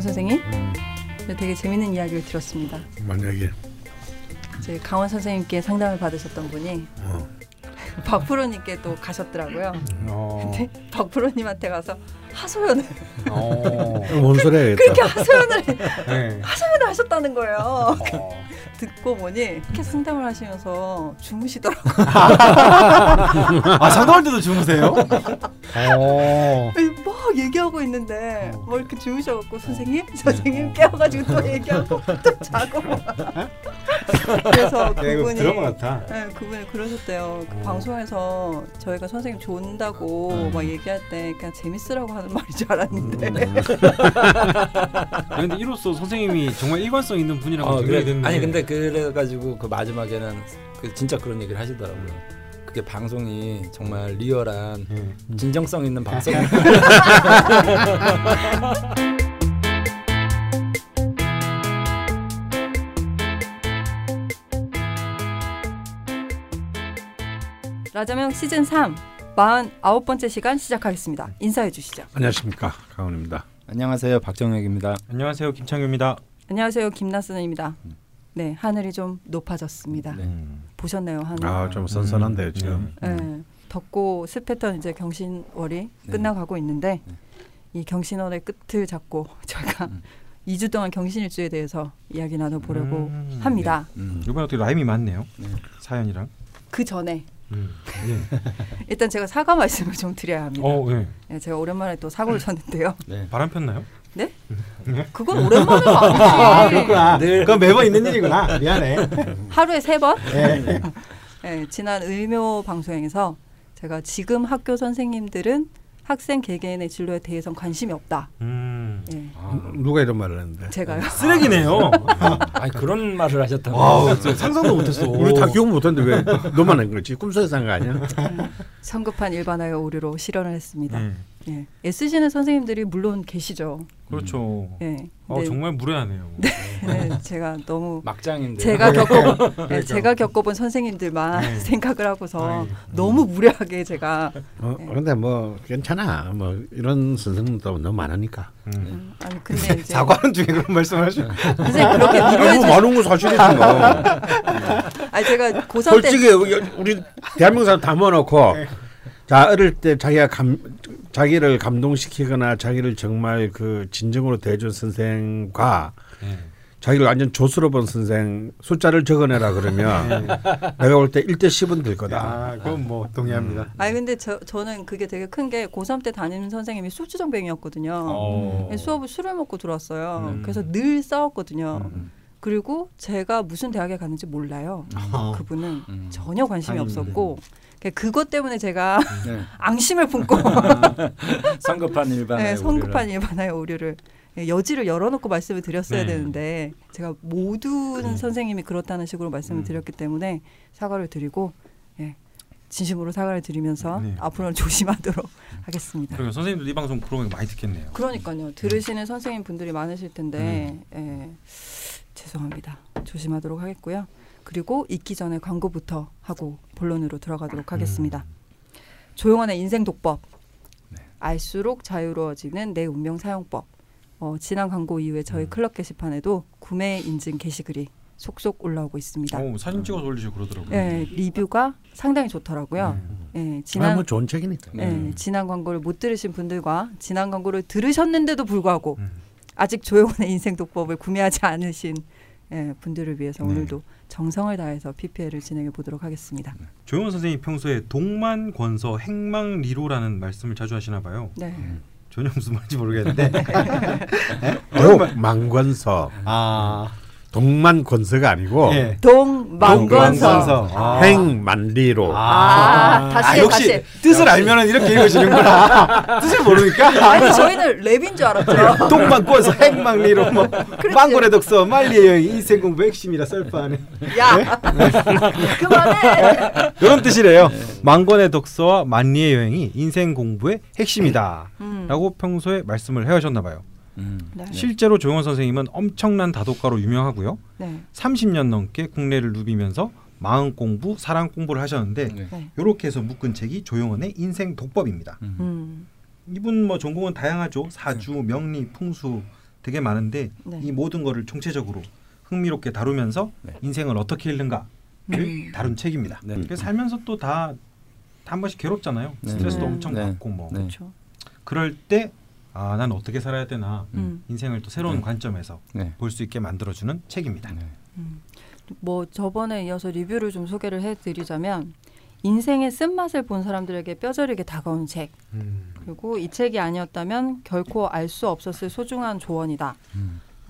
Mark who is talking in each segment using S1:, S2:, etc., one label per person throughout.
S1: 강원 선생님. 되게 재밌는 이야기를 들었습니다.
S2: 만약에
S1: 이제 강원 선생님께 상담을 받으셨던 분이
S2: 어.
S1: 박프로님께 또 가셨더라고요.
S3: 어.
S1: 근데 박프로님한테 가서 하소연을
S3: 어.
S2: 뭔 소리 하겠다.
S1: 그렇게 하소연을
S3: 네.
S1: 하소연을 하셨다는 거예요.
S3: 어.
S1: 듣고 보니 이렇게 상담을 하시면서 주무시더라고요.
S3: 아 상담할 때도 주무세요? 어.
S1: 막 얘기하고 있는데 뭐 이렇게 주무셔갖고 선생님 선생님 깨워가지고 또 얘기하고 또 자고 그래서
S3: 야, 이거
S1: 그분이
S3: 드라마 같아.
S1: 네, 그분이 그러셨대요. 그
S3: 어.
S1: 방송에서 저희가 선생님 좋은다고
S3: 음.
S1: 막 얘기할 때 그냥 재밌으라고 하는 말인 줄 알았는데
S3: 음. 아니, 근데 이로써 선생님이 정말 일관성 있는 분이라고
S4: 어, 그래. 아니 근데 그래가지고 그 마지막에는 그 진짜 그런 얘기를 하시더라고요. 그게 방송이 정말 리얼한
S3: 네.
S4: 진정성 있는 방송.
S1: 라자명 시즌 3 49번째 시간 시작하겠습니다. 인사해 주시죠.
S2: 안녕하십니까 강원입니다.
S4: 안녕하세요 박정혁입니다.
S3: 안녕하세요 김창규입니다.
S1: 안녕하세요. 김나선입니다. 네, 하늘이 좀 높아졌습니다.
S4: 네.
S3: 음.
S1: 보셨나요, 하늘?
S2: 아좀 선선한데요 지금.
S3: 네.
S1: 네, 덥고 습했던 이제 경신월이
S4: 네.
S1: 끝나가고 있는데 이 경신월의 끝을 잡고 저희가
S4: 음.
S1: 2주 동안 경신일주에 대해서 이야기 나눠보려고
S3: 음.
S1: 합니다.
S4: 음.
S3: 이번에 어떻게 라임이 많네요.
S4: 네.
S3: 사연이랑.
S1: 그 전에
S3: 음. 네.
S1: 일단 제가 사과 말씀을 좀 드려야 합니다.
S3: 어, 네.
S1: 네, 제가 오랜만에 또 사고를 쳤는데요.
S4: 네.
S3: 바람 폈나요?
S1: 그건 오랜만은 아니지.
S4: 늘
S3: 그건 매번 있는 일이구나. 미안해.
S1: 하루에 세 번?
S3: 네.
S1: 네, 지난 의묘 방송에서 제가 지금 학교 선생님들은 학생 개개인의 진로에 대해선 관심이 없다.
S3: 음.
S1: 네,
S4: 아,
S2: 누가 이런 말을 했는데?
S1: 제가요.
S3: 쓰레기네요.
S4: 아니 그런 말을 하셨다고.
S3: 와, 상상도 못했어.
S2: 우리 다 기억 못했는데 왜 너만 한 거지? 꿈속에서 한 거 아니야?
S1: 성급한 일반화의 오류로 실현을 했습니다.
S3: 네.
S1: 예. 애쓰시는 선생님들이 물론 계시죠.
S3: 그렇죠.
S1: 예.
S3: 어, 정말 무례하네요.
S1: 네, 제가 너무
S4: 막장인데.
S1: 제가 겪어
S3: 그러니까.
S1: 네, 제가 겪어본 선생님들만
S3: 네.
S1: 생각을 하고서
S3: 아이,
S1: 너무 무례하게 제가
S2: 어, 근데 뭐 괜찮아. 뭐 이런 선생님도 너무 많으니까.
S3: 음.
S1: 음, 아니 근데 이제
S3: 사과하는 중에 그런 말씀을 하시죠.
S1: 선생님 그렇게
S2: 너무
S1: 주시
S2: 많은 거 사실이니까.
S1: 아니 제가 고3 때
S2: 솔직히 우리 대한민국 사람 다 모아놓고 자 어릴 때 자기가 감 자기를 감동시키거나 자기를 정말 그 진정으로 대해준 선생과
S3: 네.
S2: 자기를 완전 조수로 본 선생 숫자를 적어내라 그러면 내가 볼때 1대 10은 될 거다.
S3: 아, 그건 뭐 동의합니다.
S1: 아니 근데 저 저는 그게 되게 큰 게 고3 때 담임는 선생님이 술주정뱅이였거든요.
S3: 어.
S1: 네, 수업을 술을 먹고 들어왔어요.
S3: 음.
S1: 그래서 늘 싸웠거든요.
S3: 음.
S1: 그리고 제가 무슨 대학에 갔는지 몰라요.
S3: 어.
S1: 그분은
S4: 음.
S1: 전혀 관심이
S3: 다행이네.
S1: 없었고 그러니까 그것 때문에 제가
S4: 네.
S1: 앙심을 품고
S4: 성급한 일반의
S1: 네,
S4: 오류를.
S1: 성급한 오류를 예, 여지를 열어놓고 말씀을 드렸어야
S3: 네.
S1: 되는데 제가 모든
S3: 음.
S1: 선생님이 그렇다는 식으로 말씀을
S3: 음.
S1: 드렸기 때문에 사과를 드리고 예, 진심으로 사과를 드리면서
S3: 네.
S1: 앞으로는 조심하도록 하겠습니다.
S3: 그러면 선생님들 이 방송 프로그램 많이 듣겠네요.
S1: 그러니까요. 들으시는 선생님 분들이 많으실 텐데 예, 죄송합니다. 조심하도록 하겠고요. 그리고 잊기 전에 광고부터 하고 본론으로 들어가도록 하겠습니다. 조용원의 인생 독법.
S4: 네.
S1: 알수록 자유로워지는 내 운명 사용법. 어, 지난 광고 이후에 저희
S3: 음.
S1: 클럽 게시판에도 구매 인증 게시글이 속속 올라오고 있습니다.
S3: 어, 사진 찍어서 올리시고 그러더라고요.
S1: 예, 리뷰가 상당히 좋더라고요.
S3: 네.
S1: 예, 지난
S2: 아 뭐 좋은 책이니까.
S4: 네.
S1: 예, 지난 광고를 못 들으신 분들과 지난 광고를 들으셨는데도 불구하고
S3: 음.
S1: 아직 조용원의 인생 독법을 구매하지 않으신 예, 분들을 위해서
S3: 네.
S1: 오늘도 정성을 다해서 PPL을 진행해 보도록 하겠습니다.
S3: 조용원 선생님이 평소에 동만 권서 행망 리로라는 말씀을 자주 하시나 봐요.
S1: 네.
S3: 전혀 무슨 말인지 모르겠는데.
S2: 어, 망권서
S3: 아,
S2: 동만 권서가 아니고
S3: 예.
S1: 동망권서.
S3: 아.
S2: 행만리로.
S1: 아, 다시 해,
S3: 역시
S1: 다시 해.
S3: 뜻을 알면은 이렇게 읽어지는구나. 뜻을 모르니까.
S1: 아니 저희는 랩인 줄 알았죠.
S3: 동만 권서 행망리로 뭐 망고의 독서 말리의 여행 인생 공부 핵심이라 썰파하네.
S1: 야, 그만해.
S3: 이런 뜻이래요. 망건의 독서와 만리의 여행이 인생 공부의 핵심이다라고
S1: 음.
S3: 평소에 말씀을 해오셨나 봐요.
S4: 음.
S1: 네.
S3: 실제로 조용원 선생님은 엄청난 다독가로 유명하고요.
S1: 네.
S3: 30년 넘게 국내를 누비면서 마음 공부, 사랑 공부를 하셨는데
S4: 네.
S1: 네.
S3: 이렇게 해서 묶은 책이 조용원의 인생 독법입니다.
S4: 음.
S1: 음.
S3: 이분 뭐 전공은 다양하죠. 사주, 명리, 풍수 되게 많은데
S1: 네.
S3: 이 모든 거를 총체적으로 흥미롭게 다루면서
S4: 네.
S3: 인생을 어떻게 읽는가를
S1: 음.
S3: 다룬 책입니다.
S4: 네.
S3: 그래서 살면서 또 다 한 번씩 괴롭잖아요.
S4: 네.
S3: 스트레스도
S1: 네.
S3: 엄청
S4: 네.
S3: 받고 뭐
S4: 네.
S3: 그럴 때 아, 난 어떻게 살아야 되나
S1: 음.
S3: 인생을 또 새로운
S4: 네.
S3: 관점에서
S4: 네.
S3: 볼수 있게 만들어주는 책입니다.
S4: 네.
S1: 음. 뭐 저번에 이어서 리뷰를 좀 소개를 해드리자면 인생의 쓴맛을 본 사람들에게 뼈저리게 다가온 책
S3: 음.
S1: 그리고 이 책이 아니었다면 결코 알 수 없었을 소중한 조언이다.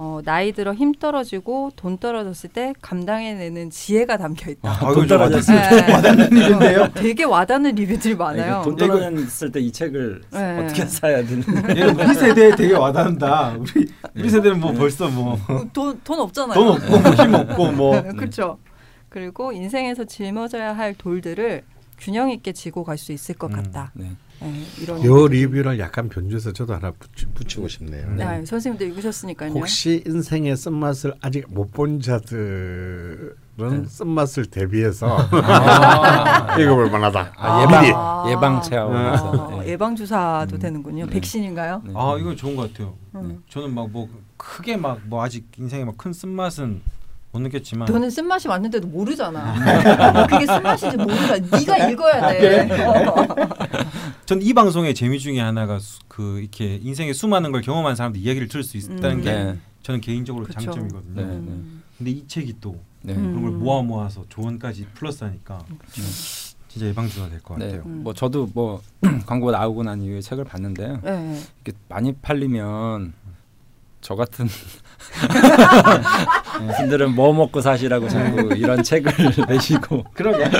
S4: 음.
S1: 어, 나이 들어 힘 떨어지고 돈 떨어졌을 때 감당해내는 지혜가 담겨 있다.
S3: 아,
S4: 돈
S3: 이거 좀
S4: 떨어졌을
S1: 네.
S3: 와닿는 일인데요.
S1: 되게 와닿는 리뷰들이 많아요.
S4: 돈 떨어졌을 때 이 책을
S1: 네.
S4: 어떻게 사야 되는?
S3: 우리 세대에 되게 와닿는다. 우리 우리 세대는 뭐 벌써
S1: 뭐돈그 돈, 돈 없잖아요.
S3: 없고 뭐힘 없고 뭐
S1: 그렇죠. 그리고 인생에서 짊어져야 할 돌들을 균형 있게 지고 갈 수 있을 것
S3: 음.
S1: 같다.
S4: 네.
S1: 네, 이런
S2: 요 리뷰를 약간 변주해서 저도 하나 붙이, 붙이고 싶네요.
S1: 네, 선생님도 읽으셨으니까요.
S2: 혹시 인생의 쓴맛을 아직 못 본 자들은
S4: 네.
S2: 쓴맛을 대비해서
S3: 아.
S2: 읽어볼 만하다.
S4: 아. 예방 예방 체험에서
S1: 아,
S4: 네.
S1: 예방 주사도
S4: 음.
S1: 되는군요.
S4: 네.
S1: 백신인가요?
S4: 네.
S3: 아 이건 좋은 것 같아요.
S1: 음.
S3: 저는 막 뭐 크게 막 뭐 아직 인생에 막 큰 쓴맛은 못 느꼈지만
S1: 너는 쓴맛이 왔는데도 모르잖아. 그게 쓴맛인지 모르잖아. 네가 읽어야 돼. 어.
S3: 전이 방송의 재미 중에 하나가 수, 그 이렇게 인생의 수많은 걸 경험한 사람들 이야기를 들을 수 있다는
S1: 음.
S3: 게
S4: 네.
S3: 저는 개인적으로
S1: 그쵸.
S3: 장점이거든요.
S4: 네.
S1: 음.
S3: 근데 이 책이 또
S4: 네.
S1: 음.
S3: 그런 걸 모아 모아서 조언까지 플러스하니까
S4: 네.
S3: 진짜 예방주가 될것
S4: 네.
S3: 같아요.
S1: 음.
S4: 뭐 저도 뭐 광고 나오고 난 이후에 책을 봤는데요.
S1: 네.
S4: 이게 많이 팔리면 저 같은 분들은 뭐 먹고 사시라고 자꾸 이런 책을 내시고
S3: 그러게.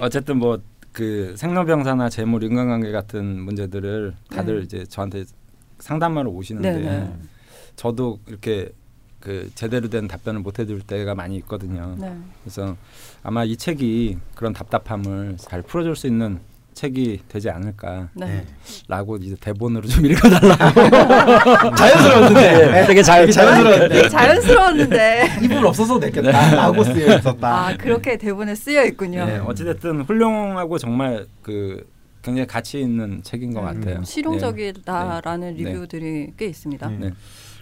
S4: 어쨌든 뭐 그 생로병사나 재물 인간관계 같은 문제들을 다들
S1: 네.
S4: 이제 저한테 상담하러 오시는데
S1: 네, 네.
S4: 저도 이렇게 그 제대로 된 답변을 못 해드릴 때가 많이 있거든요.
S1: 네.
S4: 그래서 아마 이 책이 그런 답답함을 잘 풀어줄 수 있는 책이 되지 않을까라고
S1: 네.
S4: 이제 대본으로 좀 읽어달라고
S3: 자연스러웠는데
S4: 되게 잘
S3: 자연스러운데
S1: 되게 자연스러웠는데.
S3: 이분 없어서 됐겠다라고 쓰여 있었다.
S1: 아 그렇게 대본에 쓰여 있군요.
S4: 네, 어찌됐든 훌륭하고 정말 그 굉장히 가치 있는 책인 것
S3: 음,
S4: 같아요.
S1: 실용적이다라는
S4: 네.
S1: 리뷰들이 꽤 있습니다.
S3: 네.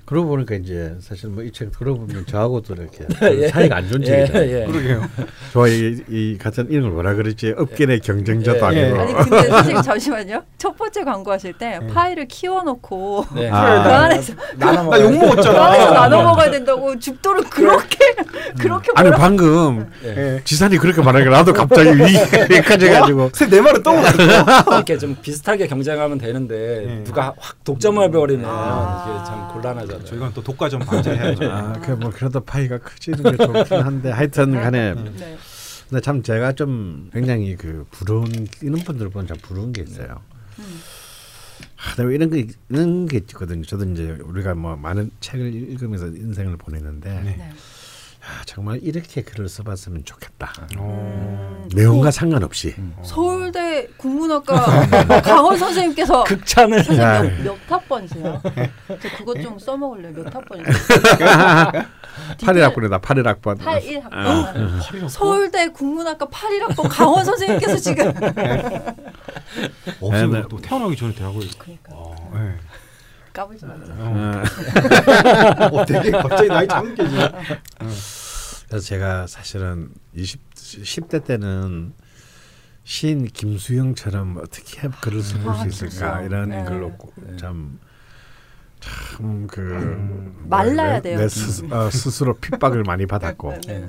S4: 네.
S2: 그러고 보니까 이제 사실 뭐 이 책 들어보면 저하고도 이렇게
S4: 예.
S2: 사이가 안 좋은 책이다.
S4: 예, 예.
S3: 그러게요.
S2: 저희 이 같은 이런 걸 뭐라 그러지? 업계 내 경쟁자도
S4: 예.
S2: 아니고.
S1: 아니 근데 선생님 잠시만요. 첫 번째 광고하실 때
S3: 네.
S1: 파일을 키워놓고
S4: 네.
S2: 아.
S1: 그 안에서
S4: 나눠
S1: 나욕그
S3: 먹었잖아.
S1: 안에서 나눠 먹어야 된다고 죽도록 그렇게 그렇게
S2: 아니 방금
S4: 예.
S3: 예.
S2: 지산이 그렇게 말하니까 나도 갑자기 위기가져가지고
S3: 내 말은 또
S4: 이렇게 좀 비슷하게 경쟁하면 되는데
S3: 네.
S4: 누가 확 독점을 버리면
S1: 아.
S4: 이게 참 곤란하 잖아요.
S3: 저희가 또 독과점 방지해야죠.
S2: 아, 그 뭐 그래도 파이가 커지는 게 좋긴 한데 하여튼 간에
S1: 네.
S2: 근데 참 제가 좀 굉장히 그 부러운 이런 분들 보면 참 부러운 게 있어요.
S1: 음.
S2: 아, 이런 게 이런 게 있거든요. 저도 이제 우리가 뭐 많은 책을 읽으면서 인생을 보내는데
S3: 네.
S1: 네.
S2: 아, 정말 이렇게 글을 써봤으면 좋겠다.
S3: 어.
S2: 내용과 상관없이.
S1: 서울대 국문학과 강원 선생님께서
S4: 극찬을
S1: 선생님
S2: 야.
S1: 몇, 몇 학번이세요? 저 그것 좀 써먹을래요. 몇 학번이세요?
S2: 8일 학번이다. 8일 학번.
S1: 81학번.
S3: 팔이
S1: 서울대 국문학과 81학번 강원 선생님께서 지금
S3: 없어요.
S2: 네, 네.
S3: 또 태어나기 전에 대학을.
S1: 그러니까
S3: 어, 네.
S1: 까불지 마세요.
S2: 어,
S3: 어, 되게 갑자기 나이 작은 깨지네.
S2: 그래서 제가 사실은 20 10대 때는 시인 김수영처럼 어떻게 글을 써볼
S1: 아,
S2: 수 있을까
S1: 진짜.
S2: 이런
S1: 네.
S2: 걸로 참 참그
S1: 말라야 돼요.
S2: 내 스스, 어, 스스로 핍박을 많이 받았고
S4: 네.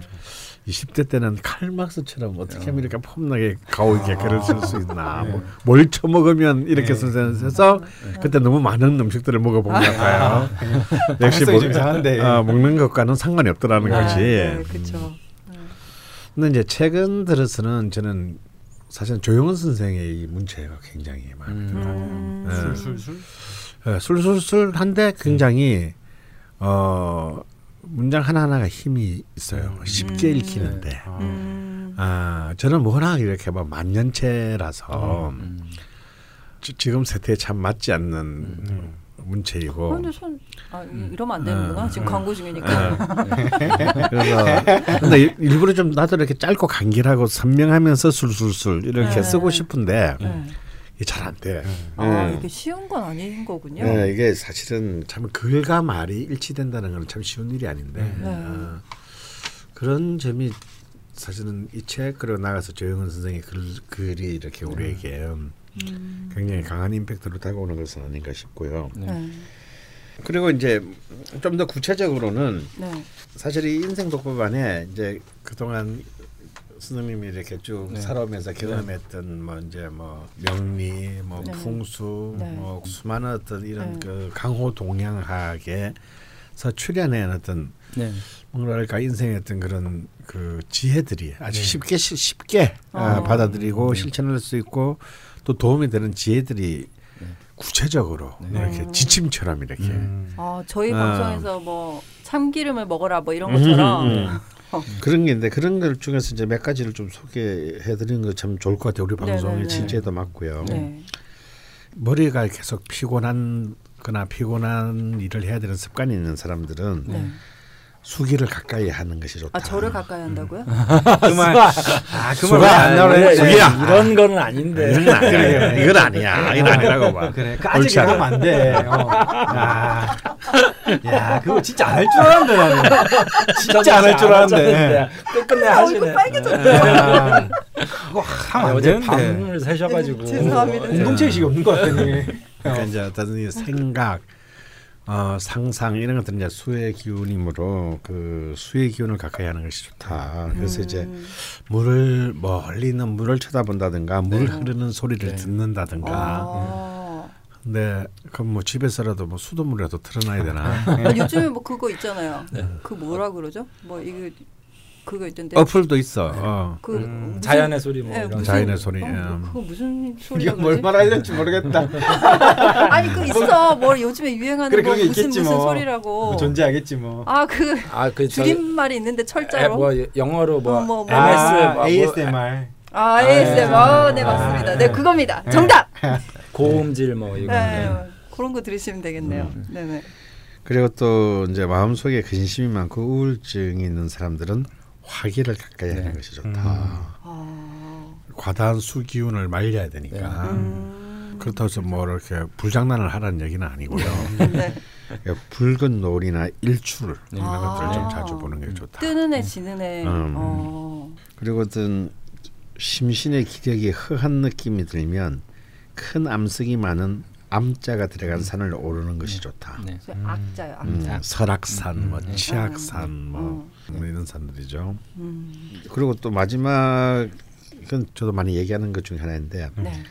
S2: 20대 때는 칼막스처럼 어떻게 하면 이렇게 폼나게 가오 있게 글을 쓸 수 있나 뭐, 뭘 처먹으면 이렇게
S3: 네.
S2: 써서 그때 너무 많은 음식들을 먹어본 것 같아요. 역시
S3: 가능성이 좀 이상한데.
S2: 어, 먹는 것과는 상관이 없더라는
S1: 네,
S2: 거지.
S1: 네, 그렇죠.
S2: 근데 이제 최근 들어서는 저는 사실 조영은 선생의 이 문체가 굉장히 많아요.
S1: 음.
S2: 네.
S3: 술술술.
S2: 예, 술술술한데 굉장히 어 문장 하나 하나가 힘이 있어요. 쉽게
S1: 음.
S2: 읽히는데.
S3: 아.
S1: 음.
S2: 아 저는 워낙 이렇게 뭐 만년체라서
S4: 음.
S2: 지- 지금 세태에 참 맞지 않는
S3: 음.
S2: 문체이고.
S1: 어, 근데 손, 아, 이- 이러면 안 되는구나.
S2: 음.
S1: 지금 광고 중이니까.
S2: 그래서 근데 일- 일부러 좀 나도 이렇게 짧고 간결하고 선명하면서 술술술 이렇게
S1: 네.
S2: 쓰고 싶은데
S1: 네.
S2: 이게 잘안 돼.
S1: 아
S2: 예.
S1: 이게 쉬운 건 아닌 거군요.
S2: 예, 이게 사실은 참 글과 말이 일치된다는 건 참 쉬운 일이 아닌데
S1: 네.
S2: 어, 그런 점이 사실은 이 책 그리고 나가서 조영은 선생의 글, 글이 이렇게 우리에게
S1: 음.
S2: 굉장히 강한 임팩트로 다가오는 것은 아닌가 싶고요.
S1: 네.
S2: 그리고 이제 좀 더 구체적으로는
S1: 네.
S2: 사실 이 인생 독법 안에 이제 그동안 스님이 이렇게 쭉
S4: 네.
S2: 살아오면서 경험했던 뭐 이제 뭐 명리, 뭐
S1: 네.
S2: 풍수,
S1: 네.
S2: 뭐 수많은 어떤 이런
S1: 네.
S2: 그 강호 동양학에서 출현한 어떤
S4: 네.
S2: 뭐랄까 인생의 어떤 그런 그 지혜들이 아주
S4: 네.
S2: 쉽게 시- 쉽게 어,
S1: 어.
S2: 받아들이고
S4: 네.
S2: 실천할 수 있고 또 도움이 되는 지혜들이
S4: 네.
S2: 구체적으로
S4: 네.
S2: 이렇게
S1: 음.
S2: 지침처럼 이렇게
S3: 음.
S1: 아 저희
S2: 아.
S1: 방송에서 뭐 참기름을 먹어라 뭐 이런 것처럼
S2: 음, 음. 그런 게 있는데 그런 걸 중에서 이제 몇 가지를 좀 소개해 드리는 거 참 좋을 것 같아요. 우리 방송의
S1: 네네네.
S2: 진짜에도 맞고요.
S1: 네.
S2: 머리가 계속 피곤한 거나 피곤한 일을 해야 되는 습관이 있는 사람들은
S1: 네.
S2: 수기를 가까이 하는 것이 좋다.
S1: 아 저를 가까이 한다고요?
S3: 그말 아, 그말
S2: 수가 안 나오네.
S4: 네,
S2: 수기야.
S4: 이런 거는 아닌데.
S2: 이건 아니야. 이건 아니야. 이건 아니라고 봐.
S3: 그래. 까지
S2: 않아.
S3: 그러면 안 돼. 어. 야. 야, 그거 진짜 안 할 줄 알았는데 나는. 진짜 안 할 줄 알았는데.
S4: 끝끝내
S1: 어,
S4: 하시네.
S1: 이거 빨개졌네.
S3: 야, 그거 하면 안
S4: 어제
S3: 되는데.
S4: 밤을 새셔 가지고.
S1: 죄송합니다.
S3: 운동체식이 없는 것 같더니.
S2: 그러니까 이제 어떤 이 생각, 어, 상상 이런 것들은 이제 수의 기운이므로 그 수의 기운을 가까이 하는 것이 좋다. 그래서 이제
S1: 음.
S2: 물을 멀리 있는 물을 쳐다본다든가 물
S4: 네.
S2: 흐르는 소리를
S4: 네.
S2: 듣는다든가.
S1: 아.
S2: 근데 그럼 뭐 집에서라도 뭐 수돗물이라도 틀어놔야 되나?
S1: 아, 요즘에 뭐 그거 있잖아요.
S4: 네.
S1: 그 뭐라 그러죠? 뭐 이거 그거 있던데.
S2: 어플도 있어. 어.
S1: 그
S3: 음,
S1: 무슨-
S4: 자연의 소리 뭐
S1: 네,
S4: 이런.
S1: 무슨-
S2: 자연의 소리,
S1: 어,
S2: 음.
S1: 그거 무슨
S3: 네가 뭘 말하려는지 모르겠다.
S1: 아니 그 있어. 뭐 요즘에 유행하는
S3: 그래,
S1: 뭐 무슨
S3: 있겠지
S1: 무슨
S3: 뭐.
S1: 소리라고.
S3: 뭐 존재하겠지 뭐.
S1: 아그
S4: 아 그
S1: 줄임말이 있는데 철자로.
S4: 뭐 영어로 뭐,
S1: 어, 뭐, 뭐.
S4: MS
S3: 아,
S4: 뭐,
S3: ASMR.
S1: 아 ASMR. 어, 네
S3: 아,
S1: 맞습니다.
S3: 아,
S1: 네
S3: 아.
S1: 그겁니다. 정답.
S4: 고음질 뭐 이거.
S1: 네. 그런 거 들으시면 되겠네요. 네네.
S2: 그리고 또 이제 마음속에 근심이 많고 우울증이 있는 사람들은 화기를 가까이 하는
S4: 네.
S2: 것이 좋다.
S3: 음.
S1: 아.
S2: 과다한 수기운을 말려야 되니까.
S4: 네.
S1: 음.
S2: 그렇다고 해서 뭐 이렇게 불장난을 하라는 얘기는 아니고요.
S1: 네.
S2: 그러니까 붉은 노을이나 일출 이런
S1: 아.
S2: 것들을 좀 자주 보는 게 좋다.
S1: 뜨는 애 지는 애.
S2: 음.
S1: 어.
S2: 그리고 어떤 심신의 기력이 허한 느낌이 들면 큰 암석이 많은 암자가 들어간 산을 오르는 것이 좋다.
S4: 네.
S1: 저 악자요. 악자.
S2: 음, 설악산, 뭐
S4: 음.
S2: 치악산,
S1: 음.
S2: 뭐, 뭐 이런 산들이죠.
S1: 음.
S2: 그리고 또 마지막 이건 저도 많이 얘기하는 것 중에 하나인데
S1: 네.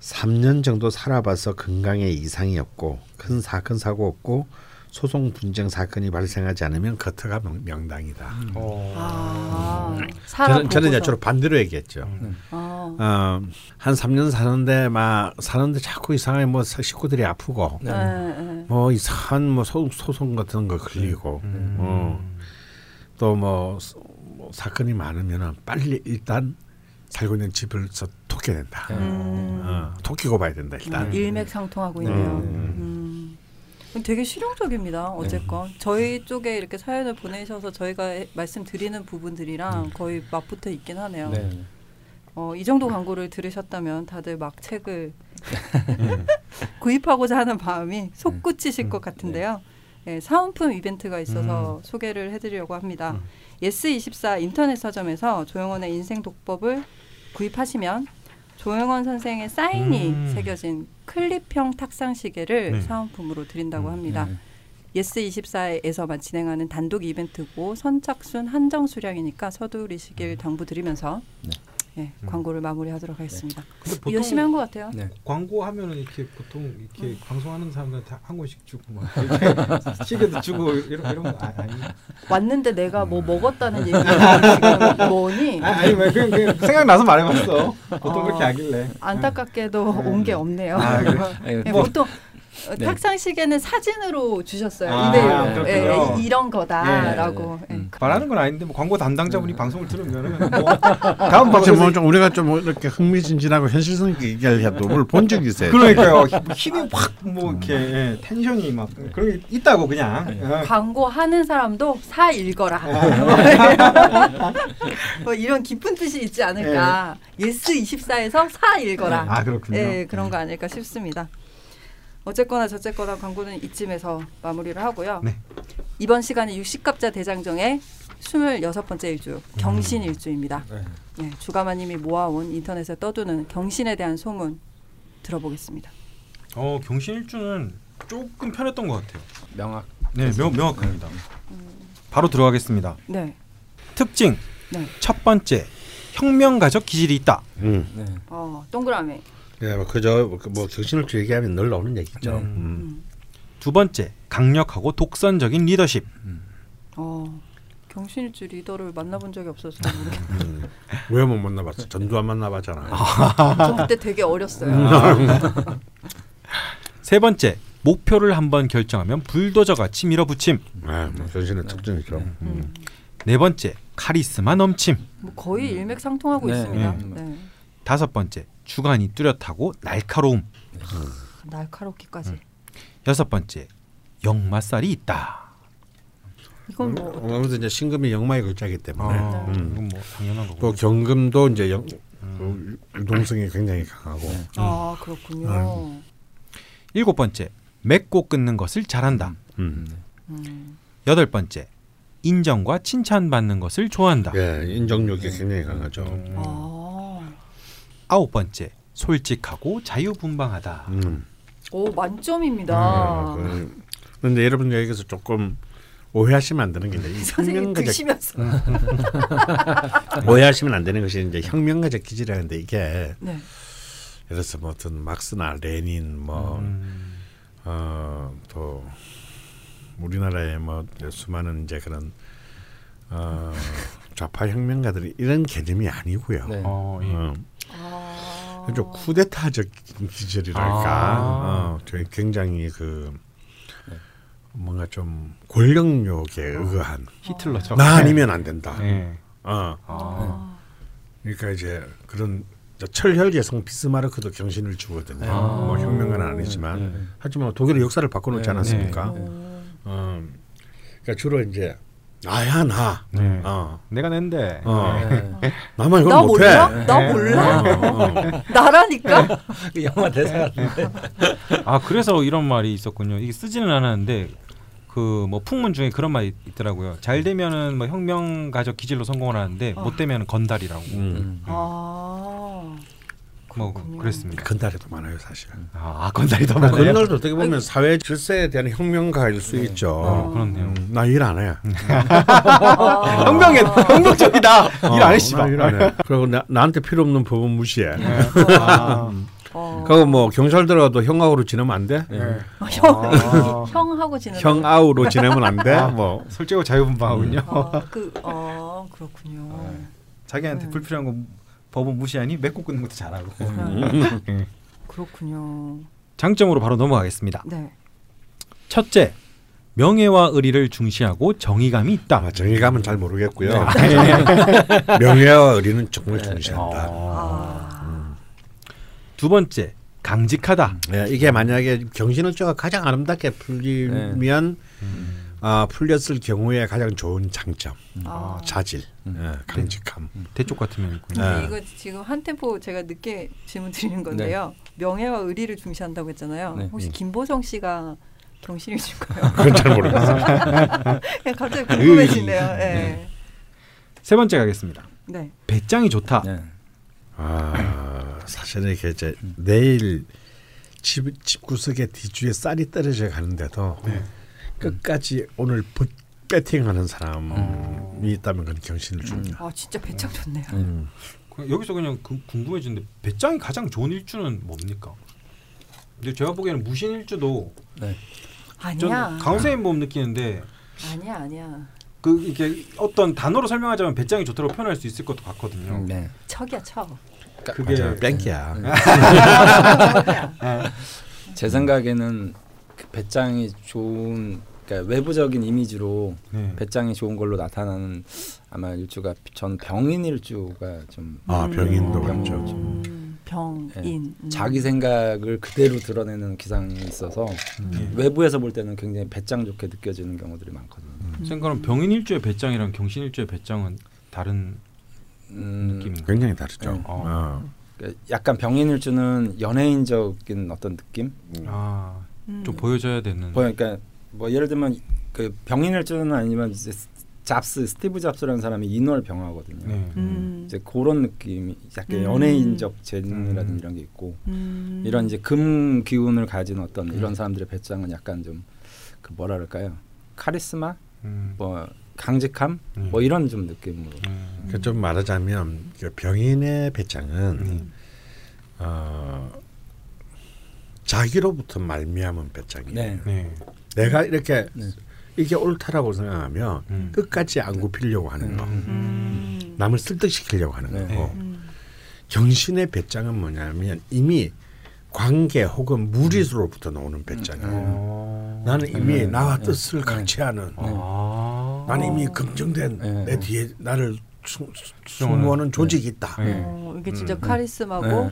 S2: 3년 정도 살아봐서 건강에 이상이 없고 큰 사건 사고 없고 소송 분쟁 사건이 발생하지 않으면 겉터가 명- 명당이다.
S4: 어.
S1: 아.
S2: 저는 저는 이제. 주로 반대로 얘기했죠.
S3: 음.
S1: 아.
S2: 어, 한 3년 사는데 막 사는데 자꾸 이상하게 뭐 식구들이 아프고
S4: 네.
S1: 네. 네.
S2: 뭐 이상한 뭐 소, 소송 같은 거 걸리고
S3: 음.
S2: 어, 또뭐 뭐 사건이 많으면은 빨리 일단 살고 있는 집을서 토끼낸다.
S1: 음.
S2: 어, 토끼고 봐야 된다 일단.
S1: 음, 일맥상통하고 있네요.
S2: 음.
S1: 음. 되게 실용적입니다. 어쨌건 저희 쪽에 이렇게 사연을 보내셔서 저희가 해- 말씀드리는 부분들이랑 거의 맞붙어 있긴 하네요.
S4: 네.
S1: 어, 이 정도 광고를 들으셨다면 다들 막 책을 구입하고자 하는 마음이 솟구치실 것 같은데요. 예, 사은품 이벤트가 있어서 소개를 해드리려고 합니다. 예스24 인터넷 서점에서 조용헌의 인생 독법을 구입하시면 조용헌 선생의 사인이
S3: 음.
S1: 새겨진 클립형 탁상 시계를
S3: 네.
S1: 사은품으로 드린다고 합니다.
S4: 네.
S1: 예스24에서만 진행하는 단독 이벤트고 선착순 한정 수량이니까 서두르시길 당부드리면서
S4: 네.
S1: 예, 광고를 마무리하도록 하겠습니다.
S3: 근데 보통
S1: 열심히 한 것 같아요.
S4: 네.
S3: 광고하면은 이렇게 보통 이렇게 방송하는 사람들한테 한 권씩 주고 막 시계도 주고 이런 이런 거 아, 아니
S1: 왔는데 내가 뭐 먹었다는 얘기가 뭐니?
S3: 아, 아니 뭐 그냥, 그냥 생각나서 말해봤어. 보통
S1: 어.
S3: 그렇게 하길래.
S1: 안타깝게도
S3: 네.
S1: 온게 없네요.
S3: 아, 그래?
S1: 예,
S3: 뭐.
S1: 보통 어,
S4: 네.
S1: 탁상시계는 사진으로 주셨어요.
S3: 아,
S1: 이메일로. 예,
S3: 그렇군요.
S1: 이- 이런 거다라고.
S4: 예, 예, 예.
S1: 예.
S3: 말하는 건 아닌데 뭐 광고 담당자분이 방송을 들으면은 뭐 다음
S2: 혹시
S3: 방송에서
S2: 뭐좀 우리가 좀 이렇게 흥미진진하고 현실성 있게 얘기를 해도 뭘본 적이 있어요.
S3: 그러니까요 힘이 확 뭐 이렇게 예, 텐션이 막 그런 게 있다고 그냥 예.
S1: 광고 하는 사람도 사 읽어라. 뭐 이런 깊은 뜻이 있지 않을까. 예스 24에서 사 읽어라.
S3: 아 그렇군요.
S1: 예, 그런 거 아닐까 싶습니다. 어쨌거나 저쨌거나 광고는 이쯤에서 마무리를 하고요.
S3: 네.
S1: 이번 시간은 60갑자 대장정의 26번째 일주 경신 일주입니다.
S4: 네.
S1: 예, 주가마님이 모아온 인터넷에 떠도는 경신에 대한 소문 들어보겠습니다.
S3: 어 경신 일주는 조금 편했던 것 같아요.
S4: 명확.
S3: 네 명, 명확합니다. 바로 들어가겠습니다.
S1: 네.
S3: 특징
S1: 네.
S3: 첫 번째 혁명가적 기질이 있다.
S2: 음.
S4: 네.
S1: 어, 동그라미.
S2: 예, 뭐 그저 뭐 경신을 얘기하면 늘 나오는 얘기죠.
S3: 네.
S2: 음.
S1: 음.
S3: 두 번째 강력하고 독선적인 리더십.
S1: 어, 경신일주 리더를 만나본 적이 없어서 모르겠-
S2: 음. 왜못 만나봤어? 전두환 만나봤잖아.
S1: 저 그때 되게 어렸어요.
S3: 세 번째 목표를 한번 결정하면 불도저 같이 밀어붙임.
S2: 아, 뭐 경신의 특징이죠. 음.
S3: 네 번째 카리스마 넘침.
S1: 뭐 거의 일맥상통하고
S4: 네,
S1: 있습니다.
S4: 네.
S1: 네.
S3: 다섯 번째 주관이 뚜렷하고 날카로움.
S1: 날카롭기까지.
S3: 여섯 번째 역마살이 있다.
S1: 이건 뭐
S2: 어, 아무래도 이제 신금이 영마의 글자이기 때문에
S3: 아,
S2: 음.
S3: 이건 뭐 당연한 거고.
S2: 또 경금도 이제 영, 그 유동성이 굉장히 강하고
S1: 아 그렇군요.
S3: 일곱 번째 맺고 끊는 것을 잘한다.
S2: 음.
S1: 음.
S3: 여덟 번째 인정과 칭찬받는 것을 좋아한다.
S2: 예, 인정력이 굉장히 강하죠.
S1: 아,
S3: 아홉 번째 솔직하고 자유분방하다.
S2: 음.
S1: 오 만점입니다.
S2: 아, 그- 그런데 여러분 여기서 조금 오해하시면 안 되는 게 이제 혁명가적
S1: 드시면서.
S2: 오해하시면 안 되는 것이 이제 혁명가적 기질이라는데 이게 예를
S1: 네.
S2: 들어서 뭐 어떤 막스나 레닌 뭐
S3: 음.
S2: 어, 또 우리나라의 뭐 수많은 이제 그런 어, 좌파 혁명가들이 이런 개념이 아니고요.
S4: 네.
S3: 어, 예.
S2: 어,
S1: 아.
S2: 좀 쿠데타적 기질이랄까.
S3: 아.
S2: 어, 저 굉장히 그 뭔가 좀 권력욕에 의한
S3: 히틀러처럼.
S2: 나 아니면 안 된다.
S3: 예.
S2: 어,
S3: 아.
S1: 아.
S2: 그러니까 이제 그런 철혈 여성 비스마르크도 경신을 주거든요.
S4: 아.
S2: 뭐 혁명가는 아니지만
S3: 네.
S2: 하지만 독일의 역사를 바꿔놓지
S4: 네.
S2: 않았습니까?
S1: 오.
S2: 어, 그러니까 주로 이제 나야 나.
S3: 네.
S2: 어,
S3: 내가 낸데.
S2: 어.
S4: 네.
S2: 나만 이걸
S1: 나
S2: 못해.
S1: 몰라? 나 몰라?
S2: 어, 어.
S1: 나라니까.
S4: 그 영화 대사 같은데.
S3: 아 그래서 이런 말이 있었군요. 이게 쓰지는 않았는데 그 뭐 풍문 중에 그런 말이 있더라고요. 잘 되면은 뭐 혁명가적 기질로 성공을 하는데
S1: 어.
S3: 못 되면 건달이라고.
S2: 음.
S4: 음.
S1: 아.
S3: 뭐
S1: 그렇군요.
S3: 그랬습니다.
S2: 건달이 더 많아요 사실.
S3: 아, 아 건달이 더
S2: 아,
S3: 많아요.
S2: 건달도 어떻게 보면 사회 질서에 대한 혁명가일 수 있죠.
S3: 어, 그렇네요.
S2: 나일 안 해.
S1: 아.
S3: 혁명에 혁명적이다. 일 안 해 씨발.
S2: 나일안 해. 그리고 나, 나한테 필요 없는 법은 무시해.
S3: 아,
S1: 어.
S2: 그리고 뭐 경찰 들어가도 형아우로 지내면 안 돼?
S3: 네.
S1: 아, 형
S3: 아.
S1: 형하고 지내는.
S2: 형아우로 지내면 안 돼? 뭐
S3: 솔직하고 자유분방하군요.
S1: 아, 그, 아, 그렇군요.
S3: 자기한테
S1: 네.
S3: 불필요한 거 법은 무시하니 맺고 끊는 것도 잘하고.
S1: 그렇군요.
S3: 장점으로 바로 넘어가겠습니다.
S1: 네.
S3: 첫째, 명예와 의리를 중시하고 정의감이 있다.
S2: 아, 정의감은 잘 모르겠고요.
S3: 네.
S2: 명예와 의리는 정말 중시한다.
S1: 아.
S3: 두 번째, 강직하다.
S2: 예, 이게 만약에 경신을조가 가장 아름답게 풀리면 아, 풀렸을 경우에 가장 좋은 장점,
S1: 아.
S2: 자질, 예, 강직함.
S3: 대쪽 같으면 있군요.
S1: 근데
S2: 네.
S1: 이거 지금 한 템포 제가 늦게 질문 드리는 건데요. 명예와 의리를 중시한다고 했잖아요.
S4: 네.
S1: 혹시
S2: 음.
S1: 김보성 씨가 줄까요?
S2: 그건 잘 모르겠어요.
S1: 그냥 갑자기 궁금해지네요. 네.
S3: 세 번째 가겠습니다.
S1: 네.
S3: 배짱이 좋다.
S4: 네.
S2: 아, 사실은 이게 이제 내일 집, 집 구석에 뒤주에 쌀이 떨어져 가는데도 끝까지 오늘 부, 배팅하는 사람이 있다면 그건 경신을 줍니다.
S1: 아 진짜 배짱 좋네요.
S2: 음.
S3: 그- 여기서 그냥 그- 궁금해지는데 배짱이 가장 좋은 일주는 뭡니까? 근데 제가 보기에는 무신 일주도 전
S1: 아니야.
S3: 강세인 보험 느끼는데
S1: 아니야 아니야.
S3: 그 이게 어떤 단어로 설명하자면 배짱이 좋다고 표현할 수 있을 것도 같거든요.
S4: 네.
S1: 척이야 척.
S3: 그게
S2: 맞아요. 뺑기야.
S1: 척이야.
S4: 제 생각에는 그 배짱이 좋은 그러니까 외부적인 이미지로
S3: 네.
S4: 배짱이 좋은 걸로 나타나는 아마 일주가 전 병인 일주가
S2: 좀아 병인도
S4: 음.
S2: 맞죠.
S1: 음, 병인. 음.
S4: 자기 생각을 그대로 드러내는 기상이 있어서
S3: 네.
S4: 외부에서 볼 때는 굉장히 배짱 좋게 느껴지는 경우들이 많거든요.
S3: 선생님 그럼 병인 일주의 배짱이랑 경신 일주의 배짱은 다른
S4: 음,
S3: 느낌인가요?
S2: 굉장히 다르죠.
S4: 네.
S2: 어.
S4: 그러니까 약간 병인 일주는 연예인적인 어떤 느낌?
S3: 아,
S1: 음.
S3: 좀 보여줘야 되는.
S4: 뭐 그러니까 뭐 예를 들면 그 병인 일주는 아니지만 이제 잡스 스티브 잡스라는 사람이 인월 병하거든요.
S3: 네.
S1: 음.
S4: 이제 그런 느낌이 약간
S1: 음.
S4: 연예인적 재능이라든지
S3: 음.
S4: 이런 게 있고
S1: 음.
S4: 이런 이제 금 기운을 가진 어떤 이런 사람들의 배짱은 약간 좀 그 뭐라 그럴까요? 카리스마,
S3: 음.
S4: 뭐 강직함,
S3: 음.
S4: 뭐 이런 좀 느낌으로.
S3: 음.
S2: 그좀 말하자면 그 병인의 배짱은
S3: 음.
S2: 어, 자기로부터 말미암은 배짱이에요.
S4: 네.
S3: 네.
S2: 내가 이렇게
S4: 네.
S2: 이게 옳다라고 생각하면
S3: 음.
S2: 끝까지 안 굽히려고 하는 거,
S1: 음.
S2: 남을 설득시키려고 하는
S4: 네.
S2: 거고
S1: 음.
S2: 경신의 배짱은 뭐냐면 이미 관계 혹은 무리로부터 나오는 배짱이에요.
S3: 어.
S2: 나는 이미
S4: 네.
S2: 나와
S4: 네.
S2: 뜻을
S4: 네.
S2: 각취하는
S3: 아.
S2: 나는 이미 검증된
S4: 네.
S2: 내 뒤에 나를 수, 수모하는 조직이 있다.
S3: 네.
S1: 어, 이게 진짜
S2: 음.
S1: 카리스마고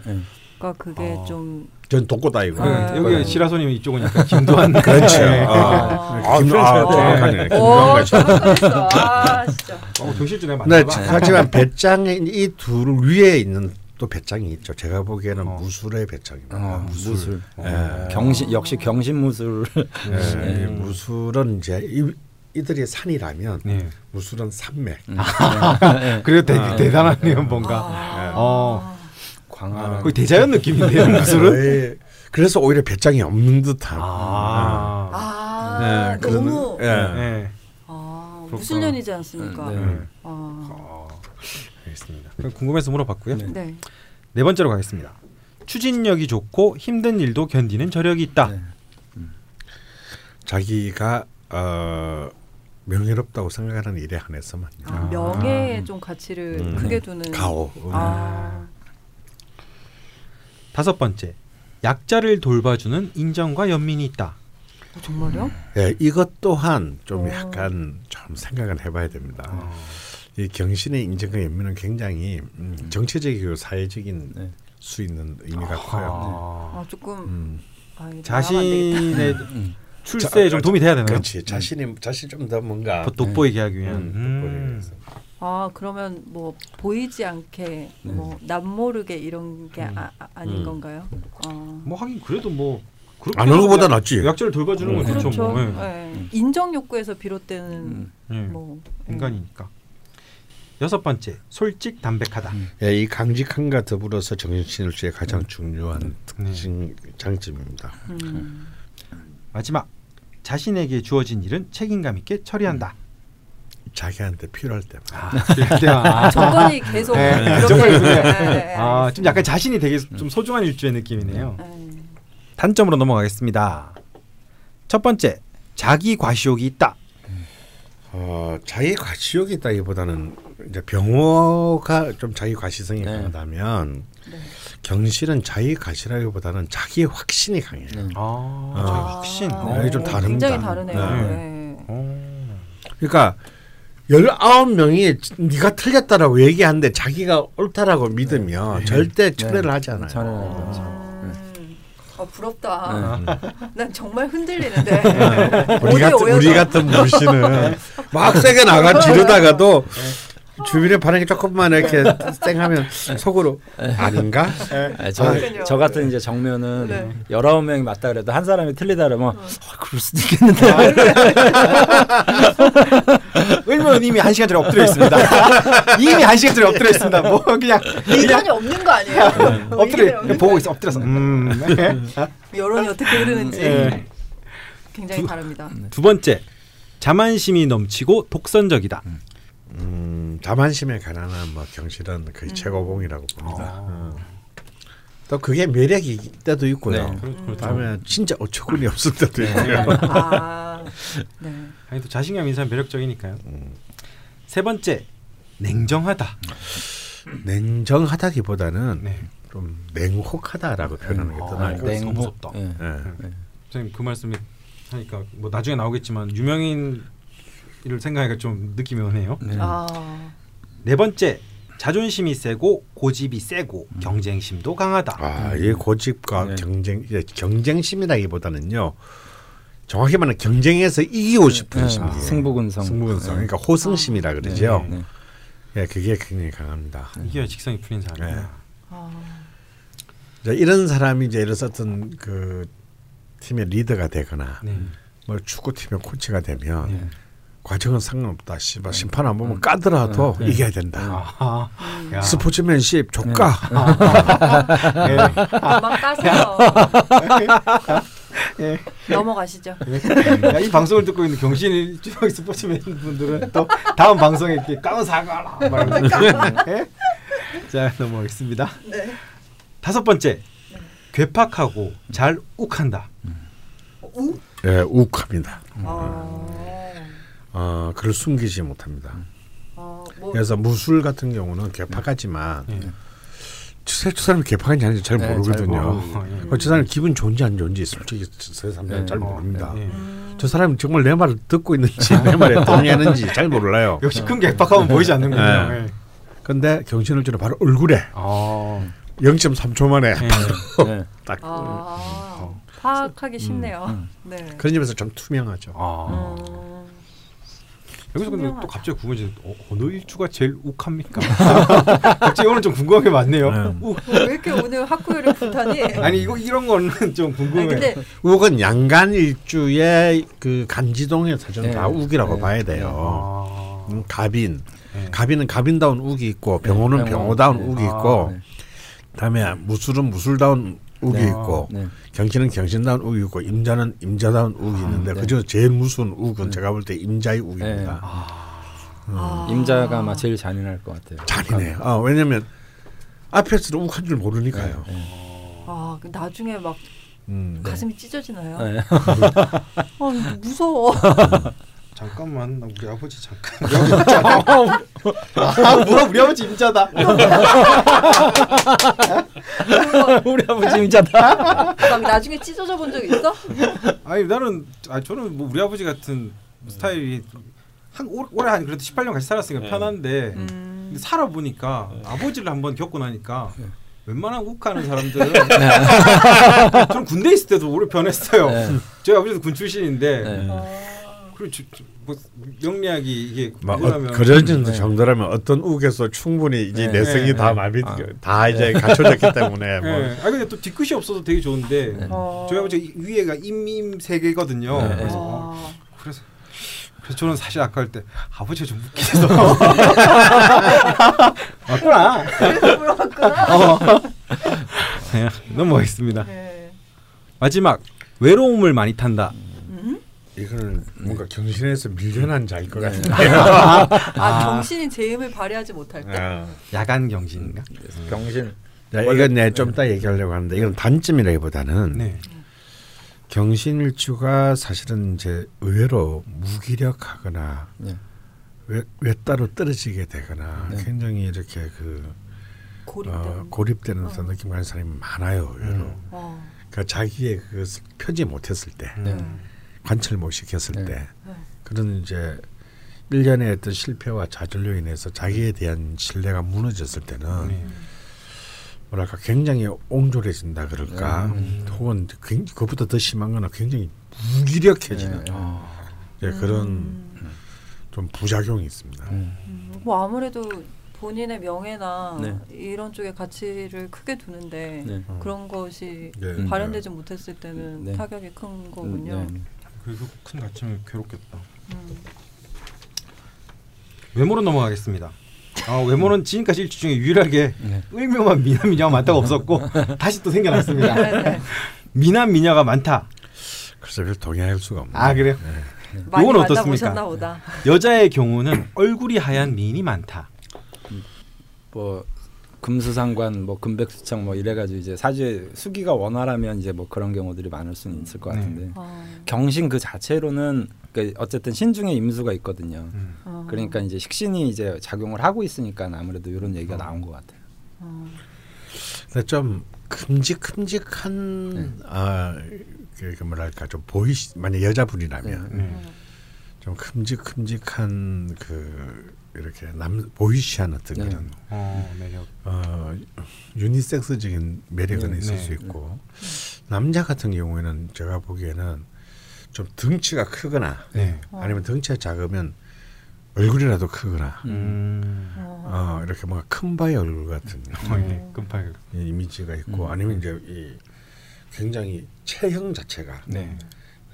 S4: 네, 네.
S1: 그러니까 그게
S3: 어.
S1: 좀
S2: 전 독고다이고.
S1: 아.
S3: 여기
S1: 네.
S3: 시라소님 이쪽은 약간 김도한.
S2: 그렇죠.
S3: 네.
S2: 아,
S1: 아.
S2: 김, 아, 정확하네.
S1: 오,
S2: 김도한
S1: 정확했어. 아, 진짜.
S3: 어,
S2: 네,
S3: 맞나 봐.
S2: 하지만 배짱의 이둘 위에 있는 또 배짱이 있죠. 제가 보기에는
S3: 어.
S2: 무술의 배짱입니다.
S4: 어, 무술.
S2: 예.
S4: 경신 역시 경신 무술.
S2: 예, 이 무술은 이제 이, 이들이 산이라면
S3: 네.
S2: 무술은 산맥.
S3: 그래도 되,
S2: 아.
S3: 대단하네요, 뭔가.
S1: 아.
S3: 어.
S4: 광활한.
S3: 거의 대자연 느낌인데요, 무술은.
S2: 거의 그래서 오히려 배짱이 없는 듯한.
S3: 아.
S1: 아,
S2: 네, 그런-
S1: 너무
S2: 예.
S3: 네.
S1: 아. 무술년이지 않습니까?
S4: 네.
S3: 네.
S1: 아,
S3: 어, 알겠습니다. 그럼 궁금해서 물어봤고요.
S4: 네.
S1: 네.
S3: 네 번째로 가겠습니다. 추진력이 좋고 힘든 일도 견디는 저력이 있다.
S4: 네.
S2: 자기가 어, 명예롭다고 생각하는 일에 한해서만
S1: 아, 명예에 좀 가치를
S2: 음.
S1: 크게 두는.
S2: 가오.
S1: 아,
S3: 다섯 번째, 약자를 돌봐주는 인정과 연민이 있다.
S1: 어, 정말요?
S2: 예, 이것 또한 좀
S1: 어.
S2: 약간 좀 생각을 해봐야 됩니다.
S3: 어.
S2: 이 경신의 인정과 연민은 굉장히 음, 정치적이고 사회적인
S4: 네.
S2: 수 있는 의미가 커요.
S3: 아.
S1: 아, 조금
S2: 음,
S1: 아.
S3: 자신의
S4: 음.
S3: 출세에
S2: 자,
S3: 좀 도움이 돼야 되나요?
S2: 그렇지. 자신이 자신 좀 더 뭔가
S3: 더 돋보이게 하기 위한.
S2: 음,
S3: 음.
S2: 돋보이기 위해서.
S1: 아, 그러면 뭐 보이지 않게 뭐 남 모르게 이런 게 아, 아, 아닌
S2: 음.
S1: 건가요? 어.
S3: 뭐 하긴 그래도 뭐 그렇게
S2: 안 하는 것보다
S3: 약-
S2: 낫지.
S3: 약자를 돌봐주는 건
S2: 음.
S3: 좋죠.
S1: 그렇죠.
S3: 뭐. 예.
S1: 네. 인정 욕구에서 비롯되는
S4: 음.
S3: 예.
S1: 뭐
S3: 인간이니까. 여섯 번째, 솔직 담백하다.
S4: 음.
S2: 예, 이 강직함과 더불어서 정신일주의 가장 중요한 특징 장점입니다.
S1: 음.
S3: 마지막, 자신에게 주어진 일은 책임감 있게 처리한다.
S2: 자기한테 필요할 때만.
S3: 아, 이럴 때 아,
S1: 조건이 계속
S3: 네,
S1: 이렇게
S3: 조건이
S1: 네. 네,
S3: 아, 좀 약간 자신이 되게 좀 소중한 일주의 느낌이네요.
S1: 네.
S3: 단점으로 넘어가겠습니다. 첫 번째, 자기 과시욕이 있다.
S2: 어, 자기 과시욕이 있다기보다는 이제 병호가 좀 자기 과시성이
S4: 네.
S2: 강하다면
S1: 네.
S2: 경실은 자기 과시라기보다는 자기 확신이 강해요.
S4: 네.
S3: 아,
S2: 아.
S3: 자기 확신.
S2: 네, 좀
S3: 어.
S2: 다릅니다.
S1: 굉장히 다르네요.
S2: 네.
S1: 네.
S3: 어.
S2: 그러니까 열아홉 명이 네가 틀렸다라고 얘기하는데 자기가 옳다라고 믿으면 절대 철회를 하지 않아요.
S1: 음.
S4: 하지 않죠.
S1: 아 부럽다.
S4: 네.
S1: 난 정말 흔들리는데.
S2: 우리 같은. 우리 같은 물씨는 막 세게 나가 지르다가도 주변에 반응이 조금만 이렇게 쌩하면 속으로 아닌가?
S4: 아, 저,
S1: 그러니까요.
S4: 저 같은 이제 정면은
S1: 네.
S4: 열아홉 명이 맞다 그래도 한 사람이 틀리다 그러면 어, 그럴 수도 있겠는데
S3: 왜냐면 이미 한 시간 전에 엎드려 있습니다. 이미 한 시간 전에 엎드려 있습니다. 뭐 그냥
S1: 의견이 없는 거 아니에요?
S3: 엎드려
S1: 없는
S3: 보고
S1: 거
S3: 있어 엎드려서. 음. 네.
S1: 여론이 어떻게 흐르는지
S3: 네.
S1: 굉장히
S3: 두-
S1: 다릅니다.
S3: 두 번째, 자만심이 넘치고 독선적이다.
S2: 음, 자만심에 가난한 뭐 경실은 거의 최고봉이라고 봅니다.
S3: 아.
S2: 어. 또 그게 매력일 때도 있고요.
S4: 네.
S3: 그렇- 그렇죠.
S2: 다음에 진짜 어처구니 없을 때도 있고요.
S1: 아, 네.
S3: 아니 또 자신감 사람 매력적이니까요.
S2: 음.
S3: 세 번째, 냉정하다.
S2: 냉정하다기보다는
S3: 네.
S2: 좀 냉혹하다라고 표현하는 게더
S3: 아,
S2: 나을 것
S3: 냉혹.
S2: 같습니다.
S3: 무섭다.
S4: 예.
S2: 예.
S4: 네.
S3: 선생님 그 말씀이 하니까 뭐 나중에 나오겠지만 유명인 을 생각하니까 좀 느낌이 오네요.
S4: 네.
S1: 아,
S3: 네 번째 자존심이 세고 고집이 세고 경쟁심도 강하다.
S2: 아, 이 고집과
S4: 네.
S2: 경쟁 경쟁심이라기보다는요. 정확히 말하면 경쟁에서 이기고 싶은
S4: 네.
S2: 심리.
S4: 승부근성.
S2: 승부근성.
S4: 네.
S2: 그러니까 호승심이라 그러죠.
S4: 네.
S2: 예, 그게 굉장히 강합니다.
S3: 이게 직성이 풀린 사람이야.
S2: 네.
S1: 아,
S2: 이런 사람이 이제 예를 어떤 그 팀의 리더가 되거나
S3: 네.
S2: 뭐 축구팀의 코치가 되면
S4: 네.
S2: 과정은 상관없다. 씨발 심판 안 보면 까더라도
S4: 네.
S2: 이겨야 된다.
S3: 아하. 야.
S2: 스포츠맨십 조까.
S3: 네.
S1: 그만 까세요. 넘어가시죠.
S3: 야, 이 방송을 듣고 있는 경신 주역 스포츠맨 분들은 또 다음 방송에 이렇게 까면 사과라. 예? 자 넘어가겠습니다.
S1: 네.
S3: 다섯 번째 괴팍하고 잘 욱한다.
S1: 우?
S2: 예, 욱합니다.
S1: 아,
S2: 어, 그걸 숨기지 못합니다.
S1: 아, 뭐
S2: 그래서 무술 같은 경우는 개팍하지만
S3: 예.
S2: 저저 사람이 개팍한지 아닌지 잘
S4: 네, 잘
S2: 모르거든요. 어, 저 사람 기분 좋은지 안 좋은지 솔직히 저 사람들은
S4: 네.
S2: 잘
S3: 어,
S2: 모릅니다.
S3: 예.
S1: 음,
S2: 저 사람이 정말 내 말을 듣고 있는지 내 말에 동의하는지 잘 몰라요.
S3: 역시 큰 괴팍하면 보이지 않는군요.
S2: 네.
S3: 예.
S2: 근데 경신을 주로 바로 얼굴에
S3: 어.
S2: 0.3초 만에
S3: 예.
S4: 네.
S2: 딱
S1: 아, 파악하기 쉽네요.
S4: 음.
S1: 네.
S2: 그런 점에서 좀 투명하죠.
S3: 아.
S1: 음,
S3: 여기서 근데. 또 갑자기 궁금해지 어, 어느 일주가 제일 욱합니까? 갑자기 오늘 좀 궁금한 게 많네요.
S2: 네.
S3: 욱.
S1: 왜 이렇게 오늘 학구열에 불타니?
S3: 아니 이거 이런 거는 좀 궁금해.
S1: 아니,
S2: 욱은 양간 일주의 그 간여지동의 사전 다
S4: 네.
S2: 욱이라고
S4: 네.
S2: 봐야 돼요.
S3: 아.
S2: 음, 갑인,
S3: 네.
S2: 갑인은 갑인다운 욱이 있고 병오는
S4: 병오.
S2: 병오다운
S4: 네.
S2: 욱이
S3: 아,
S2: 있고
S4: 네.
S2: 그다음에 무술은 무술다운 욱이
S4: 네.
S2: 있고
S4: 네.
S2: 경신은 경신다운 욱이 있고 임자는 임자다운 욱이 있는데
S4: 네.
S2: 그중 제일 무서운 욱은 제가 볼 때 임자의 욱입니다.
S1: 아.
S4: 임자가 아마 제일 잔인할 것 같아요.
S2: 잔인해요. 아, 왜냐면 앞에서는 욱한 줄 모르니까요.
S4: 네.
S1: 아, 그 나중에 막
S2: 음.
S1: 가슴이 찢어지나요?
S4: 네.
S1: 아, 무서워.
S3: 잠깐만 나 우리 아버지 잠깐. 우리 아버지 임자다. 아 뭐야 우리 아버지 임자다.
S4: 우리 아버지 임자다.
S1: 막 나중에 찢어져 본 적 있어?
S3: 아니 나는 아 저는 뭐 우리 아버지 같은 스타일이 한 올- 올해 한 그래도 18년 같이 살았으니까 편한데
S1: 음.
S3: 근데 살아 보니까 아버지를 한번 겪고 나니까 웬만한 욱하는 사람들은 저는 군대 있을 때도 오래 변했어요.
S4: 네.
S3: 저희 아버지도 군 출신인데
S4: 네.
S1: 아,
S3: 저, 뭐 명리학이 이게
S2: 막 어,
S3: 일어나면
S2: 그런 정도
S4: 네.
S2: 정도라면 어떤 욱에서 충분히 이제
S4: 네.
S2: 내성이
S3: 네.
S2: 다 마비
S4: 아.
S2: 다 이제 갖춰졌기 때문에 뭐
S3: 예. 아 근데 또 뒤끝이 없어서 되게 좋은데
S4: 네.
S1: 어.
S3: 저희 아버지 위에가 임임 세계거든요.
S4: 네.
S3: 그래서 어,
S1: 아,
S3: 그래서 그래서 저는 사실 아까 할 때 아버지가 좀 웃기서 맞구나.
S1: 그래서 물어봤구나.
S3: 어. 네, 넘어가겠습니다.
S1: 네.
S3: 마지막 외로움을 많이 탄다.
S1: 음?
S2: 이거는 뭔가 경신에서 밀려난 자일 것 같은데.
S1: 아, 정신이 제 힘을 발휘하지 못할 때.
S2: 아.
S3: 야간 경신인가?
S4: 병신.
S2: 자, 이건 내좀 이따 얘기하려고 하는데 이건 단점이라기보다는
S3: 네.
S2: 경신일주가 사실은 이제 의외로 무기력하거나
S4: 네.
S2: 외, 외따로 떨어지게 되거나
S4: 네.
S2: 굉장히 이렇게 그
S1: 고립되는.
S2: 어, 고립되는 어떤 느낌 가는 사람이 많아요. 의외로.
S3: 음.
S1: 어.
S2: 그러니까 자기의 그것을 펴지 못했을 때,
S4: 네.
S2: 관철 못 시켰을
S4: 네.
S2: 때,
S1: 네.
S2: 그런 이제 일련의 어떤 실패와 좌절로 인해서 자기에 대한 신뢰가 무너졌을 때는
S3: 네.
S2: 뭐랄까 굉장히 옹졸해진다 그럴까,
S3: 음.
S2: 혹은 굉- 그보다 더 심한 거는 굉장히 무기력해지는
S4: 네.
S2: 예, 그런
S1: 음.
S2: 좀 부작용이 있습니다.
S4: 음.
S1: 음, 뭐 아무래도 본인의 명예나
S4: 네.
S1: 이런 쪽에 가치를 크게 두는데
S4: 네.
S1: 그런 것이
S2: 네.
S4: 음.
S1: 발현되지 못했을 때는
S4: 네.
S1: 타격이 큰 거군요.
S4: 네.
S3: 그래도 큰 다치면 괴롭겠다.
S1: 음.
S3: 외모로 넘어가겠습니다. 아, 외모는 지금까지 일주 중에 유일하게
S4: 네.
S3: 을묘만 미남 미녀가 많다고 없었고 다시 또 생겨났습니다.
S1: 네, 네.
S3: 미남 미녀가 많다.
S2: 그래서 별 동의할 수가 없네요.
S3: 아 그래요?
S1: 많이
S3: 요건 어떻습니까? 여자의 경우는 얼굴이 하얀 미인이 많다.
S4: 뭐 금수상관 뭐 금백수청 뭐 이래가지고 이제 사주에 수기가 원활하면 이제 뭐 그런 경우들이 많을 수는 있을 것
S3: 네.
S4: 같은데
S1: 어.
S4: 경신 그 자체로는 그 어쨌든 신중에 임수가 있거든요.
S3: 음.
S1: 어.
S4: 그러니까 이제 식신이 이제 작용을 하고 있으니까 아무래도 이런 얘기가 나온 것 같아요.
S1: 어.
S2: 근데 좀 큼직큼직한
S4: 네.
S2: 아, 그, 그 뭐랄까 좀 보이 만약 여자분이라면
S3: 네.
S2: 좀 큼직큼직한 그 이렇게 남 보이시한 어떤
S4: 네.
S2: 그런
S3: 어, 매력.
S2: 어 유니섹스적인 매력은
S3: 네,
S2: 있을
S3: 네.
S2: 수 있고 남자 같은 경우에는 제가 보기에는 좀 덩치가 크거나
S3: 네.
S2: 아니면 덩치가 작으면 얼굴이라도 크거나
S3: 음.
S1: 어.
S2: 어 이렇게 뭔가 큰 바의 얼굴 같은
S3: 어, 예. 금팔.
S2: 이 이미지가 있고 아니면 이제 이 굉장히 체형 자체가
S3: 네.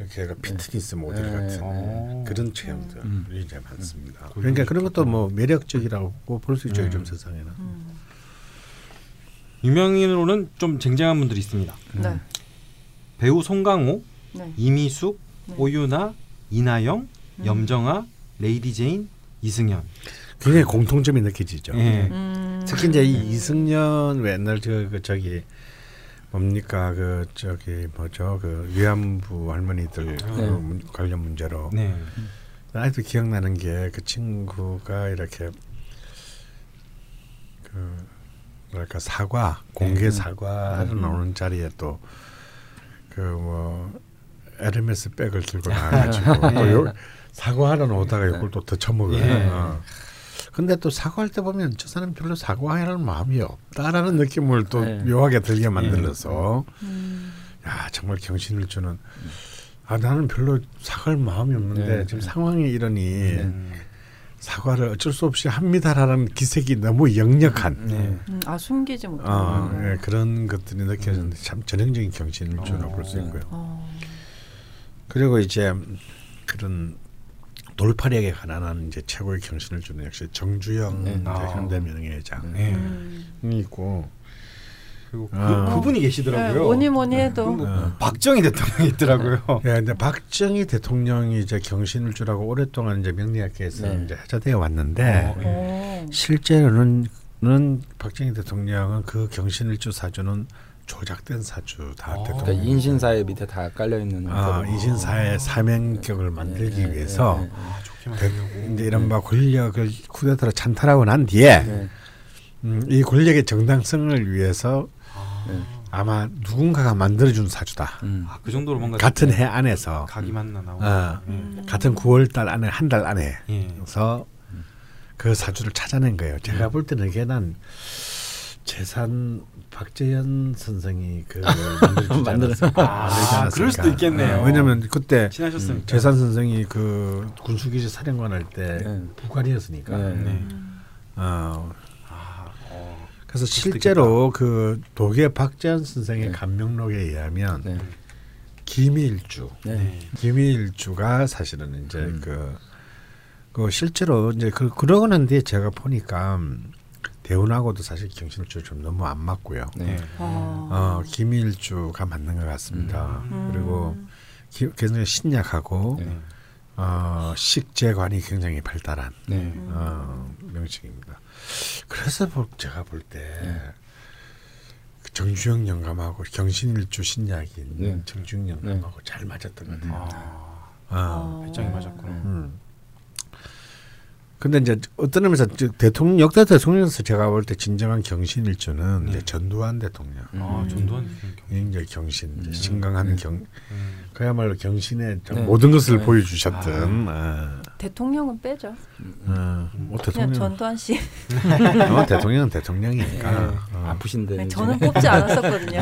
S2: 이렇게 피트니스 모델
S4: 네.
S2: 같은
S3: 어.
S2: 그런 체형들이
S4: 음.
S2: 이제 많습니다.
S3: 음.
S2: 그러니까 그런 것도 뭐 매력적이라고 볼 수 있죠
S3: 음.
S2: 요즘 세상에는.
S1: 음.
S3: 유명인으로는 좀 쟁쟁한 분들이 있습니다.
S1: 네.
S3: 배우 송강호,
S1: 네.
S3: 이미숙,
S1: 네.
S3: 오유나, 이나영,
S1: 음.
S3: 염정아, 레이디 제인, 이승연.
S2: 굉장히 공통점이 느껴지죠.
S3: 예.
S1: 음.
S2: 특히 이제 이 이승연 왜 옛날 저 그 저기 뭡니까 그 저기 뭐죠 그 위안부 할머니들 그
S4: 네.
S2: 문- 관련 문제로
S3: 네.
S2: 아직도 기억나는 게 그 친구가 이렇게 그 뭐랄까 사과 공개
S3: 네.
S2: 사과를
S4: 음.
S2: 나오는 자리에 또 그 뭐 에르메스 백을 들고 나가지고 또 요, 사과하러 오다가 이걸 또 더쳐먹어요.
S3: 예.
S2: 어. 근데 또 사과할 때 보면 저 사람 별로 사과하는 마음이 없다라는 느낌을 또
S4: 네.
S2: 묘하게 들게 만들어서
S1: 음.
S2: 야 정말 경신을 주는 아 나는 별로 사과할 마음이 없는데
S4: 네.
S2: 지금 상황이 이러니
S3: 음.
S2: 사과를 어쩔 수 없이 합니다라는 기색이 너무 역력한
S3: 네.
S1: 음, 아 숨기지 못하는.
S2: 어,
S1: 거.
S2: 예, 그런 것들이 느껴지는데 참 전형적인 경신일주로
S3: 어,
S2: 볼수
S4: 네.
S2: 있고요.
S1: 어.
S2: 그리고 이제 그런 돌파력에 관한 이제 최고의 경신을 주는 역시 정주영
S4: 네.
S2: 이제
S3: 아.
S2: 현대명예회장이
S3: 네.
S1: 음.
S2: 있고
S3: 그리고 그,
S2: 아.
S3: 그분이
S1: 네,
S3: 계시더라고요.
S1: 뭐니 뭐니 해도
S3: 뭐
S2: 어.
S3: 박정희 대통령이 있더라고요.
S2: 예, 근데 박정희 대통령이 이제 경신을 주라고 오랫동안 이제 명리학계에서
S4: 네.
S2: 이제 해자되어 왔는데
S3: 어,
S1: 어.
S2: 실제로는 는 박정희 대통령은 그 경신일주 사주는 조작된 사주다.
S3: 어.
S2: 대통령.
S4: 그러니까 인신사회 밑에 다 깔려 있는
S2: 아, 인신사의 사명격을 만들기
S4: 네,
S2: 위해서
S4: 네, 네,
S3: 아, 좋게
S2: 그,
S3: 만들려고.
S2: 이제 이른바 권력을 쿠데타로 찬탈하고 난 뒤에
S4: 네.
S2: 음, 이 권력의 정당성을 위해서
S3: 아,
S4: 네.
S2: 아마 누군가가 만들어준 사주다.
S4: 음.
S3: 아, 그 정도로 뭔가
S2: 같은 해 안에서
S3: 각이 맞나 나오고.
S2: 어.
S1: 음.
S2: 같은 9월달 안에 한 달 안에
S3: 예.
S2: 그래서 그 사주를 찾아낸 거예요. 제가 볼 때는 이게 난 재산 박재현 선생이 그 만들어- 않았을까.
S3: 아,
S2: 만들지 않았을까.
S3: 그럴 수도 있겠네요.
S2: 어, 왜냐면 그때
S3: 친하셨으니까.
S2: 재산 선생이 그 군수기지 사령관 할때
S4: 네.
S2: 부관이었으니까.
S4: 네.
S3: 네.
S2: 어,
S3: 아, 어.
S2: 그래서
S3: 수도
S2: 실제로 그 도계 박재현 선생의
S4: 네.
S2: 감명록에 의하면
S4: 네.
S2: 김일주,
S4: 네.
S3: 네.
S2: 김일주가 사실은 이제
S4: 음.
S2: 그, 그 실제로 이제 그 그러고 난 뒤에 제가 보니까 음, 대운하고도 사실 경신일주 좀 너무 안 맞고요.
S4: 네.
S3: 네.
S1: 어.
S2: 어, 김일주가 맞는 것 같습니다.
S1: 음.
S2: 그리고 기, 굉장히 신약하고
S4: 네.
S2: 어, 식재관이 굉장히 발달한
S4: 네.
S1: 음.
S2: 어, 명칭입니다. 그래서 볼- 제가 볼때
S4: 네.
S2: 정주영 영감하고 경신일주 신약인
S4: 네.
S2: 정주영 영감하고 잘 맞았던 것 같아요.
S3: 아,
S2: 어.
S3: 배짱이 맞았구나.
S2: 음. 근데 이제 어떤 의미에서 저 대통령 역대 대통령에서 제가 볼 때 진정한 경신일주는
S3: 네.
S2: 이제 전두환 대통령.
S3: 아,
S4: 음.
S3: 전두환.
S2: 굉장히 경신, 이제
S4: 음.
S2: 신강한
S4: 네.
S2: 경,
S3: 음.
S2: 그야말로 경신의 좀
S4: 네.
S2: 모든 것을
S4: 네.
S2: 보여주셨던. 어,
S1: 대통령은 빼죠.
S2: 어, 뭐 대통령,
S1: 전두환 씨.
S2: 어, 대통령은 대통령이니까.
S4: 네.
S2: 어.
S4: 아프신데
S1: 네,
S4: 이제.
S1: 저는 뽑지 않았었거든요.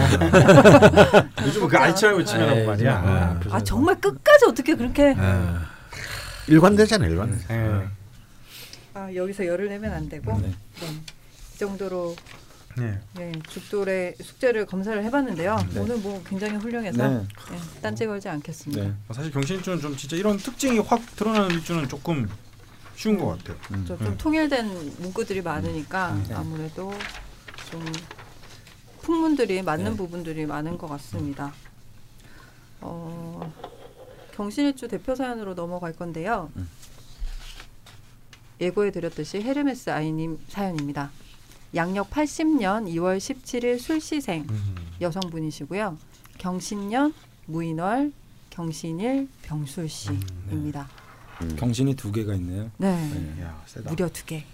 S3: 요즘은 그 아이처럼을 치면
S4: 네,
S3: 말이야.
S2: 네.
S4: 아프신데.
S1: 아 정말 끝까지 어떻게 그렇게?
S2: 어. 일관되잖아, 일관.
S3: 네.
S1: 아 여기서 열을 내면 안 되고.
S4: 네.
S1: 네. 이 정도로
S3: 네.
S1: 네, 죽돌의 숙제를 검사를 해봤는데요.
S4: 네.
S1: 오늘 뭐 굉장히 훌륭해서
S4: 네.
S1: 네, 딴지 걸지 않겠습니다.
S4: 네.
S3: 사실 경신일주는 좀 진짜 이런 특징이 확 드러나는 일주는 조금 쉬운 것 같아요.
S4: 음.
S1: 좀, 좀
S3: 음.
S1: 통일된 문구들이 많으니까
S3: 음.
S4: 네.
S1: 아무래도 좀 풍문들이 맞는
S4: 네.
S1: 부분들이 많은 것 같습니다. 어, 경신일주 대표 사연으로 넘어갈 건데요.
S4: 음.
S1: 예고해 드렸듯이 헤르메스 아이님 사연입니다. 양력 80년 2월 17일 술시생
S3: 음.
S1: 여성분이시고요. 경신년 무인월 경신일 병술 씨입니다.
S4: 경신이 두 개가 있네요.
S1: 네.
S4: 네.
S3: 야, 세다.
S1: 무려 두 개.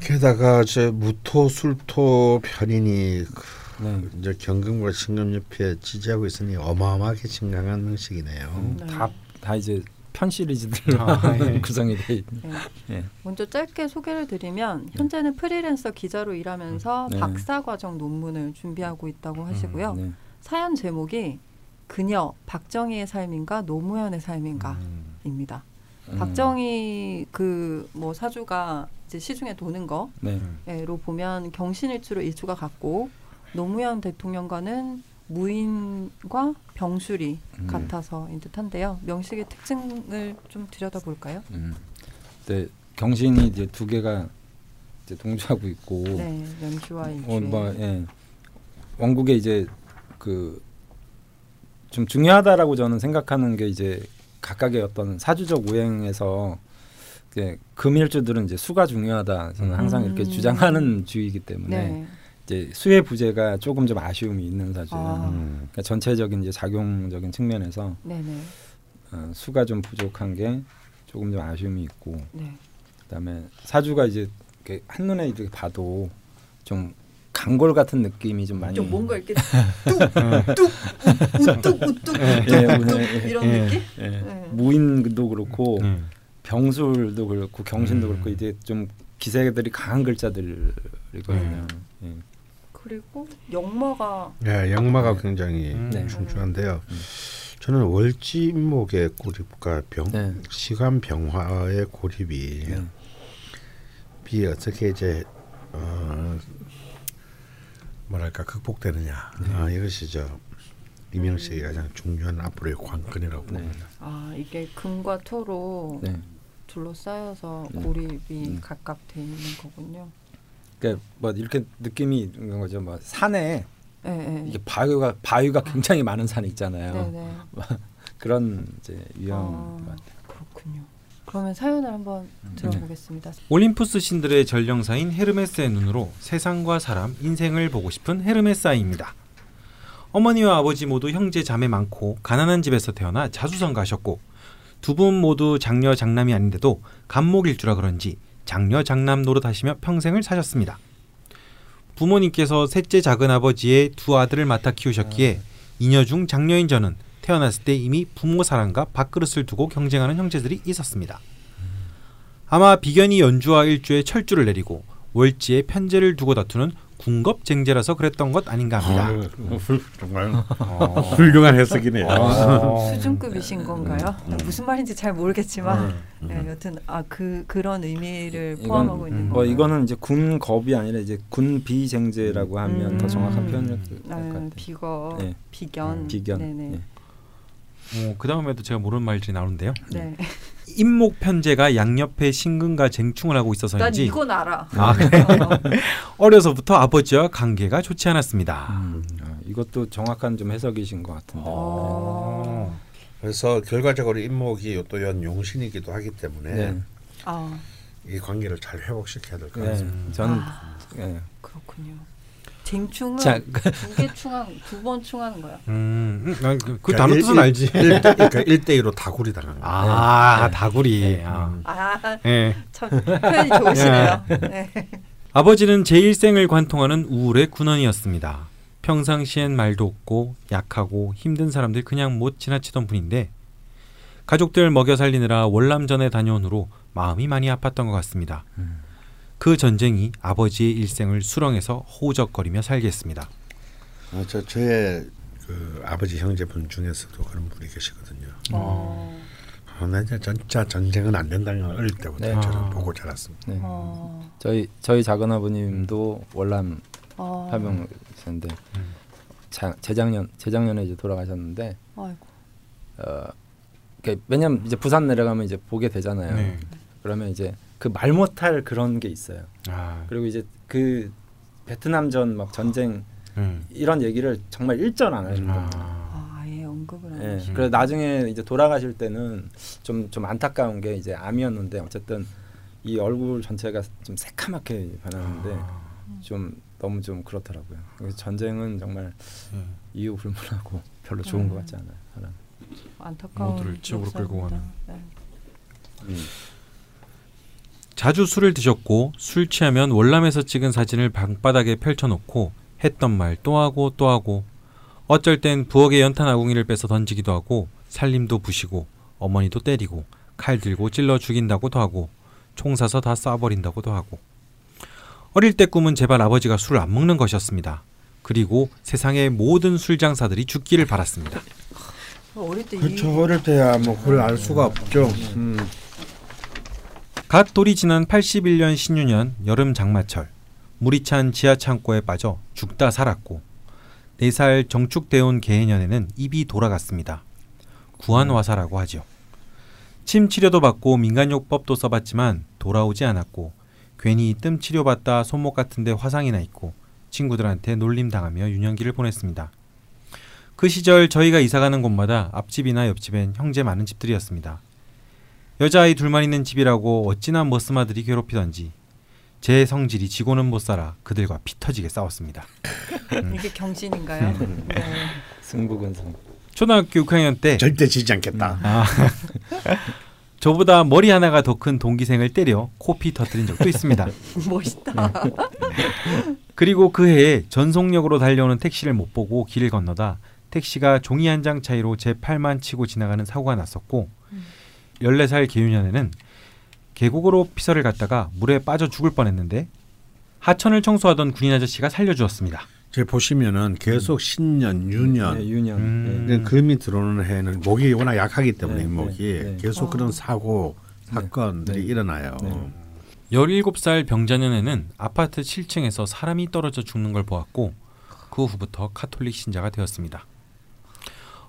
S2: 게다가 저 무토, 술토 편인이 그
S4: 네.
S2: 이제 경금과 신금옆에 지지하고 있으니 어마어마하게 진강한 명식이네요.
S1: 네.
S4: 다, 다 이제 편 시리즈들로
S3: 아, 예.
S4: 구성이 돼 있는.
S1: 네.
S4: 예.
S1: 먼저 짧게 소개를 드리면 현재는 프리랜서 기자로 일하면서
S4: 네.
S1: 박사 과정 논문을 준비하고 있다고 하시고요.
S4: 네.
S1: 사연 제목이 그녀 박정희의 삶인가 노무현의 삶인가입니다.
S4: 음.
S1: 박정희 그 뭐 사주가 이제 시중에 도는
S4: 네.
S1: 거로 보면 경신일주로 일주가 같고 노무현 대통령과는 무인과 병술이
S4: 음.
S1: 같아서인 듯한데요. 명식의 특징을 좀 들여다볼까요?
S4: 음. 네. 경신이 이제 두 개가 이제 동조하고 있고
S1: 네, 명주와 일주에
S4: 어, 뭐, 예. 원국에 이제 그 좀 중요하다라고 저는 생각하는 게 이제 각각의 어떤 사주적 오행에서 금일주들은 이제 수가 중요하다 저는 항상 이렇게
S1: 음.
S4: 주장하는 주의이기 때문에
S1: 네.
S4: 이제 수의 부재가 조금 좀 아쉬움이 있는 사주예요.
S1: 아.
S2: 음.
S4: 그러니까 전체적인 이제 작용적인 측면에서
S1: 네네.
S4: 어, 수가 좀 부족한 게 조금 좀 아쉬움이 있고
S1: 네.
S4: 그다음에 사주가 이제 이렇게 한눈에 이렇게 봐도 좀 강골 같은 느낌이 좀 많이
S1: 좀 뭔가 이렇게 뚝뚝 우뚝 우뚝 이런
S3: 예.
S1: 느낌?
S4: 예.
S1: 네.
S4: 무인도 그렇고
S3: 음.
S4: 병술도 그렇고 경신도
S3: 음.
S4: 그렇고 이제 좀 기세들이 강한 글자들이거든요. 예.
S1: 그리고 영마가
S2: 예, 양마가 굉장히
S3: 음.
S4: 네.
S2: 중요한데요.
S4: 음.
S2: 저는 월지목의 고립과 병
S4: 네.
S2: 시간 병화의 고립이
S4: 네.
S2: 비 어떻게 이제 어, 뭐랄까 극복되느냐
S4: 네.
S2: 아, 이것이 저 이명식의 가장 중요한 앞으로의 관건이라고
S4: 네.
S2: 봅니다.
S1: 아 이게 금과 토로
S4: 네.
S1: 둘러싸여서
S4: 네.
S1: 고립이
S4: 음.
S1: 각각 돼 있는 거군요.
S4: 그러니까 뭐 이렇게 느낌이 있는 거죠. 뭐 산에
S1: 네, 네.
S4: 이게 바위가 바위가 굉장히 많은 산이 있잖아요.
S1: 네네.
S4: 그런 이제 유형
S1: 아.
S4: 것 같아요.
S1: 그렇군요. 그러면 사연을 한번
S4: 음.
S1: 들어보겠습니다.
S3: 올림푸스 신들의 전령사인 헤르메스의 눈으로 세상과 사람, 인생을 보고 싶은 헤르메스 아입니다. 어머니와 아버지 모두 형제 자매 많고 가난한 집에서 태어나 자수성 가셨고 두 분 모두 장녀 장남이 아닌데도 간목일 주라 그런지 장녀 장남 노릇하시며 평생을 사셨습니다. 부모님께서 셋째 작은 아버지의 두 아들을 맡아 키우셨기에 이녀 중 장녀인 저는 태어났을 때 이미 부모 사랑과 밥그릇을 두고 경쟁하는 형제들이 있었습니다. 아마 비견이 연주와 일주에 철주를 내리고 월지에 편제를 두고 다투는 궁겁쟁제라서 그랬던 것 아닌가 합니다.
S2: 아, 훌, 정말 훌륭한 해석이네요.
S3: 어.
S1: 수준급이신 건가요?
S4: 음.
S1: 무슨 말인지 잘 모르겠지만
S2: 음.
S1: 네, 여튼 아 그 그런 의미를
S4: 이건,
S1: 포함하고 있는
S3: 음,
S1: 거.
S4: 뭐 이거는 이제 군 겁이 아니라 이제 군 비쟁제라고 하면 더 정확한
S1: 음.
S4: 될것
S1: 아,
S4: 같아요.
S1: 비거,
S4: 네.
S1: 비견,
S4: 비견.
S1: 네네.
S4: 네.
S3: 어, 그 다음에도 제가 모르는 말들이 나오는데요.
S1: 네.
S3: 임목 편제가 양옆에 신근과 쟁충을 하고
S1: 난
S3: 있어서인지
S1: 이건 알아.
S3: 아,
S1: 어,
S3: 어려서부터 아버지와 관계가 좋지 않았습니다.
S4: 음, 아, 이것도 정확한 좀 해석이신 것 같은데.
S1: 어.
S2: 그래서 결과적으로 임목이 또 연 용신이기도 하기 때문에
S4: 네.
S1: 아
S2: 이 관계를 잘 회복시켜야 될것
S4: 네.
S2: 같습니다.
S4: 저는
S1: 아,
S4: 예.
S1: 그렇군요. 쟁충은
S4: 자,
S1: 두개 충한 두 번 충하는 거야.
S3: 음, 음, 아, 그, 그
S2: 그러니까
S3: 단어
S2: 일-
S3: 뜻은
S2: 일-
S3: 알지.
S2: 일- 그러니까 1대2로 다구리 당한 거.
S3: 아,
S4: 네.
S3: 다구리. 아.
S1: 아,
S3: 예.
S1: 참 표현이 좋으시네요. 네.
S3: 아버지는 제1생을 관통하는 우울의 군원이었습니다. 평상시엔 말도 없고 약하고 힘든 사람들 그냥 못 지나치던 분인데 가족들 먹여 살리느라 월남전에 다녀온 후로 마음이 많이 아팠던 것 같습니다.
S4: 음.
S3: 그 전쟁이 아버지의 일생을 수렁에서 호적거리며 살게 했습니다.
S2: 아, 저 저의 그 아버지 형제분 중에서도 그런 분이 계시거든요.
S1: 어,
S2: 아, 나 진짜 진짜 전쟁은 안 된다는 걸 어릴 때부터
S4: 네.
S2: 저는
S3: 아.
S2: 보고 자랐습니다.
S4: 네.
S1: 어,
S4: 저희 저희 작은 아버님도 월남
S1: 어.
S4: 파병이셨는데
S3: 음.
S4: 자, 재작년 재작년에 이제 돌아가셨는데
S1: 아이고.
S4: 어 그러니까 왜냐면 이제 부산 내려가면 이제 보게 되잖아요.
S3: 네.
S4: 그러면 이제 그 말 못할 그런 게 있어요.
S3: 아,
S4: 그리고 이제 그 베트남전 막 전쟁
S3: 음.
S4: 이런 얘기를 정말 일절 안 하시는 거예요.
S3: 아,
S1: 아, 아예 언급을 안
S4: 예.
S1: 하시고.
S4: 그래서 나중에 이제 돌아가실 때는 좀 좀 안타까운 게 이제 암이었는데 어쨌든 이 얼굴 전체가 좀 새카맣게 변하는데
S3: 아.
S4: 좀 너무 좀 그렇더라고요. 그래서 전쟁은 정말
S3: 음.
S4: 이유 불문하고 별로 좋은
S1: 음.
S4: 것 같지 않아요. 사람.
S1: 안타까운
S3: 모두를 지옥으로 끌고
S1: 역사입니다. 네.
S3: 자주 술을 드셨고 술 취하면 월남에서 찍은 사진을 방바닥에 펼쳐놓고 했던 말 또 하고 또 하고 어쩔 땐 부엌에 연탄 아궁이를 빼서 던지기도 하고 살림도 부시고 어머니도 때리고 칼 들고 찔러 죽인다고도 하고 총 사서 다 쏴버린다고도 하고 어릴 때 꿈은 제발 아버지가 술을 안 먹는 것이었습니다. 그리고 세상의 모든 술 장사들이 죽기를 바랐습니다.
S1: 어릴 때
S2: 그렇죠.
S1: 이,
S2: 어릴 때야 뭐 그걸 알 수가 없죠. 음.
S3: 갓 돌이 지난 81년 신유년 여름 장마철 물이 찬 지하 창고에 빠져 죽다 살았고 4살 정축되온 개해년에는 입이 돌아갔습니다. 구안화사라고 하죠. 침 치료도 받고 민간요법도 써봤지만 돌아오지 않았고 괜히 뜸 치료받다 손목 같은데 화상이나 있고 친구들한테 놀림당하며 유년기를 보냈습니다. 그 시절 저희가 이사가는 곳마다 앞집이나 옆집엔 형제 많은 집들이었습니다. 여자아이 둘만 있는 집이라고 어찌나 머스마들이 괴롭히던지 제 성질이 지고는 못 살아 그들과 피 터지게 싸웠습니다.
S1: 이게 경신인가요? 네.
S4: 승부근성.
S3: 초등학교 6학년 때
S2: 절대 지지 않겠다.
S3: 아, 저보다 머리 하나가 더 큰 동기생을 때려 코피 터뜨린 적도 있습니다.
S1: 멋있다.
S3: 그리고 그 해에 전속력으로 달려오는 택시를 못 보고 길을 건너다 택시가 종이 한 장 차이로 제 팔만 치고 지나가는 사고가 났었고 14살 개유년에는 계곡으로 피서를 갔다가 물에 빠져 죽을 뻔했는데 하천을 청소하던 군인 아저씨가 살려주었습니다.
S2: 제 보시면은 계속 신년, 유년
S4: 네, 유년.
S3: 음.
S4: 네.
S2: 그 금이 들어오는 해는 목이 워낙 약하기 때문에
S4: 네,
S2: 목이
S4: 네, 네.
S2: 계속
S1: 어.
S2: 그런 사고 사건들이
S4: 네.
S2: 일어나요.
S4: 네.
S3: 17살 병자년에는 아파트 7층에서 사람이 떨어져 죽는 걸 보았고 그 후부터 카톨릭 신자가 되었습니다.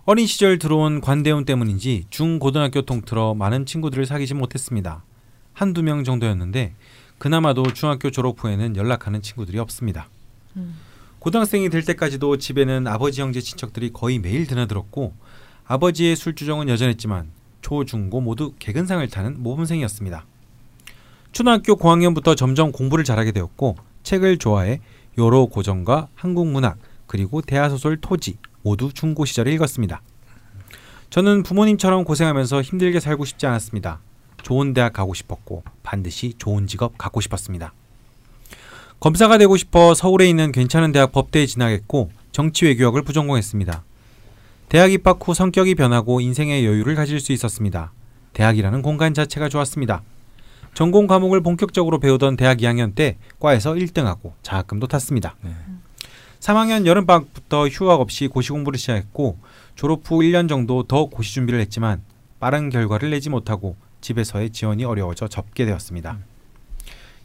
S3: 어린 시절 들어온 관대운 때문인지 중고등학교 통틀어 많은 친구들을 사귀지 못했습니다. 한두 명 정도였는데 그나마도 중학교 졸업 후에는 연락하는 친구들이 없습니다.
S1: 음.
S3: 고등학생이 될 때까지도 집에는 아버지 형제 친척들이 거의 매일 드나들었고 아버지의 술주정은 여전했지만 초, 중, 고 모두 개근상을 타는 모범생이었습니다. 초등학교 고학년부터 점점 공부를 잘하게 되었고 책을 좋아해 여러 고전과 한국 문학 그리고 대하소설 토지 모두 중고 시절에 읽었습니다. 저는 부모님처럼 고생하면서 힘들게 살고 싶지 않았습니다. 좋은 대학 가고 싶었고 반드시 좋은 직업 갖고 싶었습니다. 검사가 되고 싶어 서울에 있는 괜찮은 대학 법대에 진학했고 정치 외교학을 부전공했습니다. 대학 입학 후 성격이 변하고 인생의 여유를 가질 수 있었습니다. 대학이라는 공간 자체가 좋았습니다. 전공 과목을 본격적으로 배우던 대학 2학년 때 과에서 1등하고 장학금도 탔습니다.
S4: 네.
S3: 3학년 여름방학부터 휴학 없이 고시 공부를 시작했고 졸업 후 1년 정도 더 고시 준비를 했지만 빠른 결과를 내지 못하고 집에서의 지원이 어려워져 접게 되었습니다.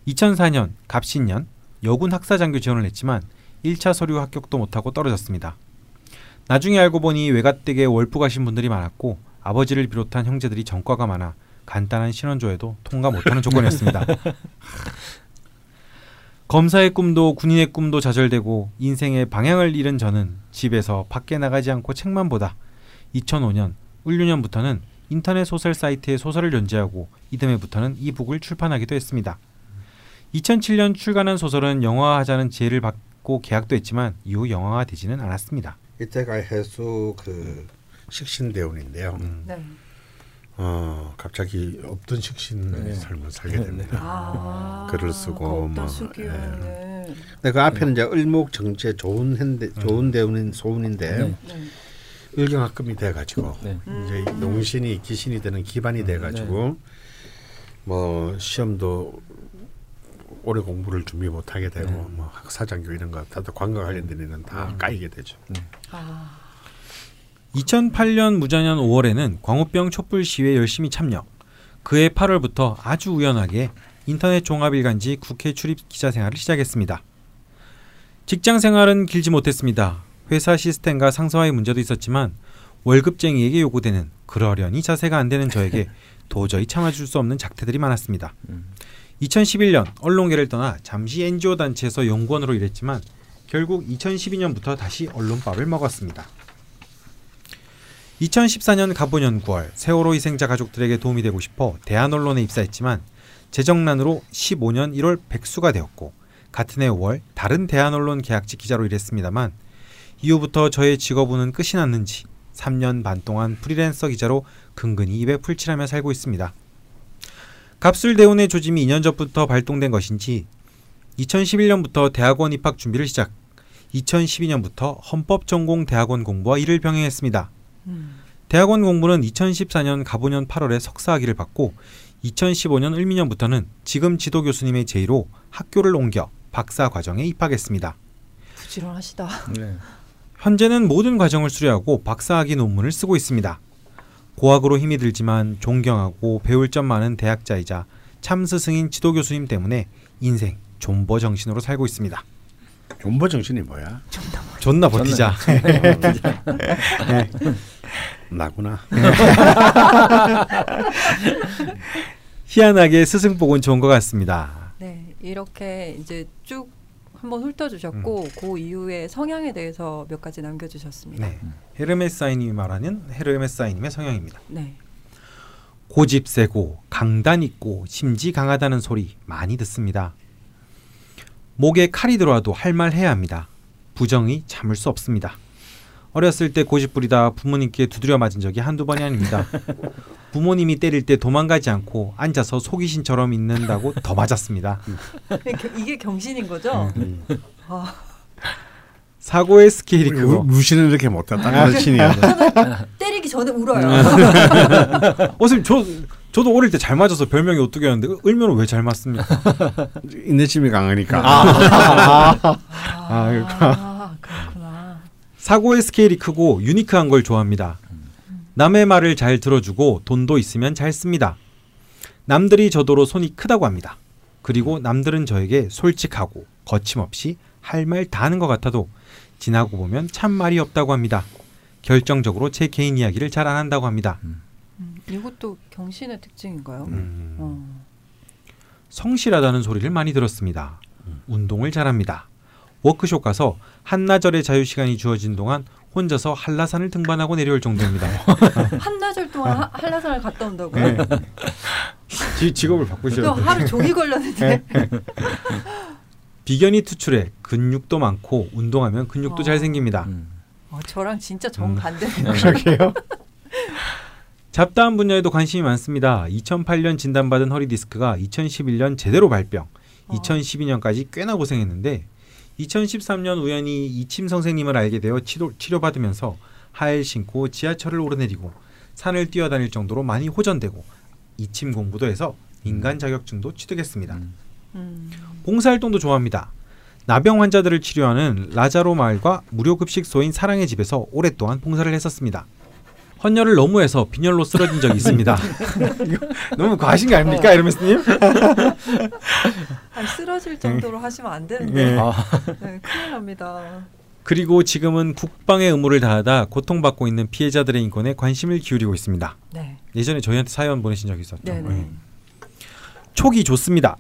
S3: 2004년 갑신년 여군 학사장교 지원을 했지만 1차 서류 합격도 못하고 떨어졌습니다. 나중에 알고 보니 외가댁에 월부 가신 분들이 많았고 아버지를 비롯한 형제들이 전과가 많아 간단한 신원조회도 통과 못하는 조건이었습니다. 검사의 꿈도 군인의 꿈도 좌절되고 인생의 방향을 잃은 저는 집에서 밖에 나가지 않고 책만 보다 2005년, 1년부터는 인터넷 소설 사이트에 소설을 연재하고 이듬해부터는 이북을 출판하기도 했습니다. 2007년 출간한 소설은 영화화하자는 지혜를 받고 계약도 했지만 이후 영화화 되지는 않았습니다.
S2: 이때가 해수 그 식신대원인데요.
S1: 네.
S2: 어 갑자기 없던 식신의
S4: 네.
S2: 삶을 살게
S4: 네,
S2: 됩니다.
S1: 아,
S2: 글을 쓰고
S1: 그
S2: 뭐,
S1: 없던 시기에는
S2: 근데 그 앞에는 이제 을목 정제 좋은 현대 좋은 대운인 소운인데
S4: 네.
S1: 네.
S2: 을경합금이 돼가지고
S4: 네.
S2: 이제
S1: 음.
S2: 용신이 기신이 되는 기반이 돼가지고 뭐 시험도 오래 공부를 준비 못하게 되고
S4: 네.
S2: 뭐 학사장교 이런 거 다들 관과 관련된 일은 다 까이게 되죠.
S1: 아,
S3: 2008년 무자년 5월에는 광우병 촛불 시위에 열심히 참여. 그해 8월부터 아주 우연하게 인터넷 종합일간지 국회 출입 기자 생활을 시작했습니다. 직장 생활은 길지 못했습니다. 회사 시스템과 상사와의 문제도 있었지만 월급쟁이에게 요구되는 그러려니 자세가 안 되는 저에게 도저히 참아줄 수 없는 작태들이 많았습니다.
S4: 음.
S3: 2011년 언론계를 떠나 잠시 NGO 단체에서 연구원으로 일했지만 결국 2012년부터 다시 언론밥을 먹었습니다. 2014년 가보년 9월 세월호 희생자 가족들에게 도움이 되고 싶어 대한 언론에 입사했지만 재정난으로 15년 1월 백수가 되었고 같은 해 5월 다른 대한 언론 계약직 기자로 일했습니다만 이후부터 저의 직업운은 끝이 났는지 3년 반 동안 프리랜서 기자로 근근히 입에 풀칠하며 살고 있습니다. 갑술 대운의 조짐이 2년 전부터 발동된 것인지 2011년부터 대학원 입학 준비를 시작 2012년부터 헌법 전공 대학원 공부와 이를 병행했습니다.
S1: 음.
S3: 대학원 공부는 2014년 가보년 8월에 석사학위를 받고 2015년 을미년부터는 지금 지도 교수님의 제의로 학교를 옮겨 박사 과정에 입학했습니다.
S1: 부지런하시다.
S4: 네.
S3: 현재는 모든 과정을 수료하고 박사학위 논문을 쓰고 있습니다. 고학으로 힘이 들지만 존경하고 배울 점 많은 대학자이자 참 스승인 지도 교수님 때문에 인생 존버 정신으로 살고 있습니다.
S2: 존버 정신이 뭐야?
S3: 존나 버티자.
S2: 나 구나.
S3: 희한하게 스승복은 좋은 것 같습니다.
S1: 네, 이렇게 이제 쭉 한번 훑어주셨고 그 이후에 성향에 대해서 몇 가지 남겨주셨습니다.
S3: 네, 헤르메사이님이 말하는 헤르메사이님의 성향입니다.
S1: 네.
S3: 고집 세고 강단 있고 심지 강하다는 소리 많이 듣습니다. 목에 칼이 들어와도 할 말 해야 합니다. 부정이 참을 수 없습니다. 어렸을 때 고집 부리다 부모님께 두드려 맞은 적이 한두 번이 아닙니다. 부모님이 때릴 때 도망가지 않고 앉아서 속이신처럼 있는다고 더 맞았습니다.
S1: 이게 경신인 거죠?
S2: 음.
S1: 아,
S3: 사고의 스케일이 크고
S2: 무신은 이렇게 못했다. 가르치니야.
S1: 때리기 전에 울어요.
S3: 어, 선생님 저 저도 어릴 때 잘 맞아서 별명이 어떻게였는데 을면은 왜 잘 맞습니까?
S2: 인내심이 강하니까.
S3: 아,
S1: 아, 그렇구나.
S3: 사고의 스케일이 크고 유니크한 걸 좋아합니다. 남의 말을 잘 들어주고 돈도 있으면 잘 씁니다. 남들이 저더러 손이 크다고 합니다. 그리고 남들은 저에게 솔직하고 거침없이 할 말 다 하는 것 같아도 지나고 보면 참 말이 없다고 합니다. 결정적으로 제 개인 이야기를 잘 안 한다고 합니다.
S1: 음, 이것도 경신의 특징인가요?
S3: 음,
S1: 어.
S3: 성실하다는 소리를 많이 들었습니다. 운동을 잘합니다. 워크숍 가서 한나절의 자유 시간이 주어진 동안 혼자서 한라산을 등반하고 내려올 정도입니다.
S1: 한나절 동안 하- 한라산을 갔다 온다고요?
S3: 네. 지, 직업을
S1: 또
S3: 바꾸셔야 돼요.
S1: 하루 종일 걸렸는데.
S3: 비견이 투출해 근육도 많고 운동하면 근육도
S1: 어.
S3: 잘 생깁니다.
S4: 음.
S1: 어, 저랑 진짜 정반대네요.
S2: 그러게요.
S3: 잡다한 분야에도 관심이 많습니다. 2008년 진단받은 허리 디스크가 2011년 제대로 발병,
S1: 어.
S3: 2012년까지 꽤나 고생했는데 2013년 우연히 이침 선생님을 알게 되어 치료, 치료받으면서 하엘 신고 지하철을 오르내리고 산을 뛰어다닐 정도로 많이 호전되고 이침 공부도 해서 인간 자격증도 취득했습니다.
S4: 음.
S1: 음.
S3: 봉사활동도 좋아합니다. 나병 환자들을 치료하는 라자로 마을과 무료 급식소인 사랑의 집에서 오랫동안 봉사를 했었습니다. 헌혈을 너무 해서 빈혈로 쓰러진 적이 있습니다. 너무 과하신 거 아닙니까, 에르메스님?
S1: 쓰러질 정도로 하시면 안 되는데.
S3: 네.
S4: 아,
S1: 네, 큰일 납니다.
S3: 그리고 지금은 국방의 의무를 다하다 고통받고 있는 피해자들의 인권에 관심을 기울이고 있습니다.
S1: 네.
S3: 예전에 저희한테 사연 보내신 적이 있었죠.
S1: 네.
S3: 촉이 좋습니다.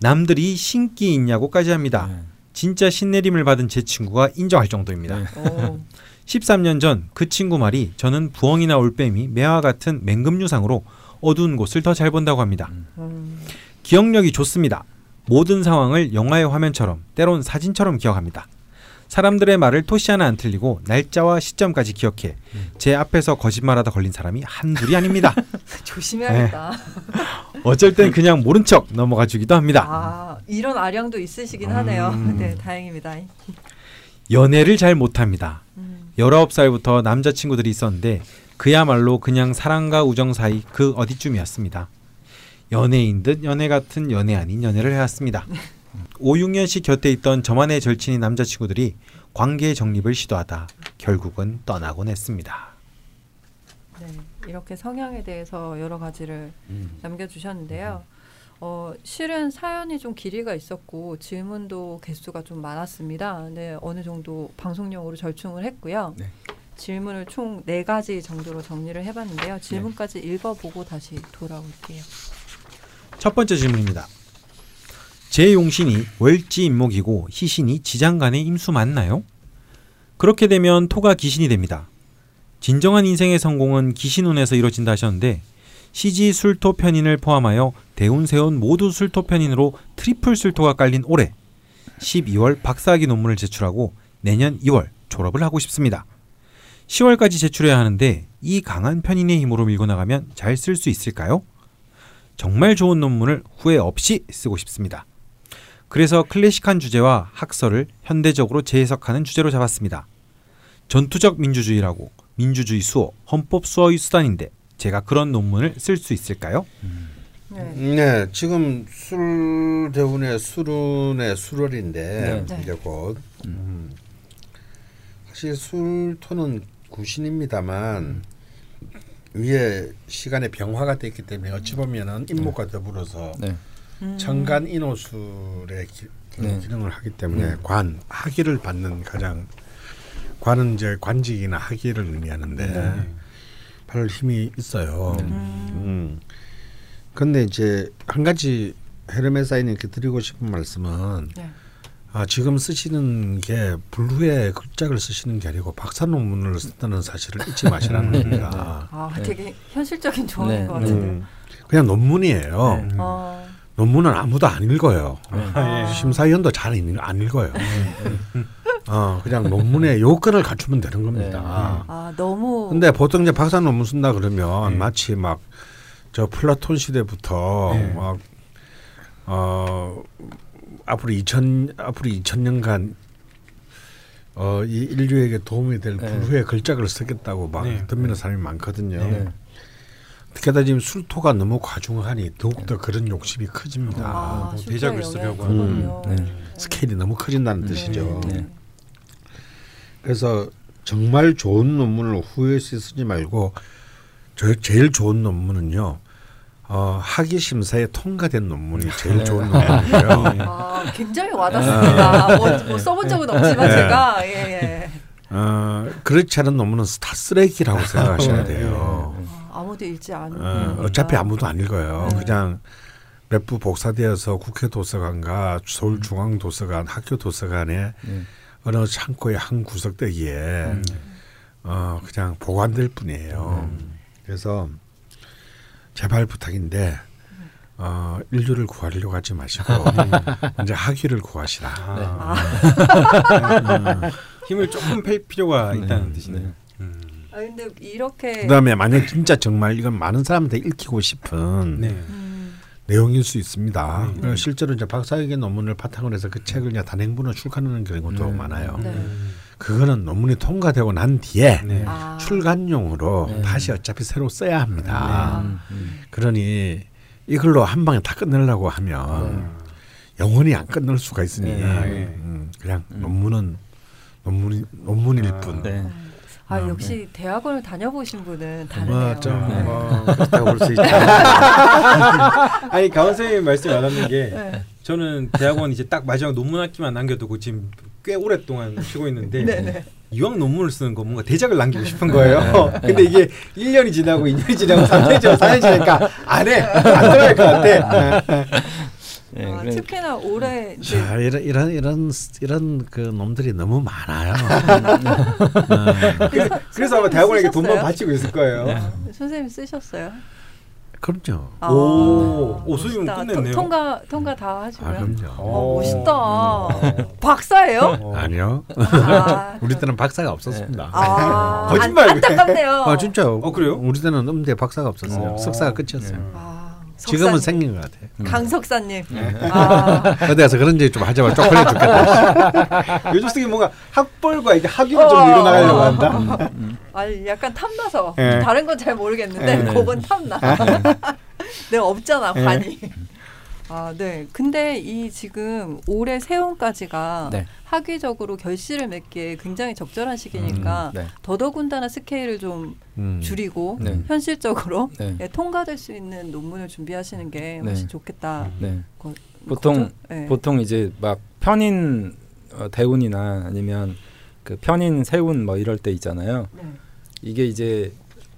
S3: 남들이 신기 있냐고까지 합니다.
S4: 네.
S3: 진짜 신내림을 받은 제 친구가 인정할 정도입니다.
S4: 네.
S1: 오.
S3: 13년 전 그 친구 말이 저는 부엉이나 올빼미, 매와 같은 맹금류상으로 어두운 곳을 더 잘 본다고 합니다.
S1: 음.
S3: 기억력이 좋습니다. 모든 상황을 영화의 화면처럼 때론 사진처럼 기억합니다. 사람들의 말을 토시 하나 안 틀리고 날짜와 시점까지 기억해 제 앞에서 거짓말하다 걸린 사람이 한둘이 아닙니다.
S1: 조심해야겠다.
S3: 어쩔 땐 그냥 모른 척 넘어가 주기도 합니다.
S1: 아, 이런 아량도 있으시긴 하네요.
S3: 음.
S1: 네, 다행입니다.
S3: 연애를 잘 못합니다.
S1: 음.
S3: 19살부터 남자친구들이 있었는데 그야말로 그냥 사랑과 우정 사이 그 어디쯤이었습니다. 연애인 듯 연애 같은 연애 아닌 연애를 해왔습니다. 5, 6년씩 곁에 있던 저만의 절친인 남자친구들이 관계 정립을 시도하다 결국은 떠나곤 했습니다.
S1: 네, 이렇게 성향에 대해서 여러 가지를
S2: 음.
S1: 남겨주셨는데요. 어, 실은 사연이 좀 길이가 있었고 질문도 개수가 좀 많았습니다. 네, 어느 정도 방송용으로 절충을 했고요.
S4: 네.
S1: 질문을 총 네 가지 정도로 정리를 해봤는데요. 질문까지 읽어보고 다시 돌아올게요.
S3: 첫 번째 질문입니다. 제 용신이 월지 임목이고 희신이 지장간의 임수 맞나요? 그렇게 되면 토가 기신이 됩니다. 진정한 인생의 성공은 기신운에서 이루어진다 하셨는데 시지 술토 편인을 포함하여 대운 세운 모두 술토 편인으로 트리플 술토가 깔린 올해 12월 박사학위 논문을 제출하고 내년 2월 졸업을 하고 싶습니다. 10월까지 제출해야 하는데 이 강한 편인의 힘으로 밀고 나가면 잘 쓸 수 있을까요? 정말 좋은 논문을 후회 없이 쓰고 싶습니다. 그래서 클래식한 주제와 학설을 현대적으로 재해석하는 주제로 잡았습니다. 전투적 민주주의라고 민주주의 수호, 헌법 수호의 수단인데 제가 그런 논문을 쓸 수 있을까요?
S1: 네.
S2: 네, 지금 술 대운의 술운의 술월인데
S1: 네.
S2: 이제 곧 음. 사실 술토는 구신입니다만 위에 시간의 병화가 됐기 때문에 어찌 보면은 인목과 더불어서
S4: 네.
S1: 음.
S2: 천간 인호술의 기, 그
S4: 네.
S2: 기능을 하기 때문에 관 학위를 받는 가장 관은 이제 관직이나 학위를 의미하는데
S4: 네.
S2: 별 힘이 있어요.
S1: 음.
S2: 음. 근데 이제 한 가지 헤르메사인님께 드리고 싶은 말씀은
S1: 네.
S2: 아, 지금 쓰시는 게 불후의 글작을 쓰시는 게 아니고 박사 논문을 쓴다는 사실을 잊지 마시라는 겁니다.
S1: 아,
S4: 네.
S1: 되게 현실적인 조언인
S4: 네.
S1: 것 같은데.
S2: 음, 그냥 논문이에요.
S3: 네.
S1: 어,
S2: 논문은 아무도 안 읽어요.
S1: 아.
S2: 심사위원도 잘 읽- 안 읽어요. 어, 그냥 논문의 요건을 갖추면 되는 겁니다.
S1: 아 너무.
S2: 근데 보통 이제 박사 논문 쓴다 그러면
S3: 네.
S2: 마치 막 저 플라톤 시대부터
S3: 네.
S2: 막 어, 앞으로 2000 앞으로 2000년간 어, 이 인류에게 도움이 될
S4: 네.
S2: 불후의 걸작을 쓰겠다고 막
S3: 네.
S2: 덤비는 사람이 많거든요.
S4: 네.
S2: 게다가 지금 술토가 너무 과중하니 더욱더 그런 욕심이 커집니다.
S1: 아,
S3: 뭐
S1: 실제
S3: 대작을 쓰려고
S1: 크군요.
S4: 하는. 네.
S2: 스케일이 너무 커진다는 뜻이죠.
S4: 네.
S2: 그래서 정말 좋은 논문을 후에서 쓰지 말고 저 제일 좋은 논문은요. 어, 학위 심사에 통과된 논문이 제일
S4: 네.
S2: 좋은 논문이에요.
S1: 아 굉장히 와닿습니다. 뭐, 뭐 써본 적은 없지만
S2: 네.
S1: 제가 예, 예.
S2: 어, 그렇지 않은 논문은 다 쓰레기라고 생각하셔야
S3: 네.
S2: 돼요.
S1: 아, 아무도 읽지 않는.
S2: 어, 어차피 아무도 안 읽어요.
S1: 네.
S2: 그냥 몇 부 복사되어서 국회 도서관과 서울 중앙 도서관, 학교 도서관에
S4: 네.
S2: 어느 창고의 한 구석대기에 어, 그냥 보관될 뿐이에요. 그래서 제발 부탁인데 어, 인류를 구하려고 하지 마시고 먼저 학위를 구하시라.
S3: 아. 힘을 조금 뺄 필요가 있다는 뜻이네요. 음.
S1: 아 근데 이렇게.
S2: 그다음에 만약 진짜 정말 이건 많은 사람한테 읽히고 싶은
S3: 네.
S1: 음,
S2: 내용일 수 있습니다.
S3: 네.
S2: 그래서 실제로 이제 박사학위 논문을 바탕으로 해서 그 책을 그냥 단행본으로 출간하는 경우도
S4: 네.
S2: 많아요.
S1: 네.
S2: 그거는 논문이 통과되고 난 뒤에
S3: 네.
S1: 아.
S2: 출간용으로
S4: 네.
S2: 다시 어차피 새로 써야 합니다.
S4: 음, 음.
S2: 그러니 이걸로 한 방에 다 끝내려고 하면 영원히 안 끝낼 수가 있으니
S4: 네.
S2: 음, 그냥 논문은 논문이 논문일 뿐.
S4: 네.
S1: 아
S2: 아,
S1: 역시 대학원을 다녀보신 분은 다르네요.
S2: 뭐, 좀,
S1: 네.
S2: 뭐 그렇다고 볼 수 있죠.
S3: 아니 가원 선생님 말씀 와닿는 게
S1: 네.
S3: 저는 대학원 이제 딱 마지막 논문 학기만 남겨두고 지금 꽤 오랫동안 쉬고 있는데
S1: 네네.
S3: 이왕 논문을 쓰는 거 뭔가 대작을 남기고 싶은 거예요. 근데 이게 1년이 지나고 2년이 지나고 3년이 지나고 4년이 지나니까 안 해. 안 들어갈 것 같아.
S4: 네,
S1: 아,
S4: 그래-
S1: 특히나 올해 이제
S2: 자, 이런 이런 이런 이런 그 놈들이 너무 많아요.
S3: 그래서, 그래서 아마 대학원에게 돈만? 바치고 있을 거예요.
S1: 선생님 쓰셨어요?
S2: 그럼요.
S1: 아,
S3: 오, 오, 선생님. 끝냈네요.
S1: 통- 통과 통과 다 하시고요.
S2: 아, 그럼요.
S1: 어,
S3: 오.
S1: 멋있다. 박사예요?
S3: 어.
S2: 아니요.
S1: 아,
S2: 우리 때는 박사가 없었습니다.
S1: 아,
S3: 거짓말.
S1: 안, 안타깝네요.
S2: 아 진짜요?
S3: 어, 그래요?
S2: 우리 때는 음대 박사가 없었어요.
S3: 어.
S2: 석사가 끝이었어요.
S1: 아,
S2: 지금은. 생긴 것 같아요.
S1: 강석사님. 아,
S2: 어디 가서 그런 얘기 좀 하자마자 쪽팔려 죽겠다.
S3: 요즘 쓰기 뭔가 학벌과 이게 학위를 좀
S1: 어.
S3: 밀어나가려고 한다.
S1: 아니 약간 탐나서
S3: 예.
S1: 다른 건 잘 모르겠는데
S3: 예.
S1: 그건 탐나. 내가 없잖아
S3: 예.
S1: 반이. 아, 네. 근데 이 지금 올해 세운까지가
S4: 네.
S1: 학위적으로 결실을 맺기에 굉장히 적절한 시기니까
S4: 네.
S1: 더더군다나 스케일을 좀
S2: 음.
S1: 줄이고
S4: 네.
S1: 현실적으로
S4: 네.
S1: 예, 통과될 수 있는 논문을 준비하시는 게
S4: 네.
S1: 훨씬 좋겠다.
S4: 네.
S1: 거-
S4: 보통. 보통 이제 막 편인 어, 대운이나 아니면 그 편인 세운 뭐 이럴 때 있잖아요.
S1: 네.
S4: 이게 이제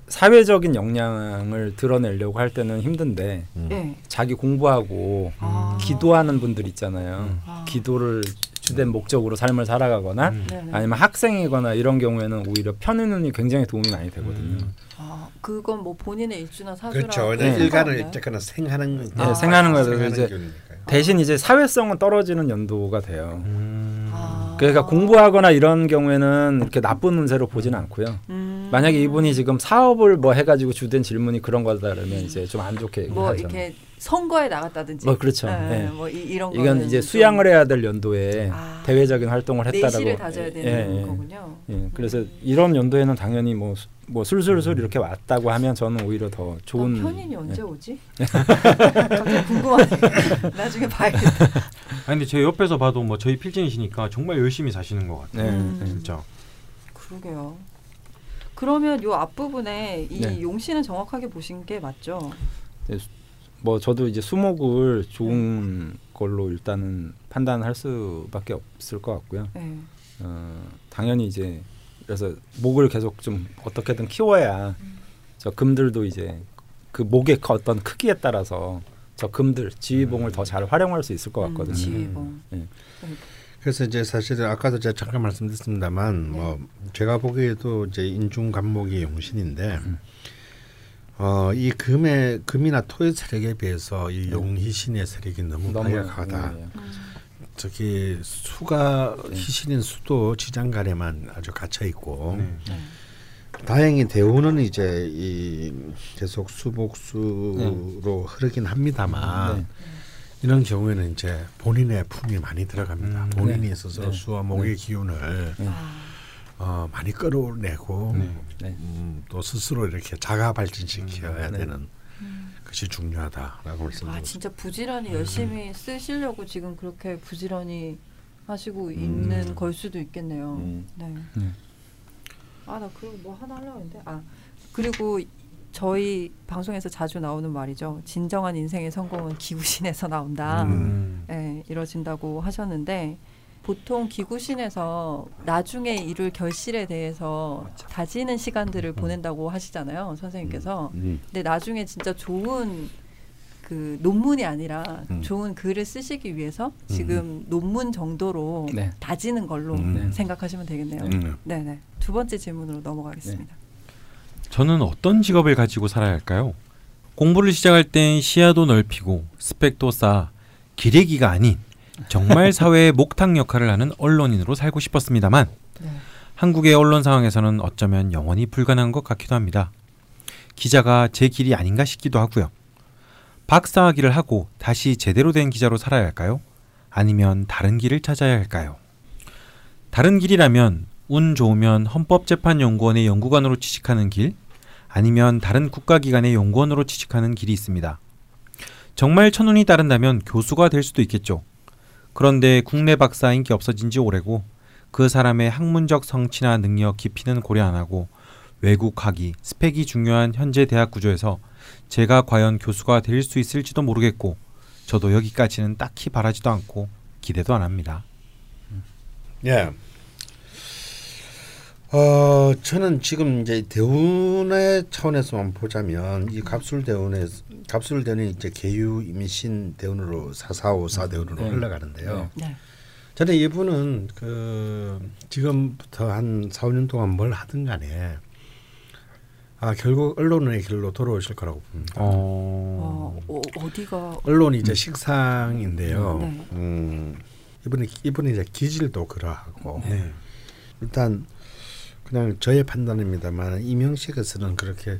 S4: 사회적인 역량을 드러내려고 할 때는 힘든데
S2: 음.
S1: 예.
S4: 자기 공부하고
S1: 아.
S4: 기도하는 분들 있잖아요.
S1: 아.
S4: 기도를 주된 목적으로 삶을 살아가거나
S3: 음.
S1: 네네.
S4: 아니면 학생이거나 이런 경우에는 오히려 편인운이 굉장히 도움이 많이 되거든요.
S3: 음.
S1: 아, 그건 뭐 본인의 일주나 사주랑
S2: 그렇죠.
S4: 네.
S2: 일간을? 어쨌거나 생하는
S4: 네,
S1: 아.
S4: 생하는 거예요.
S2: 생하는
S4: 이제
S2: 기운이니까요.
S4: 대신 이제 사회성은 떨어지는 연도가 돼요.
S3: 음.
S1: 아.
S4: 그러니까 공부하거나 이런 경우에는 이렇게 나쁜 운세로 보지는 않고요.
S1: 음.
S4: 만약에 이분이 지금 사업을 뭐 해가지고 주된 질문이 그런 거다 그러면 이제 좀 안 좋게
S1: 뭐
S4: 하죠.
S1: 이렇게 선거에 나갔다든지.
S4: 뭐 그렇죠.
S1: 네,
S4: 예.
S1: 뭐 이, 이런
S4: 이건 이제
S1: 좀
S4: 수양을 해야 될 연도에
S1: 아.
S4: 대외적인 활동을 했다라고.
S1: 내실을 다져야 되는
S4: 예, 예.
S1: 거군요.
S4: 예, 그래서 이런 연도에는 당연히 뭐, 수- 뭐 술술술 이렇게 왔다고 하면 저는 오히려 더 좋은.
S1: 아, 편인이 언제
S4: 예.
S1: 오지? 갑자기 궁금하네. 나중에 봐야겠다.
S3: 아니 근데 제 옆에서 봐도 뭐 저희 필진이시니까 정말 열심히 사시는 것 같아요.
S4: 네,
S1: 음.
S4: 네.
S3: 진짜.
S1: 그러게요. 그러면 요 앞부분에 이
S4: 네.
S1: 용씨는 정확하게 보신 게 맞죠?
S4: 뭐 저도 이제 수목을 좋은 걸로 일단은 판단할 수밖에 없을 것 같고요.
S1: 네.
S4: 어, 당연히 이제 그래서 목을 계속 좀 어떻게든 키워야 저 금들도 이제 그 목의 그 어떤 크기에 따라서 저 금들 지휘봉을 더잘 활용할 수 있을 것 같거든요.
S1: 음, 지휘봉.
S4: 예.
S2: 그래서 이제 사실은 아까도 제가 잠깐 말씀드렸습니다만
S1: 네.
S2: 뭐 제가 보기에도 이제 인중 간목이 용신인데 어 이 금의 금이나 토의 세력에 비해서 이 용희신의 세력이 너무 발약하다.
S4: 예, 예.
S2: 저기 수가
S4: 네.
S2: 희신인 수도 지장간에만 아주 갇혀 있고
S3: 네.
S1: 네.
S2: 다행히 대우는 이제 이 계속 수복수로 흐르긴 합니다만
S4: 네.
S2: 이런 경우에는 이제 본인의 품이 많이 들어갑니다.
S3: 음,
S2: 본인이
S4: 네.
S2: 있어서
S4: 네.
S2: 수와 목의 기운을
S4: 네.
S1: 아,
S2: 어, 많이 끌어내고
S3: 네.
S4: 네.
S2: 음, 또 스스로 이렇게 자가 발전시켜야
S4: 네.
S2: 되는 것이 중요하다라고
S1: 아
S2: 말씀드립니다.
S1: 진짜 부지런히 열심히 쓰시려고 지금 그렇게 부지런히 하시고 있는 걸 수도 있겠네요.
S4: 음.
S1: 네.
S4: 네.
S1: 아나 그거 뭐 하나 하려고 했는데 아 그리고 저희 방송에서 자주 나오는 말이죠. 진정한 인생의 성공은 기구신에서 나온다.
S3: 음.
S1: 예, 이뤄진다고 하셨는데 보통 기구신에서 나중에 이룰 결실에 대해서 다지는 시간들을 보낸다고 하시잖아요, 선생님께서.
S2: 음.
S1: 근데 나중에 진짜 좋은 그 논문이 아니라
S2: 음.
S1: 좋은 글을 쓰시기 위해서 지금 논문 정도로
S4: 네.
S1: 다지는 걸로
S2: 음.
S1: 생각하시면 되겠네요.
S2: 음.
S1: 네, 네. 두 번째 질문으로 넘어가겠습니다.
S3: 저는 어떤 직업을 가지고 살아야 할까요? 공부를 시작할 땐 시야도 넓히고 스펙도 쌓아 기레기가 아닌 정말 사회의 목탁 역할을 하는 언론인으로 살고 싶었습니다만
S1: 네.
S3: 한국의 언론 상황에서는 어쩌면 영원히 불가능한 것 같기도 합니다. 기자가 제 길이 아닌가 싶기도 하고요. 박사학위를 하고 다시 제대로 된 기자로 살아야 할까요? 아니면 다른 길을 찾아야 할까요? 다른 길이라면 운 좋으면 헌법재판연구원의 연구관으로 취직하는 길, 아니면 다른 국가기관의 연구원으로 취직하는 길이 있습니다. 정말 천운이 따른다면 교수가 될 수도 있겠죠. 그런데 국내 박사 인기 없어진 지 오래고 그 사람의 학문적 성취나 능력 깊이는 고려 안 하고 외국 학위, 스펙이 중요한 현재 대학 구조에서 제가 과연 교수가 될 수 있을지도 모르겠고 저도 여기까지는 딱히 바라지도 않고 기대도 안 합니다.
S2: 예. 어 저는 지금 이제 대운의 차원에서만 보자면 이 갑술 대운의 갑술 대운이 이제 계유 임신 대운으로 사사오사 대운으로
S4: 네.
S2: 흘러가는데요.
S1: 네.
S2: 저는 이분은 그 지금부터 한 4, 5년 동안 뭘 하든 간에 아 결국 언론의 길로 돌아오실 거라고 봅니다.
S1: 어, 어, 어디가
S2: 언론이 이제 식상인데요.
S1: 네.
S2: 음, 이분이 이분이 이제 기질도 그러하고
S3: 네.
S2: 일단 그냥 저의 판단입니다만 이명식에서는 그렇게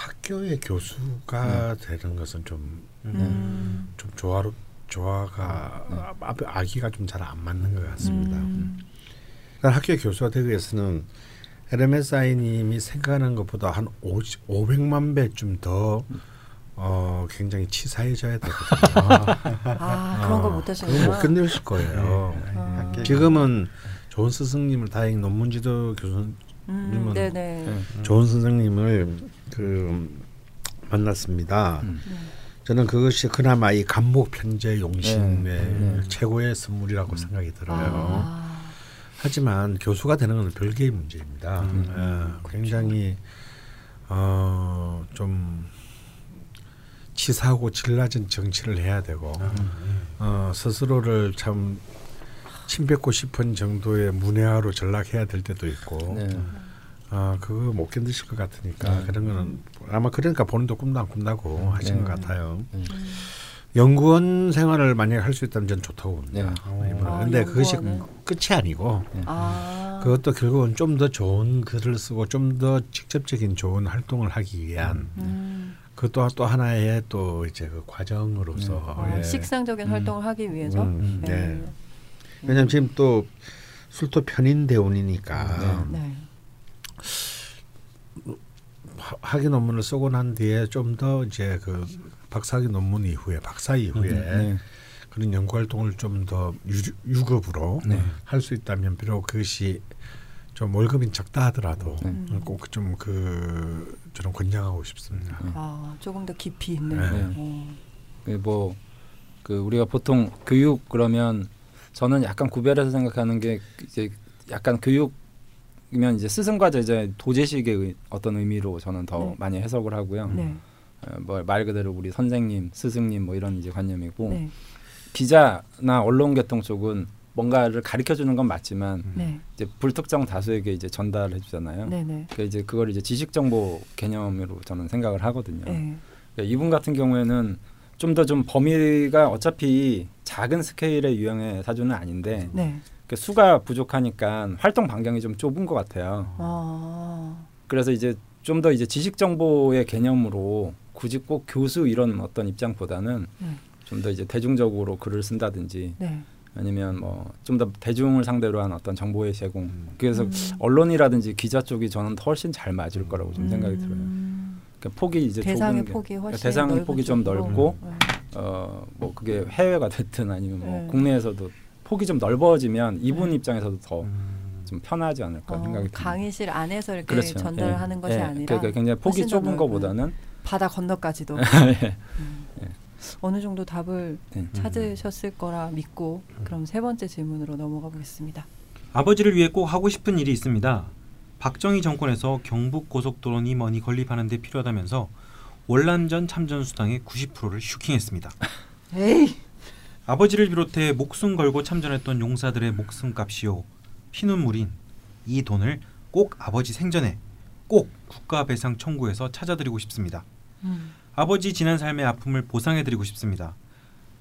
S2: 학교의 교수가 되는 것은 좀좀
S1: 음,
S2: 조화로 조화가 아, 아기가 좀 잘 안 맞는 것 같습니다.
S1: 음,
S2: 그러니까 학교 교수가 되기 위해서는 LMSI님이 생각하는 것보다 한 50, 500만 배쯤 더 어, 굉장히 치사해져야 되거든요.
S1: 아 그런 거
S2: 어,
S1: 못하시는구나.
S2: 그거 못 견딜 거예요.
S1: 아.
S2: 지금은 좋은 스승님을 다행히 논문지도 교수
S1: 음,
S2: 님은.
S1: 네.
S2: 좋은 선생님을 그 만났습니다.
S4: 음.
S2: 저는 그것이 그나마 이 간목 편제 용신의
S4: 네. 네.
S2: 최고의 선물이라고 생각이 들어요.
S1: 아,
S2: 하지만 교수가 되는 건 별개의 문제입니다.
S4: 음.
S2: 어, 굉장히 어, 좀 치사하고 질낮은 정치를 해야 되고 어, 스스로를 참 침뱉고 싶은 정도의 문외화로 전락해야 될 때도 있고
S4: 네.
S2: 아 그거 못 견디실 것 같으니까
S4: 네.
S2: 그런 거는 아마 그러니까 본인도 꿈도 안 꾼다고 하신
S4: 네.
S2: 것 같아요.
S4: 음.
S2: 연구원 생활을 만약에 할수 있다면 저는 좋다고 봅니다.
S4: 네.
S2: 어, 이분은.
S1: 아,
S2: 근데 그것이
S1: 연구원은?
S2: 끝이 아니고
S1: 아,
S2: 그것도 결국은 좀 더 좋은 글을 쓰고 좀 더 직접적인 좋은 활동을 하기 위한
S1: 음.
S2: 그것도 또 하나의 또 이제 그 과정으로서
S1: 어,
S2: 예.
S1: 식상적인
S4: 음.
S1: 활동을 하기 위해서.
S2: 음,
S1: 네.
S2: 네. 왜냐하면 지금 또 술도 편인 대운이니까
S1: 네.
S2: 하- 학위 논문을 쓰고 난 뒤에 좀 더 이제 그 박사학위 논문 이후에 박사 이후에
S4: 네.
S2: 그런 연구 활동을 좀 더 유급으로
S4: 네.
S2: 할수 있다면 비록 그것이 좀 월급이 적다 하더라도
S4: 네.
S2: 꼭좀 그 저는 권장하고 싶습니다.
S1: 아, 조금 더 깊이 있는.
S2: 네.
S1: 어.
S4: 뭐그 우리가 보통 교육 그러면 저는 약간 구별해서 생각하는 게 이제 약간 교육 이면 이제 스승과 제자의 도제식의 의- 어떤 의미로 저는 더
S1: 네.
S4: 많이 해석을 하고요.
S1: 네.
S4: 어, 뭐말 그대로 우리 선생님, 스승님 뭐 이런 이제 관념이고
S1: 네.
S4: 기자나 언론계통 쪽은 뭔가를 가르쳐 주는 건 맞지만
S1: 네.
S4: 이제 불특정 다수에게 이제 전달해 주잖아요.
S1: 네. 네.
S4: 그러니까 이제 그걸 이제 지식 정보 개념으로 저는 생각을 하거든요.
S1: 네.
S4: 그러니까 이분 같은 경우에는 좀더좀 범위가 어차피 작은 스케일의 유형의 사주는 아닌데 수가 부족하니까 활동 반경이 좀 좁은 것 같아요.
S1: 아.
S4: 그래서 이제 좀 더 이제 지식 정보의 개념으로 굳이 꼭 교수 이런 어떤 입장보다는
S1: 네.
S4: 좀더 이제 대중적으로 글을 쓴다든지
S1: 네.
S4: 아니면 뭐 좀 더 대중을 상대로 한 어떤 정보의 제공. 그래서
S1: 음.
S4: 언론이라든지 기자 쪽이 저는 훨씬 잘 맞을 거라고 좀 생각이 들어요.
S1: 음.
S4: 그러니까 폭이 이제
S1: 대상의
S4: 좁은 게-
S1: 폭이 훨씬
S4: 대상의
S1: 넓은
S4: 폭이 좀. 넓고
S1: 네.
S4: 어뭐 그게 해외가 됐든 아니면 뭐
S1: 네.
S4: 국내에서도 폭이 좀 넓어지면 이분
S1: 네.
S4: 입장에서도 더좀
S3: 음.
S4: 편하지 않을까
S1: 어,
S4: 생각이 듭니다.
S1: 강의실 안에서 이렇게
S4: 그렇죠.
S1: 전달하는
S4: 예.
S1: 것이
S4: 예.
S1: 아니라
S4: 그러니까 굉장히 폭이 좁은. 것보다는
S1: 바다 건너까지도
S4: 예.
S1: 음.
S4: 예.
S1: 어느 정도 답을
S4: 네.
S1: 찾으셨을 거라 믿고
S4: 음.
S1: 그럼 세 번째 질문으로 넘어가 보겠습니다.
S3: 아버지를 위해 꼭 하고 싶은 일이 있습니다. 박정희 정권에서 경북 고속도로니 뭐니 건립하는 데 필요하다면서 월남전 참전 수당의 90%를 슈킹했습니다.
S1: 에이,
S3: 아버지를 비롯해 목숨 걸고 참전했던 용사들의 목숨값이요 피눈물인 이 돈을 꼭 아버지 생전에 꼭 국가배상 청구해서 찾아드리고 싶습니다.
S1: 음.
S3: 아버지 지난 삶의 아픔을 보상해드리고 싶습니다.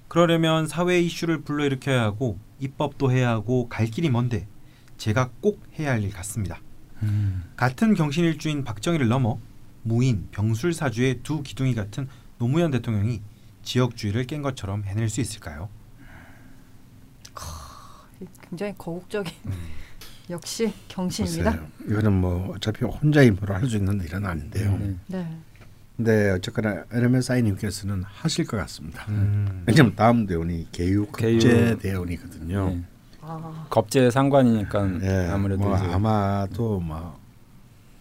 S3: 그러려면 사회 이슈를 불러일으켜야 하고 입법도 해야 하고 갈 길이 먼데 제가 꼭 해야 할 일 같습니다.
S4: 음.
S3: 같은 경신일주인 박정희를 넘어 무인 병술사주의 두 기둥이 같은 노무현 대통령이 지역주의를 깬 것처럼 해낼 수 있을까요?
S1: 굉장히 거국적인
S4: 음.
S1: 역시 경신입니다.
S2: 글쎄요. 이거는 뭐 어차피 혼자 힘으로 할 수 있는 일은 아닌데요.
S4: 네.
S1: 네.
S2: 근데 어쨌거나 에르메사이님께서는 하실 것 같습니다.
S3: 음.
S2: 왜냐면 다음 대운이 개유. 급제 대운이거든요.
S4: 네.
S1: 아,
S4: 겁제 상관이니까
S2: 예,
S4: 아무래도
S2: 뭐 아마도 뭐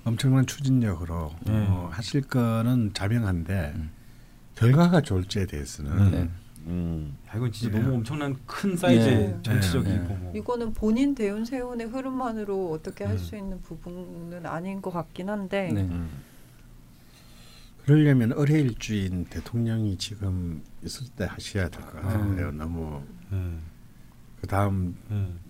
S2: 엄청난 추진력으로
S3: 네.
S2: 뭐 하실 거는 자명한데
S4: 음.
S2: 결과가 좋을지에 대해서는
S4: 네.
S2: 음,
S3: 아, 이건 진짜
S2: 네.
S3: 너무 엄청난 큰 사이즈의
S4: 네.
S3: 정치적이고
S4: 네.
S3: 뭐.
S1: 이거는 본인 대운 세운의 흐름만으로 어떻게 할
S3: 음.
S1: 수 있는 부분은 아닌 것 같긴 한데
S4: 네.
S2: 음. 그러려면 의뢰일주인 대통령이 지금 있을 때 하셔야 될 것 같아요. 너무
S3: 음.
S2: 그 다음
S3: 음.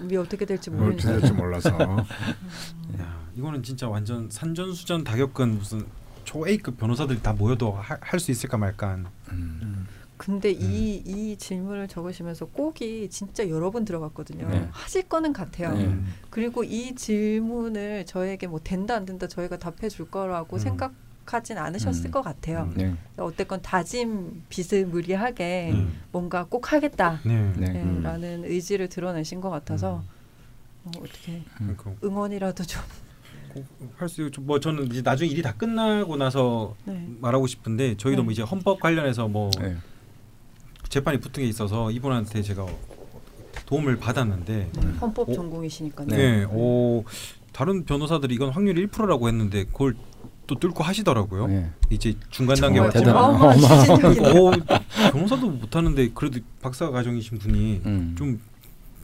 S1: 우리 어떻게 될지
S2: 뭘
S1: 모르니까
S2: 될지 몰라서
S3: 야, 이거는 진짜 완전 산전수전 다 겪은 무슨 초 A급 변호사들이 다 모여도 할 수 있을까 말까.
S4: 음.
S1: 근데 이, 이 질문을 적으시면서 꼭이 진짜 여러 번 들어갔거든요.
S4: 네.
S1: 하실 거는 같아요.
S4: 네.
S1: 그리고 이 질문을 저에게 뭐 된다 안 된다 저희가 답해 줄 거라고
S3: 음.
S1: 생각하진 않으셨을
S2: 음.
S1: 것 같아요.
S3: 음.
S4: 네.
S1: 어쨌건 다짐 비스무리하게
S3: 음.
S1: 뭔가 꼭 하겠다.
S3: 네.
S4: 네.
S1: 네,
S2: 음.
S1: 라는 의지를 드러내신 것 같아서 어, 어떻게
S3: 그러니까
S1: 응원이라도 좀
S3: 할수 뭐 저는 이제 나중에 일이 다 끝나고 나서
S1: 네.
S3: 말하고 싶은데 저희도
S1: 네.
S3: 뭐 이제 헌법 관련해서 뭐
S4: 네.
S3: 재판이 붙은 게 있어서 이분한테 제가 도움을 받았는데
S1: 헌법
S3: 오.
S1: 전공이시니까요.
S3: 네, 오 다른 변호사들이 이건 확률이 1%라고 했는데 그걸 또 뚫고 하시더라고요.
S4: 네.
S3: 이제 중간 단계
S1: 추진력이네.
S3: 오, 변호사도 못하는데 그래도 박사 과정이신 분이
S4: 음.
S3: 좀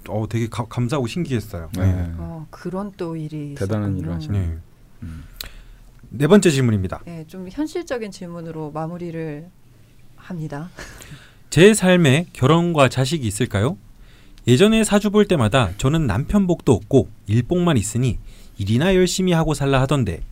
S3: 어, 되게 가, 감사하고 신기했어요.
S4: 네.
S1: 어, 그런 또 일이
S4: 대단한. 일을 하시네.
S3: 네.
S4: 음.
S3: 네 번째 질문입니다.
S1: 네, 좀 현실적인 질문으로 마무리를 합니다.
S3: 제 삶에 결혼과 자식이 있을까요? 예전에 사주 볼 때마다 저는 남편 복도 없고 일복만 있으니 일이나 열심히 하고 살라 하던데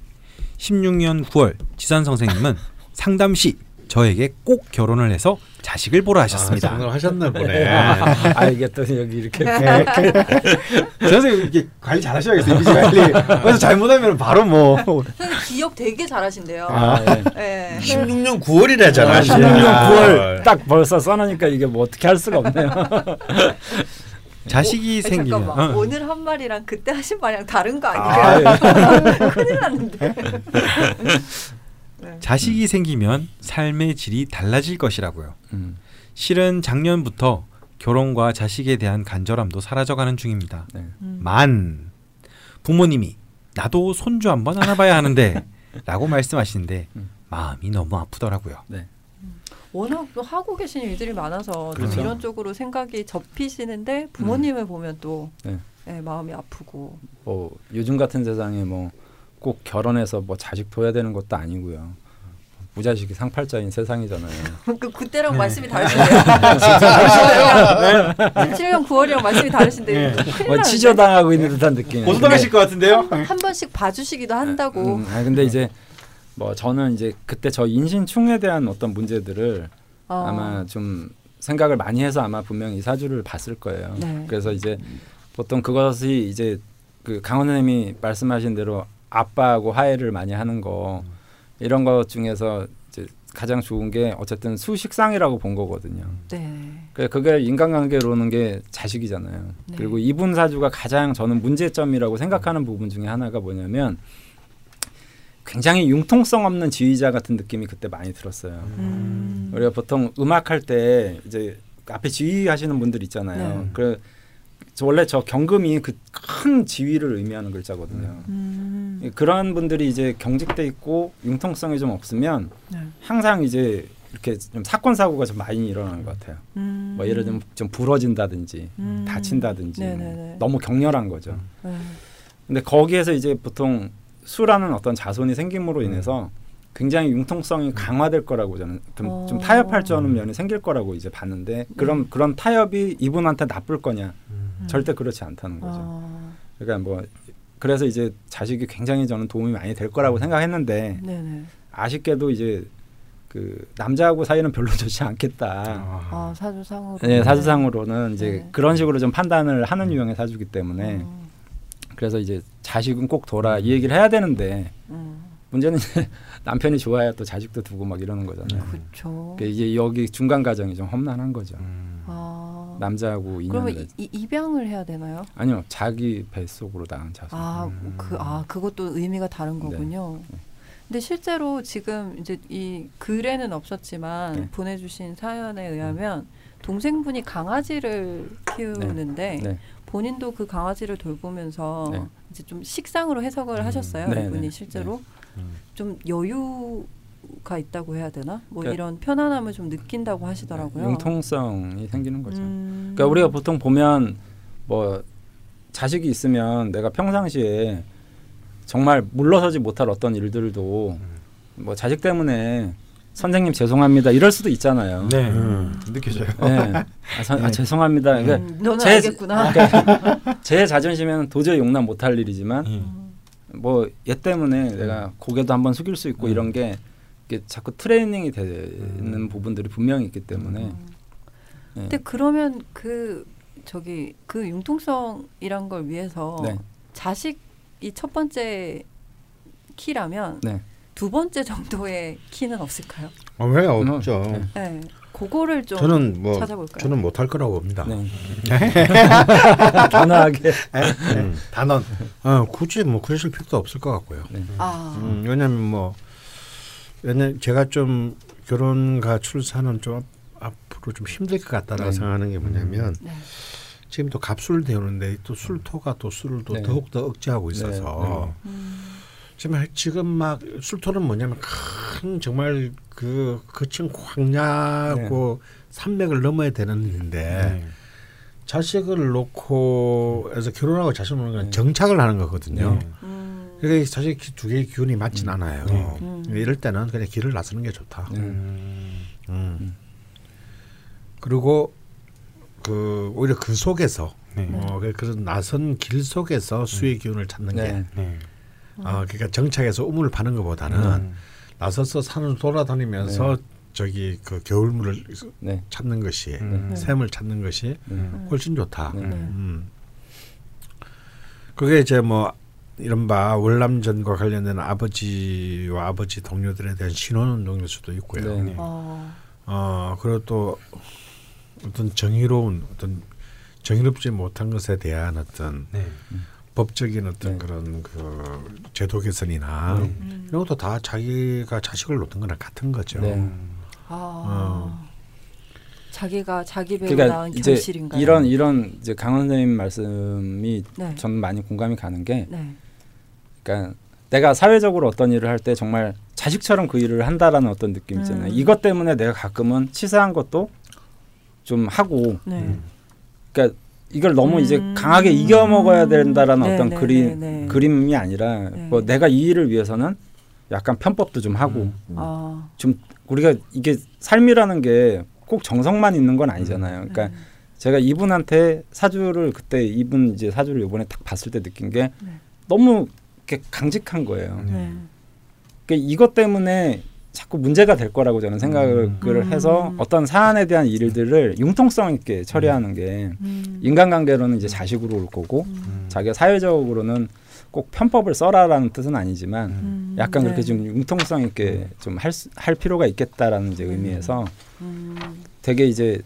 S3: 16년 9월 지산 선생님은 상담 시 저에게 꼭 결혼을 해서 자식을 보라
S2: 아,
S3: 하셨습니다.
S2: 장담 하셨나 보네.
S4: 아 이게 또 여기 이렇게
S3: 선생님 이게 관리 잘하셔야겠어요. 이미지 관리. 그래서 잘못하면 바로 뭐
S1: 선생님 기억 되게 잘하시는데요.
S4: 아, 예.
S1: 예.
S2: 16년 9월이래잖아.
S4: 16년 9월 딱 벌써 써놓으니까 이게 뭐 어떻게 할 수가 없네요.
S3: 자식이
S1: 아니,
S3: 생기면
S1: 잠깐만.
S3: 어.
S1: 오늘 한 말이랑 그때 하신 말이랑 다른 거
S4: 아,
S1: 아니에요? 큰일 났는데. 네.
S3: 자식이 생기면 삶의 질이 달라질 것이라고요.
S4: 음,
S3: 실은 작년부터 결혼과 자식에 대한 간절함도 사라져가는 중입니다.
S4: 네.
S1: 음.
S3: 만 부모님이 나도 손주 한번 안아봐야 하는데 라고 말씀하시는데
S4: 음.
S3: 마음이 너무 아프더라고요.
S4: 네.
S1: 워낙 또 하고 계신 일들이 많아서 좀
S4: 그렇죠.
S1: 이런 쪽으로 생각이 접히시는데 부모님을 보면 또
S4: 네.
S1: 예, 마음이 아프고
S4: 뭐 요즘 같은 세상에 뭐 꼭 결혼해서 뭐 자식 둬야 되는 것도 아니고요. 무자식이 상팔자인 세상이잖아요.
S1: 그 그때랑
S3: 네.
S1: 말씀이 다르신데요. 17년 9월이랑 말씀이 다르신데
S3: 네.
S4: 뭐. 치저당하고 있는 듯한 느낌.
S3: 것 같은데요?
S1: 한 번씩 봐주시기도 한다고.
S4: 음, 아 근데 이제 뭐 저는 이제 그때 저 인신충에 대한 어떤 문제들을
S1: 어.
S4: 아마 좀 생각을 많이 해서 아마 분명히 이 사주를 봤을 거예요.
S1: 네.
S4: 그래서 이제 보통 그것이 이제 그 강원 선생님이 말씀하신 대로 아빠하고 화해를 많이 하는 거 이런 것 중에서 이제 가장 좋은 게 어쨌든 수식상이라고 본 거거든요.
S1: 네.
S4: 그 그게 인간관계로는 게 자식이잖아요.
S1: 네.
S4: 그리고 이분 사주가 가장 저는 문제점이라고 생각하는 부분 중에 하나가 뭐냐면 굉장히 융통성 없는 지휘자 같은 느낌이 그때 많이 들었어요.
S1: 음.
S4: 우리가 보통 음악 할 때 이제 앞에 지휘하시는 분들 있잖아요.
S1: 네.
S4: 그저 원래 저 경금이 그 큰 지휘를 의미하는 글자거든요.
S1: 음.
S4: 그런 분들이 이제 경직돼 있고 융통성이 좀 없으면
S1: 네.
S4: 항상 이제 이렇게 좀 사건 사고가 좀 많이 일어나는 것 같아요.
S1: 음.
S4: 뭐 예를 들면 좀 부러진다든지
S1: 음.
S4: 다친다든지
S1: 네네네.
S4: 너무 격렬한 거죠.
S1: 네.
S4: 근데 거기에서 이제 보통 수라는 어떤 자손이 생김으로 인해서 굉장히 융통성이 강화될 거라고 저는 좀, 좀
S1: 어.
S4: 타협할 줄 아는 면이 생길 거라고 이제 봤는데 그런 그런 타협이 이분한테 나쁠 거냐 절대 그렇지 않다는 거죠.
S1: 어.
S4: 그러니까 뭐 그래서 이제 자식이 굉장히 저는 도움이 많이 될 거라고 생각했는데
S1: 네네.
S4: 아쉽게도 이제 그 남자하고 사이는 별로 좋지 않겠다.
S1: 아 사주상으로.
S4: 네, 사주상으로는 이제
S1: 네.
S4: 그런 식으로 좀 판단을 하는 유형의 사주기 때문에
S1: 음.
S4: 그래서 이제 자식은 꼭 둬라 이 얘기를 해야 되는데
S1: 음.
S4: 문제는 이제 남편이 좋아야 또 자식도 두고 막 이러는 거잖아요.
S1: 그렇죠.
S4: 그러니까 이제 여기 중간 과정이 좀 험난한 거죠.
S1: 아.
S4: 남자하고
S1: 그러면
S4: 인연을
S1: 이, 이, 입양을 해야 되나요?
S4: 아니요 자기 뱃속으로 낳은 자손.
S1: 아, 그, 아, 그것도 의미가 다른
S4: 네.
S1: 거군요. 근데 실제로 지금 이제 이 글에는 없었지만
S4: 네.
S1: 보내주신 사연에 의하면 동생분이 강아지를 키우는데
S4: 네.
S1: 본인도 그 강아지를 돌보면서
S4: 네.
S1: 이제 좀 식상으로 해석을 하셨어요.
S4: 네,
S1: 이분이
S4: 네.
S1: 실제로
S3: 음.
S1: 좀 여유 가 있다고 해야 되나? 뭐
S4: 그러니까
S1: 이런 편안함을 좀 느낀다고 하시더라고요.
S4: 융통성이 생기는 거죠.
S1: 음.
S4: 그러니까 우리가 보통 보면 뭐 자식이 있으면 내가 평상시에 정말 물러서지 못할 어떤 일들도 뭐 자식 때문에 선생님 죄송합니다 이럴 수도 있잖아요.
S3: 네.
S2: 음.
S3: 느껴져요.
S4: 네. 아, 선- 아, 죄송합니다. 그러니까
S1: 음, 너는
S4: 제-
S1: 알겠구나.
S4: 그러니까 제 자존심에는 도저히 용납 못할 일이지만
S3: 음.
S4: 뭐얘 때문에 내가 고개도 한번 숙일 수 있고
S3: 음.
S4: 이런 게 이게 자꾸 트레이닝이 되는 부분들이 분명히 있기 때문에
S1: 음.
S4: 네.
S1: 근데 그러면 그 저기 그 융통성이란 걸 위해서
S4: 네.
S1: 자식이 첫 번째 키라면
S4: 네.
S1: 두 번째 정도의 키는 없을까요?
S2: 어, 왜 없죠?
S4: 네.
S1: 네, 그거를 좀
S2: 저는 뭐
S1: 찾아볼까요?
S2: 저는 못할 거라고 봅니다.
S4: 네. 단호하게
S2: 음, 단언. 어, 굳이 뭐 그러실 필요도 없을 것 같고요.
S4: 네.
S1: 아,
S2: 음, 왜냐하면 뭐 왜냐 제가 좀 결혼과 출산은 좀 앞으로 좀 힘들 것 같다라고
S4: 네.
S2: 생각하는 게 뭐냐면
S1: 네.
S2: 지금 또 갑술 되오는데 또 술토가 또 술을 또
S4: 네.
S2: 더욱 더 억제하고 있어서
S1: 음,
S2: 지금 지금 막 술토는 뭐냐면 큰 정말 그 거친 광야고 산맥을 넘어야 되는 일인데
S3: 네.
S2: 자식을 놓고 해서 결혼하고 자식 놓는 건
S4: 네.
S2: 정착을 하는 거거든요.
S3: 네.
S1: 음,
S2: 그게 사실 기- 두 개의 기운이 맞진 않아요.
S3: 네.
S1: 음.
S2: 이럴 때는 그냥 길을 나서는 게 좋다.
S4: 네.
S3: 음.
S2: 음. 그리고 그 오히려 그 속에서
S3: 네.
S2: 어, 그- 그런 나선 길 속에서 수의 기운을 찾는 게
S4: 네.
S3: 네.
S2: 어, 그러니까 정착해서 우물을 파는 것보다는
S3: 음.
S2: 나서서 산을 돌아다니면서 저기 그 겨울물을
S4: 네.
S2: 찾는 것이
S3: 음.
S2: 샘을 찾는 것이
S4: 네.
S2: 훨씬 좋다.
S4: 네.
S2: 음. 그게 이제 뭐 이른바 월남전과 관련된 아버지와 아버지 동료들에 대한 신원운동일 수도 있고요.
S4: 네.
S1: 어,
S2: 어 그리고 또 어떤 정의로운 어떤 정의롭지 못한 것에 대한 어떤
S3: 네.
S2: 법적인 어떤
S4: 네.
S2: 그런 그 제도 개선이나
S4: 네.
S1: 음.
S2: 이런 것도 다 자기가 자식을 놓던 거나 같은 거죠.
S4: 네.
S1: 아,
S2: 어.
S1: 자기가 자기 배우
S4: 그러니까
S1: 낳은
S4: 이제
S1: 결실인가요?
S4: 이런 이런 이제 강원 선생님 말씀이
S1: 네.
S4: 저는 많이 공감이 가는 게
S1: 네.
S4: 그러니까 내가 사회적으로 어떤 일을 할 때 정말 자식처럼 그 일을 한다라는 어떤 느낌 있잖아요.
S1: 음.
S4: 이것 때문에 내가 가끔은 치사한 것도 좀 하고
S1: 네.
S4: 그러니까 이걸 너무 이제
S1: 음.
S4: 강하게 이겨 먹어야 된다라는
S1: 네,
S4: 어떤
S1: 네,
S4: 그림
S1: 네, 네.
S4: 그림이 아니라
S1: 네.
S4: 뭐 내가 이 일을 위해서는 약간 편법도 좀 하고
S1: 아,
S4: 좀 우리가 이게 삶이라는 게 꼭 정성만 있는 건 아니잖아요. 그러니까
S1: 네.
S4: 제가 이분한테 사주를 그때 이분 이제 사주를 이번에 딱 봤을 때 느낀 게
S1: 네.
S4: 너무 이렇게 강직한 거예요.
S1: 네.
S4: 그러니까 이것 때문에 자꾸 문제가 될 거라고 저는 생각을
S1: 음.
S4: 해서 어떤 사안에 대한 일들을 융통성 있게 처리하는 게
S1: 음.
S4: 인간관계로는 이제 자식으로 올 거고
S1: 음.
S4: 자기가 사회적으로는 꼭 편법을 써라라는 뜻은 아니지만
S1: 음.
S4: 약간
S1: 네.
S4: 그렇게 좀 융통성 있게 좀할 할 필요가 있겠다라는 이제
S1: 음.
S4: 의미에서
S1: 음.
S4: 되게 이제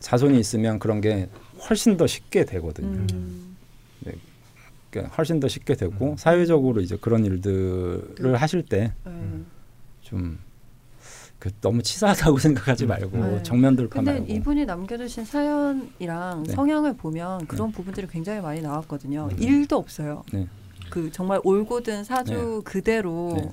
S4: 자손이 있으면 그런 게 훨씬 더 쉽게 되거든요.
S1: 음.
S4: 그러니까 훨씬 더 쉽게 되고 사회적으로 이제 그런 일들을 하실 때좀
S1: 네.
S4: 그 너무 치사하다고 생각하지 말고
S1: 네.
S4: 정면 돌파
S1: 근데
S4: 말고.
S1: 이분이 남겨두신 사연이랑
S4: 네.
S1: 성향을 보면 그런 부분들이 굉장히 많이 나왔거든요.
S4: 네.
S1: 일도 없어요.
S4: 네.
S1: 그 정말 올고든 사주 그대로
S4: 네.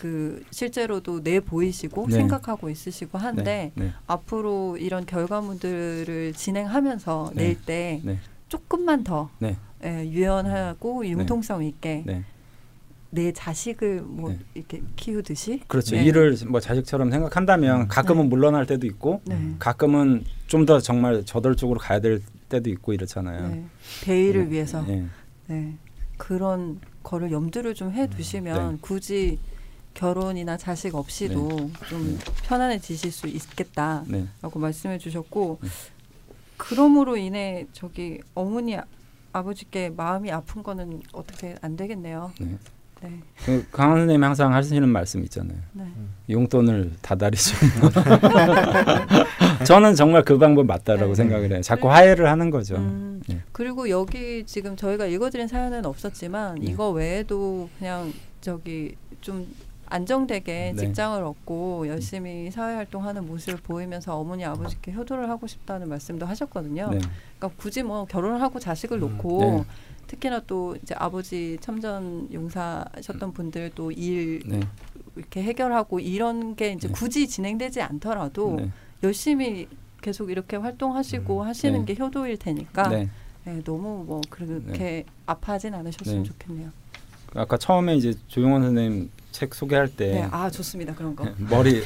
S1: 그 실제로도 내 보이시고
S4: 네.
S1: 생각하고 있으시고 한데
S4: 네. 네.
S1: 앞으로 이런 결과물들을 진행하면서
S4: 네.
S1: 낼때
S4: 네.
S1: 조금만 더
S4: 네.
S1: 예, 유연하고 융통성 있게
S4: 네.
S1: 내 자식을 뭐
S4: 네.
S1: 이렇게 키우듯이
S4: 그렇죠.
S1: 네.
S4: 일을 뭐 자식처럼 생각한다면
S2: 음.
S4: 가끔은
S1: 네.
S4: 물러날 때도 있고
S1: 네.
S4: 가끔은 좀 더 정말 저돌적으로 가야 될 때도 있고 이렇잖아요.
S1: 네. 대의를
S4: 네.
S1: 위해서
S4: 네.
S1: 네. 그런 거를 염두를 좀 해두시면
S4: 네.
S1: 굳이 결혼이나 자식 없이도 좀 편안해지실 수 있겠다라고
S4: 네.
S1: 말씀해 주셨고
S4: 네.
S1: 그럼으로 인해 저기 어머니 아- 아버지께 마음이 아픈 거는 어떻게 안 되겠네요.
S4: 네.
S1: 네.
S4: 그 강원 선생님이 항상 하시는 말씀 있잖아요.
S1: 네.
S4: 용돈을 다달이 좀. 저는 정말 그 방법 맞다라고
S1: 네.
S4: 생각을 해요. 자꾸
S1: 그리고-
S4: 화해를 하는 거죠.
S1: 음,
S4: 네.
S1: 그리고 여기 지금 저희가 읽어드린 사연은 없었지만
S4: 네.
S1: 이거 외에도 그냥 저기 좀 안정되게
S4: 네.
S1: 직장을 얻고 열심히 사회활동하는 모습을 보이면서 어머니 아버지께 효도를 하고 싶다는 말씀도 하셨거든요.
S4: 네.
S1: 그러니까 굳이 뭐 결혼을 하고 자식을
S2: 음,
S1: 놓고
S4: 네.
S1: 특히나 또 이제 아버지 참전 용사셨던 분들 또일
S4: 네.
S1: 이렇게 해결하고 이런 게 이제
S4: 네.
S1: 굳이 진행되지 않더라도
S4: 네.
S1: 열심히 계속 이렇게 활동하시고 하시는
S4: 네.
S1: 게 효도일 테니까 너무 뭐 그렇게 아파하진 않으셨으면
S4: 네.
S1: 좋겠네요.
S4: 아까 처음에 이제 조용원 선생님 책 소개할 때
S1: 네, 아 좋습니다 그런 거.
S4: 머리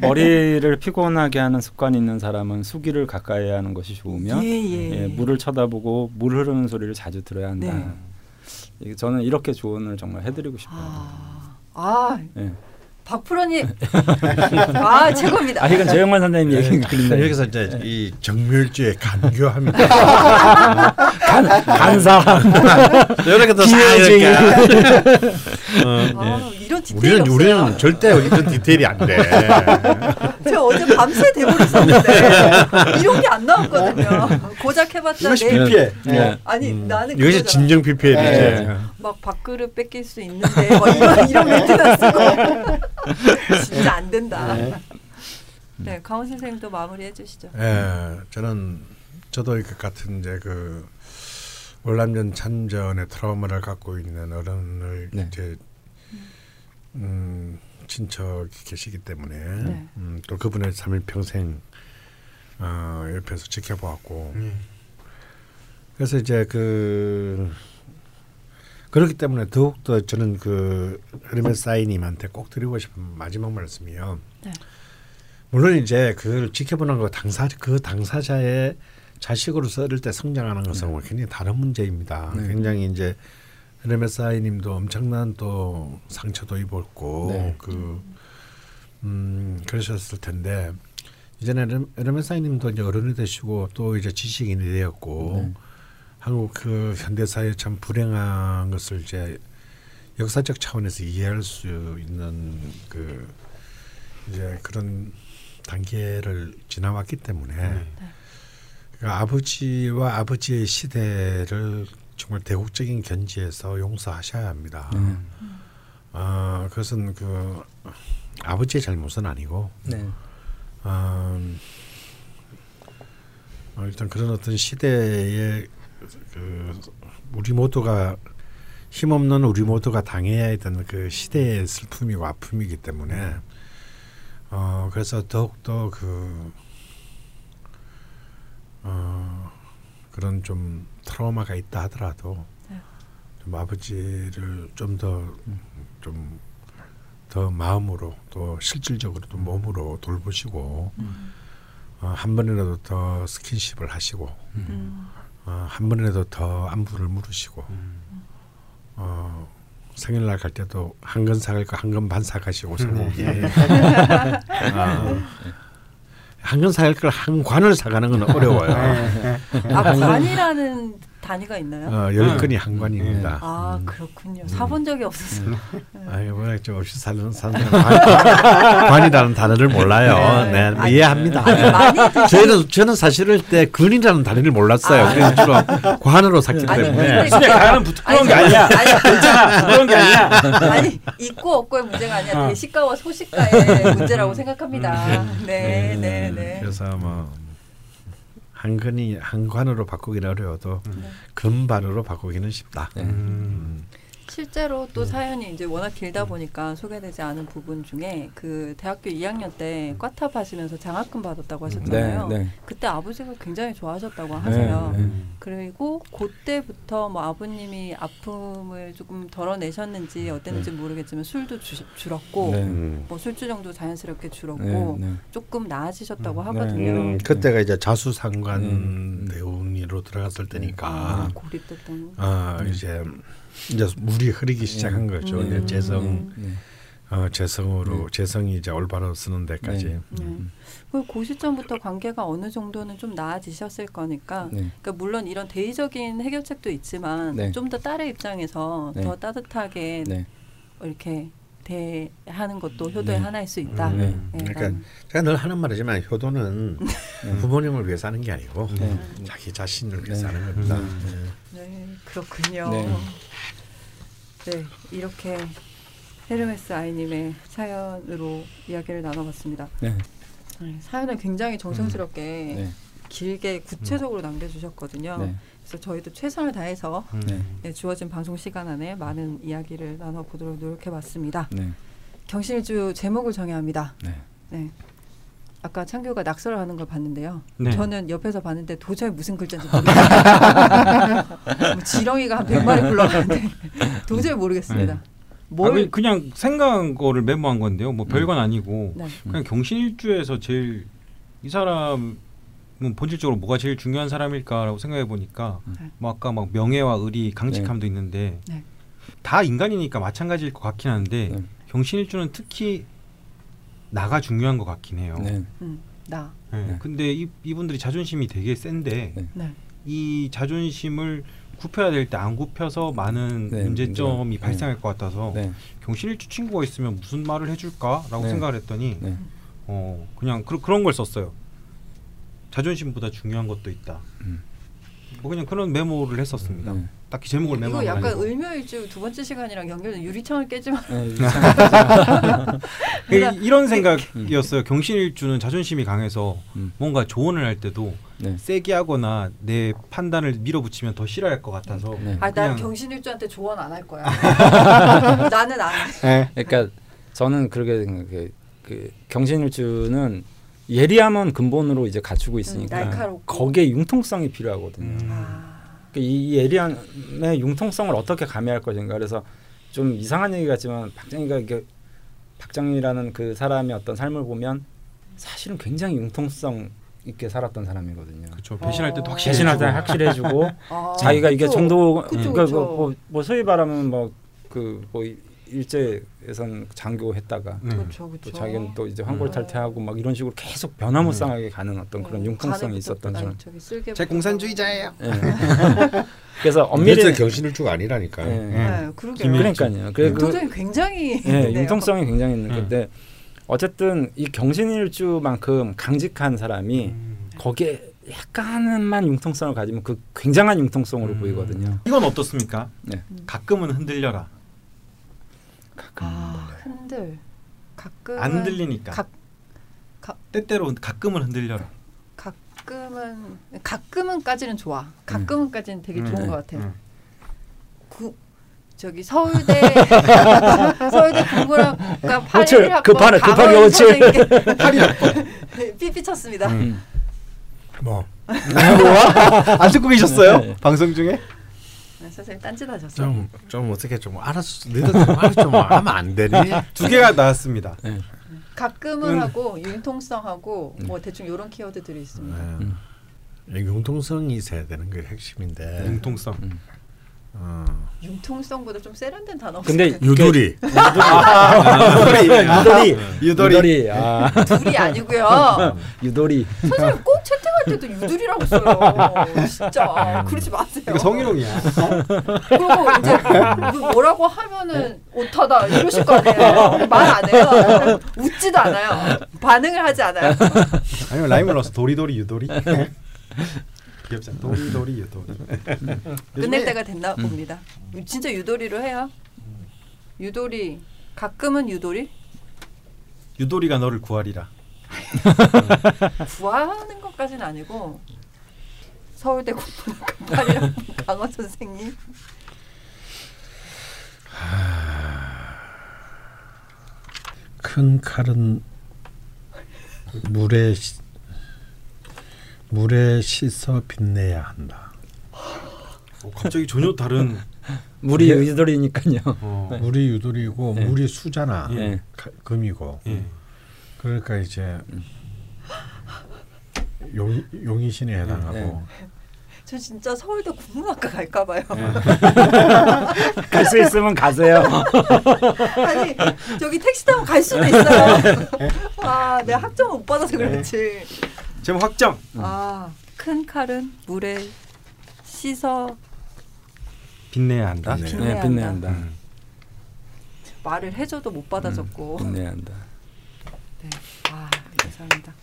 S4: 머리를 피곤하게 하는 습관이 있는 사람은 수기를 가까이 하는 것이 좋으며
S1: 예 예.
S4: 예, 물을 쳐다보고 물 흐르는 소리를 자주 들어야 한다.
S1: 네.
S4: 이- 저는 이렇게 조언을 정말 해드리고 싶어요.
S1: 아, 아
S4: 예.
S1: 박프로님, 아 최고입니다.
S4: 아 이건 조영만 선생님 얘기 그린다.
S2: 여기서 이제 이 정멸주의 간교합니다.
S4: 간, 간사.
S2: 이렇게 또
S4: 기회주의.
S2: 이렇게. 어,
S1: 아, 이런 디테일이
S2: 우리는
S1: 없어요.
S2: 우리는 절대 이런 디테일이 안 돼.
S1: 제가 어제 밤새 대본을 썼는데 이런 게 안 나왔거든요. 고작 해봤자
S2: 이것이
S1: 내
S2: PPL.
S4: 네.
S1: 아니 나는
S2: 이것이
S1: 그거잖아.
S2: 진정 PPL이지.
S4: 네.
S1: 막 밥그릇 뺏길 수 있는데 막 이런 이런 멘트나 쓰고 진짜 안 된다. 네, 강원 선생님도 마무리해 주시죠.
S2: 예, 저는 저도 이렇게 같은 이제 그 월남전 참전의 트라우마를 갖고 있는 어른을
S4: 네.
S2: 이제 음, 친척이 계시기 때문에
S1: 네.
S2: 음, 또 그분의 삶을 평생 어, 옆에서 지켜보았고 그래서 이제 그 그렇기 때문에 더욱 더 저는 그 헤르메사이님한테 꼭 드리고 싶은 마지막 말씀이요.
S1: 네.
S2: 물론 이제 그걸 지켜보는 거 당사 그 당사자의 자식으로서 어릴 때 성장하는 것은 굉장히 다른 문제입니다.
S4: 네.
S2: 굉장히 이제 헤르메사이님도 엄청난 또 상처도 입었고
S4: 네.
S2: 그 음 그러셨을 텐데 이제는 에르메사이님도 이제 어른이 되시고 또 이제 지식인이 되었고
S4: 네.
S2: 한국 그 현대사에 참 불행한 것을 이제 역사적 차원에서 이해할 수 있는 그 이제 그런 단계를 지나왔기 때문에 그러니까 아버지와 아버지의 시대를 정말 대국적인 견지에서 용서하셔야 합니다.
S4: 음.
S2: 아 그것은 그 아버지의 잘못은 아니고
S4: 네.
S2: 어, 어, 일단 그런 어떤 시대에 그 우리 모두가 힘없는 우리 모두가 당해야 했던 그 시대의 슬픔이고 아픔이기 때문에 어 그래서 더욱 더그 어, 그런 좀 트라우마가 있다 하더라도
S1: 네.
S2: 좀 아버지를 좀 더 좀 더 마음으로 또 실질적으로 또 몸으로 돌보시고 어, 한 번이라도 더 스킨십을 하시고
S1: 음.
S2: 어, 한 번이라도 더 안부를 물으시고 어, 생일날 갈 때도 한근 사갈 거 한근 반 사가시고 생일에 어, 한근 사갈 걸 한 관을 사가는 건 어려워요.
S1: 아 관이라는 단위가 있나요?
S2: 어, 열 건이 한 관입니다.
S1: 아 그렇군요. 사본 적이 없어서.
S2: 아니 뭐좀 없이 사는 관, 관이라는 단어를 몰라요. 네,
S1: 아니,
S2: 이해합니다.
S1: 아니, 많이 드시-
S2: 저희는 저는 사실을 때 근이라는 단어를 몰랐어요.
S1: 아.
S2: 그래서 주로 관으로 샀기
S1: 아니,
S2: 때문에
S1: 근데
S3: 가는 부끄러운 게
S1: 아니,
S3: 아니야.
S1: 아니,
S3: 부끄러운 게 아니야.
S1: 아니 있고 없고의 문제가 아니라
S3: 어.
S1: 대시가와 소시가의 문제라고 생각합니다. 네, 네, 네.
S2: 그래서 뭐 한근이 한관으로 바꾸기는 어려워도
S1: 네.
S2: 금반으로 바꾸기는 쉽다.
S4: 네.
S2: 음.
S1: 실제로 또 사연이 이제 워낙 길다 보니까 소개되지 않은 부분 중에 그 대학교 2학년 때 과탑 하시면서 장학금 받았다고 하셨잖아요.
S4: 네, 네.
S1: 그때 아버지가 굉장히 좋아하셨다고 하세요.
S4: 네, 네.
S1: 그리고 그때부터 뭐 아버님이 아픔을 조금 덜어내셨는지 어땠는지 모르겠지만 술도 주, 줄었고
S4: 네.
S2: 음.
S1: 뭐 술주정도 자연스럽게 줄었고
S4: 네, 네.
S1: 조금 나아지셨다고
S4: 네.
S1: 하거든요.
S2: 음, 그때가 이제 자수상관
S4: 음.
S2: 대운이로 들어갔을
S1: 아,
S2: 때니까
S1: 고립됐던.
S2: 아 이제 이제 물이 흐르기 시작한 거죠.
S1: 음.
S2: 이제 재성
S4: 네.
S2: 어, 재성으로 재성이 이제 올바로 쓰는 데까지.
S4: 네.
S1: 네. 그그 시점부터 관계가 어느 정도는 좀 나아지셨을 거니까.
S4: 네.
S1: 그러니까 물론 이런 대의적인 해결책도 있지만
S4: 네.
S1: 좀더 딸의 입장에서
S4: 네.
S1: 더 따뜻하게
S4: 네.
S1: 이렇게 대하는 것도 효도의
S4: 네.
S1: 하나일 수 있다.
S2: 음,
S1: 네,
S2: 그러니까. 제가 늘 하는 말이지만 효도는 부모님을 위해서 하는 게 아니고
S4: 네.
S2: 자기 자신을 위해서
S4: 네.
S2: 하는 겁니다.
S3: 음.
S1: 네, 그렇군요.
S4: 네.
S1: 네, 이렇게 헤르메스 아이님의 사연으로 이야기를 나눠봤습니다.
S4: 네.
S1: 네, 사연을 굉장히 정성스럽게
S4: 네.
S1: 길게 구체적으로 남겨주셨거든요.
S4: 네.
S1: 그래서 저희도 최선을 다해서
S4: 네.
S1: 네, 주어진 방송 시간 안에 많은 이야기를 나눠보도록 노력해봤습니다.
S4: 네.
S1: 경실주 제목을 정해야 합니다.
S4: 네.
S1: 네. 아까 창규가 낙서를 하는 걸 봤는데요.
S3: 네.
S1: 저는 옆에서 봤는데 도저히 무슨 글자인지 모르겠어요. 뭐 지렁이가 한 100마리 굴러가는데 도저히 모르겠습니다.
S3: 아,
S1: 뭘
S3: 그- 그냥 생각한 거를 메모한 건데요. 뭐 별건 아니고
S1: 네.
S3: 그냥 경신일주에서 제일 이 사람은 본질적으로 뭐가 제일 중요한 사람일까라고 생각해 보니까
S1: 네.
S3: 뭐 아까 막 명예와 의리, 강직함도 있는데
S1: 네.
S3: 다 인간이니까 마찬가지일 것 같긴 한데
S4: 네.
S3: 경신일주는 특히 나가 중요한 것 같긴 해요.
S4: 네.
S1: 음, 나.
S3: 네.
S4: 네.
S3: 근데 이, 이분들이 자존심이 되게 센데
S4: 네.
S1: 네.
S3: 이 자존심을 굽혀야 될 때 안 굽혀서 많은
S4: 네,
S3: 문제점이
S4: 문제가-
S3: 발생할 것 같아서
S4: 네.
S3: 경신일주 친구가 있으면 무슨 말을 해줄까라고
S4: 네.
S3: 생각을 했더니
S4: 네.
S3: 어 그냥 그, 그런 걸 썼어요. 자존심보다 중요한 것도 있다.
S4: 음.
S3: 뭐 그냥 그런 메모를 했었습니다.
S4: 네.
S3: 딱히 제목을
S1: 이거
S3: 메모한 건
S1: 약간
S3: 아니고.
S1: 을묘일주 두 번째 시간이랑 연결된 유리창을 깨지만
S4: 네.
S3: 그 이런 생각이었어요. 경신일주는 자존심이 강해서
S4: 음.
S3: 뭔가 조언을 할 때도
S4: 네.
S3: 세게 하거나 내 판단을 밀어붙이면 더 싫어할 것 같아서
S4: 네.
S1: 아, 난 경신일주한테 조언 안 할 거야. 나는 안 해.
S3: 네.
S4: 그러니까 저는 그렇게 생각해요. 그 경신일주는 예리함은 근본으로 이제 갖추고 있으니까
S1: 음.
S4: 거기에 융통성이 필요하거든요.
S3: 음.
S1: 아,
S4: 그러니까 이 예리함의 융통성을 어떻게 가미할 것인가 그래서 좀 이상한 얘기 같지만 박정희가 이게 박정희라는 그 사람의 어떤 삶을 보면 사실은 굉장히 융통성 있게 살았던 사람이거든요.
S3: 그렇죠. 배신할 때도
S1: 어.
S3: 확실히
S4: 배신할 때
S3: 해주고.
S4: 확실해지고
S1: 아,
S4: 자기가 이게
S1: 그쵸.
S4: 정도
S1: 그쵸,
S4: 그러니까
S1: 그쵸.
S4: 뭐, 뭐, 뭐 소위 말하면 뭐그뭐 일제에선 장교했다가
S3: 네.
S1: 그렇죠,
S4: 또
S1: 그렇죠.
S4: 자기는 또 이제 황골 탈퇴하고 막 이런 식으로 계속 변화무쌍하게 가는 어떤 그런 융통성이 있었던 저는.
S3: 제 공산주의자예요.
S4: 예. 그래서
S2: 엄밀히
S4: 엄밀히
S2: 경신일주가 아니라니까.
S4: 예.
S1: 네, 그러게요.
S3: 김일-
S4: 그러니까요. 그래 그
S1: 융통성이 굉장히
S4: 예. 융통성이 굉장히 있는
S3: 음.
S4: 건데 어쨌든 이 경신일주만큼 강직한 사람이
S3: 음.
S4: 거기에 약간만 융통성을 가지면 그 굉장한 융통성으로
S3: 음.
S4: 보이거든요.
S3: 이건 어떻습니까?
S4: 네.
S3: 가끔은 흔들려라.
S1: 아, 흔들. 가끔
S3: 안 흔들리니까.
S1: 각- 가-
S3: 때때로 가끔은 흔들려라.
S1: 가끔은 가끔은까지는 좋아. 가끔은까지는 되게 좋은
S4: 음.
S1: 것 같아요.
S3: 음.
S1: 구, 저기 서울대 서울대 국문학과
S4: 호출,
S1: 81 학번
S4: 급하네, 급하게 호출.
S1: 삐삐 쳤습니다.
S4: 음.
S2: 뭐
S3: 안 듣고 계셨어요?
S4: 네.
S3: 방송 중에?
S1: 네, 선생님 딴짓 하셨어.
S2: 좀좀 어떻게 좀 알았어. 너희들 말좀 하면 안 되니?
S3: 두 개가 나왔습니다.
S1: 가끔은
S3: 음.
S1: 하고 융통성하고 뭐 대충 이런 키워드들이 있습니다.
S2: 네. 이 융통성이 있어야 되는 게 핵심인데.
S3: 융통성.
S2: 어.
S1: 융통성보다 좀 세련된 단어.
S4: 근데
S2: 유두리.
S4: 유도리
S3: 유도리.
S4: 유도리 아
S1: 둘이 아니고요.
S4: 유도리
S1: 선생님 꼭 채팅할 때도 유들이라고 써요. 진짜 그러지 마세요.
S3: 이거 성희롱이야.
S1: 그리고 이제 뭐- 뭐라고 하면은 오타다 이러실 거 아니에요. 말 안 해요. 웃지도 않아요. 반응을 하지 않아요.
S3: 아니면 라임을 넣어서 도리도리 유도리. 귀엽잖아. 도리도리 유도리.
S1: 끝낼 때가 됐나
S4: 음.
S1: 봅니다. 진짜 유도리로 해요. 유도리 가끔은 유도리
S3: 유도리가 너를 구하리라.
S1: 구하는 것까지는 아니고 서울대 국문학과 강원 선생님
S2: 큰 칼은 물에 시, 물에 씻어 빛내야 한다.
S3: 어, 갑자기 전혀 다른.
S4: 물이 유도리니까요
S3: 어.
S2: 물이 유돌이고
S4: 네.
S2: 물이 수잖아.
S4: 예.
S2: 가- 금이고.
S3: 예.
S2: 그러니까 이제 용 용의신에 해당하고
S4: 네.
S1: 저 진짜 서울대 국문학과 갈까 봐요.
S4: 갈 수 있으면 가세요
S1: 아니 저기 택시 타고 갈 수도 있어요. 아, 내가 학점을 못 받아서 그렇지.
S3: 제목 확정.
S1: 아, 큰 칼은 물에 씻어
S3: 빛내야 한다.
S2: 빛내.
S1: 빛내야
S4: 네 빛내야
S1: 한다.
S4: 한다
S3: 음.
S1: 말을 해줘도 못 받아줬고.
S4: 빛내야 한다
S1: 네. 아, 죄송합니다.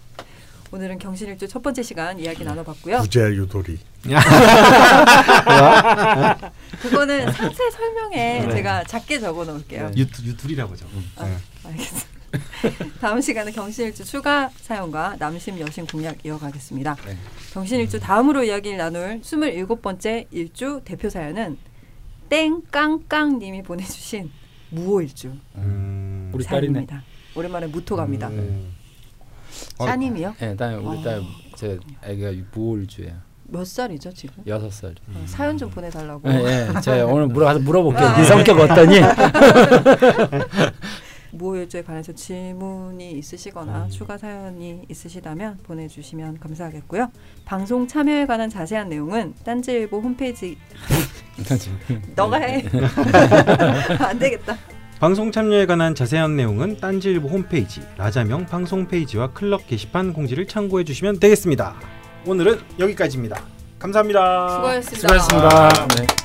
S1: 오늘은 경신일주 첫 번째 시간 이야기 나눠봤고요.
S2: 부재 유돌이.
S1: 그거는 상세 설명에
S3: 네.
S1: 제가 작게 적어놓을게요.
S4: 네.
S3: 유 유두리라고 죠.
S1: 아, 알겠습니다. 다음 시간에 경신일주 추가 사연과 남심 여신 공약 이어가겠습니다.
S4: 네.
S1: 경신일주 다음으로 이야기를 나눌 27번째 일주 대표 사연은 땡깡깡님이 보내주신 무호일주
S3: 음.
S4: 우리 딸이네
S1: 사연입니다. 오랜만에 무토 갑니다.
S3: 음. 어,
S1: 따님이요?
S4: 예, 딸 우리
S1: 어.
S4: 딸제 아기가 무올주예요
S1: 몇 살이죠 지금?
S4: 여섯 살
S1: 어, 사연 좀 보내달라고.
S4: 예, 예. 제가 오늘 물어가서 물어볼게요.
S1: 아,
S4: 네
S1: 예.
S4: 성격 어떠니?
S1: 무호일주에 관해서 질문이 있으시거나 추가 사연이 있으시다면 보내주시면 감사하겠고요. 방송 참여에 관한 자세한 내용은 딴지일보 홈페이지 너가 해. 안 되겠다.
S3: 방송 참여에 관한 자세한 내용은 딴지일보 홈페이지 라자명 방송 페이지와 클럽 게시판 공지를 참고해 주시면 되겠습니다. 오늘은 여기까지입니다. 감사합니다.
S1: 수고하셨습니다.
S4: 수고하셨습니다. 네.